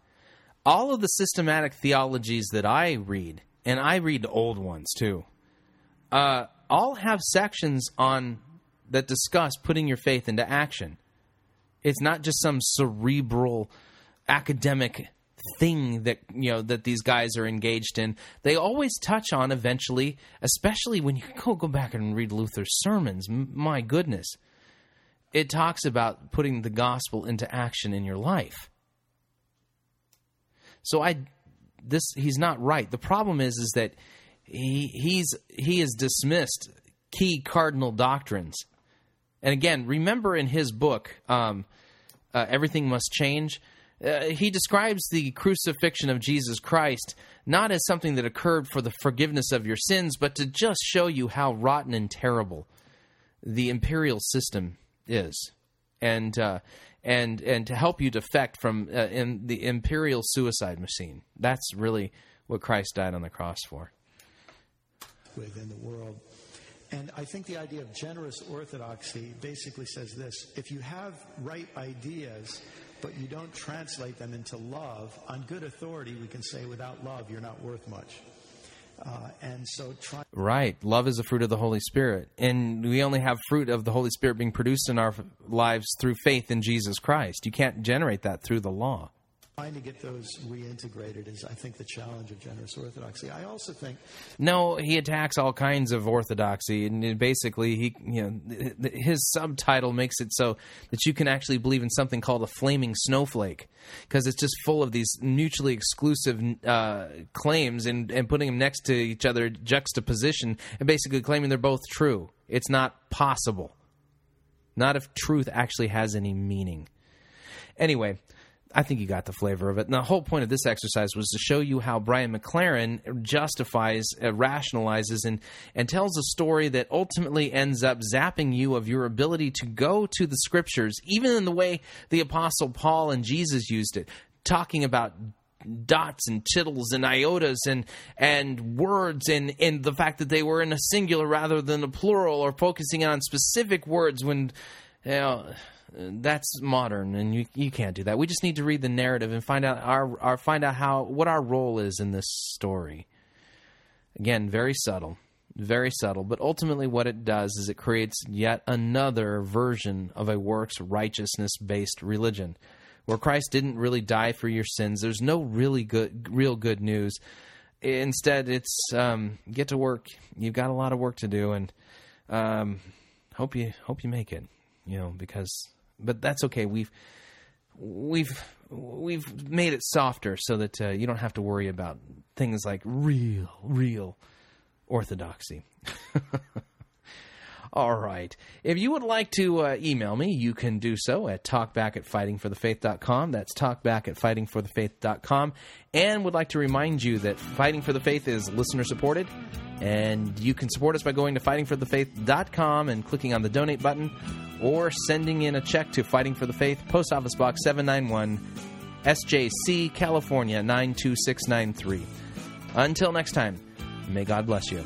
All of the systematic theologies that I read, and I read old ones too, uh, all have sections on that discuss putting your faith into action. It's not just some cerebral academic thing that you know that these guys are engaged in. They always touch on eventually, especially when you *laughs* go go back and read Luther's sermons. My goodness, it talks about putting the gospel into action in your life. So I this he's not right. The problem is is that he he's he has dismissed key cardinal doctrines. And again, remember in his book, um, uh, Everything Must Change, uh, he describes the crucifixion of Jesus Christ not as something that occurred for the forgiveness of your sins, but to just show you how rotten and terrible the imperial system is, and uh, and and to help you defect from uh, the imperial suicide machine. That's really what Christ died on the cross for. within the world. And I think the idea of generous orthodoxy basically says this if you have right ideas, but you don't translate them into love, on good authority, we can say without love, you're not worth much. Uh, and so try. Right. Love is a fruit of the Holy Spirit. And we only have fruit of the Holy Spirit being produced in our lives through faith in Jesus Christ. You can't generate that through the law. Trying to get those reintegrated is, I think, the challenge of generous orthodoxy. I also think No, he attacks all kinds of orthodoxy, and basically, he you know his subtitle makes it so that you can actually believe in something called a flaming snowflake, because it's just full of these mutually exclusive uh, claims and and putting them next to each other, juxtaposition, and basically claiming they're both true. It's not possible. Not if truth actually has any meaning. Anyway, I think you got the flavor of it. And the whole point of this exercise was to show you how Brian McLaren justifies, uh, rationalizes, and, and tells a story that ultimately ends up zapping you of your ability to go to the scriptures, even in the way the Apostle Paul and Jesus used it, talking about dots and tittles and iotas and and words and and the fact that they were in a singular rather than a plural or focusing on specific words when you know that's modern and you you can't do that we just need to read the narrative and find out our, our find out how what our role is in this story again very subtle very subtle but ultimately what it does is it creates yet another version of a works righteousness based religion where Christ didn't really die for your sins. There's no really good, real good news. Instead, it's um, get to work. You've got a lot of work to do, and um, hope you hope you make it. You know, because but that's okay. We've we've we've made it softer so that uh, you don't have to worry about things like real, real orthodoxy. *laughs* All right. If you would like to uh, email me, you can do so at talkback at fightingforthefaith.com. That's talkback at fightingforthefaith.com. And would like to remind you that Fighting for the Faith is listener supported. And you can support us by going to fightingforthefaith.com and clicking on the donate button or sending in a check to Fighting for the Faith, Post Office Box 791, SJC, California 92693. Until next time, may God bless you.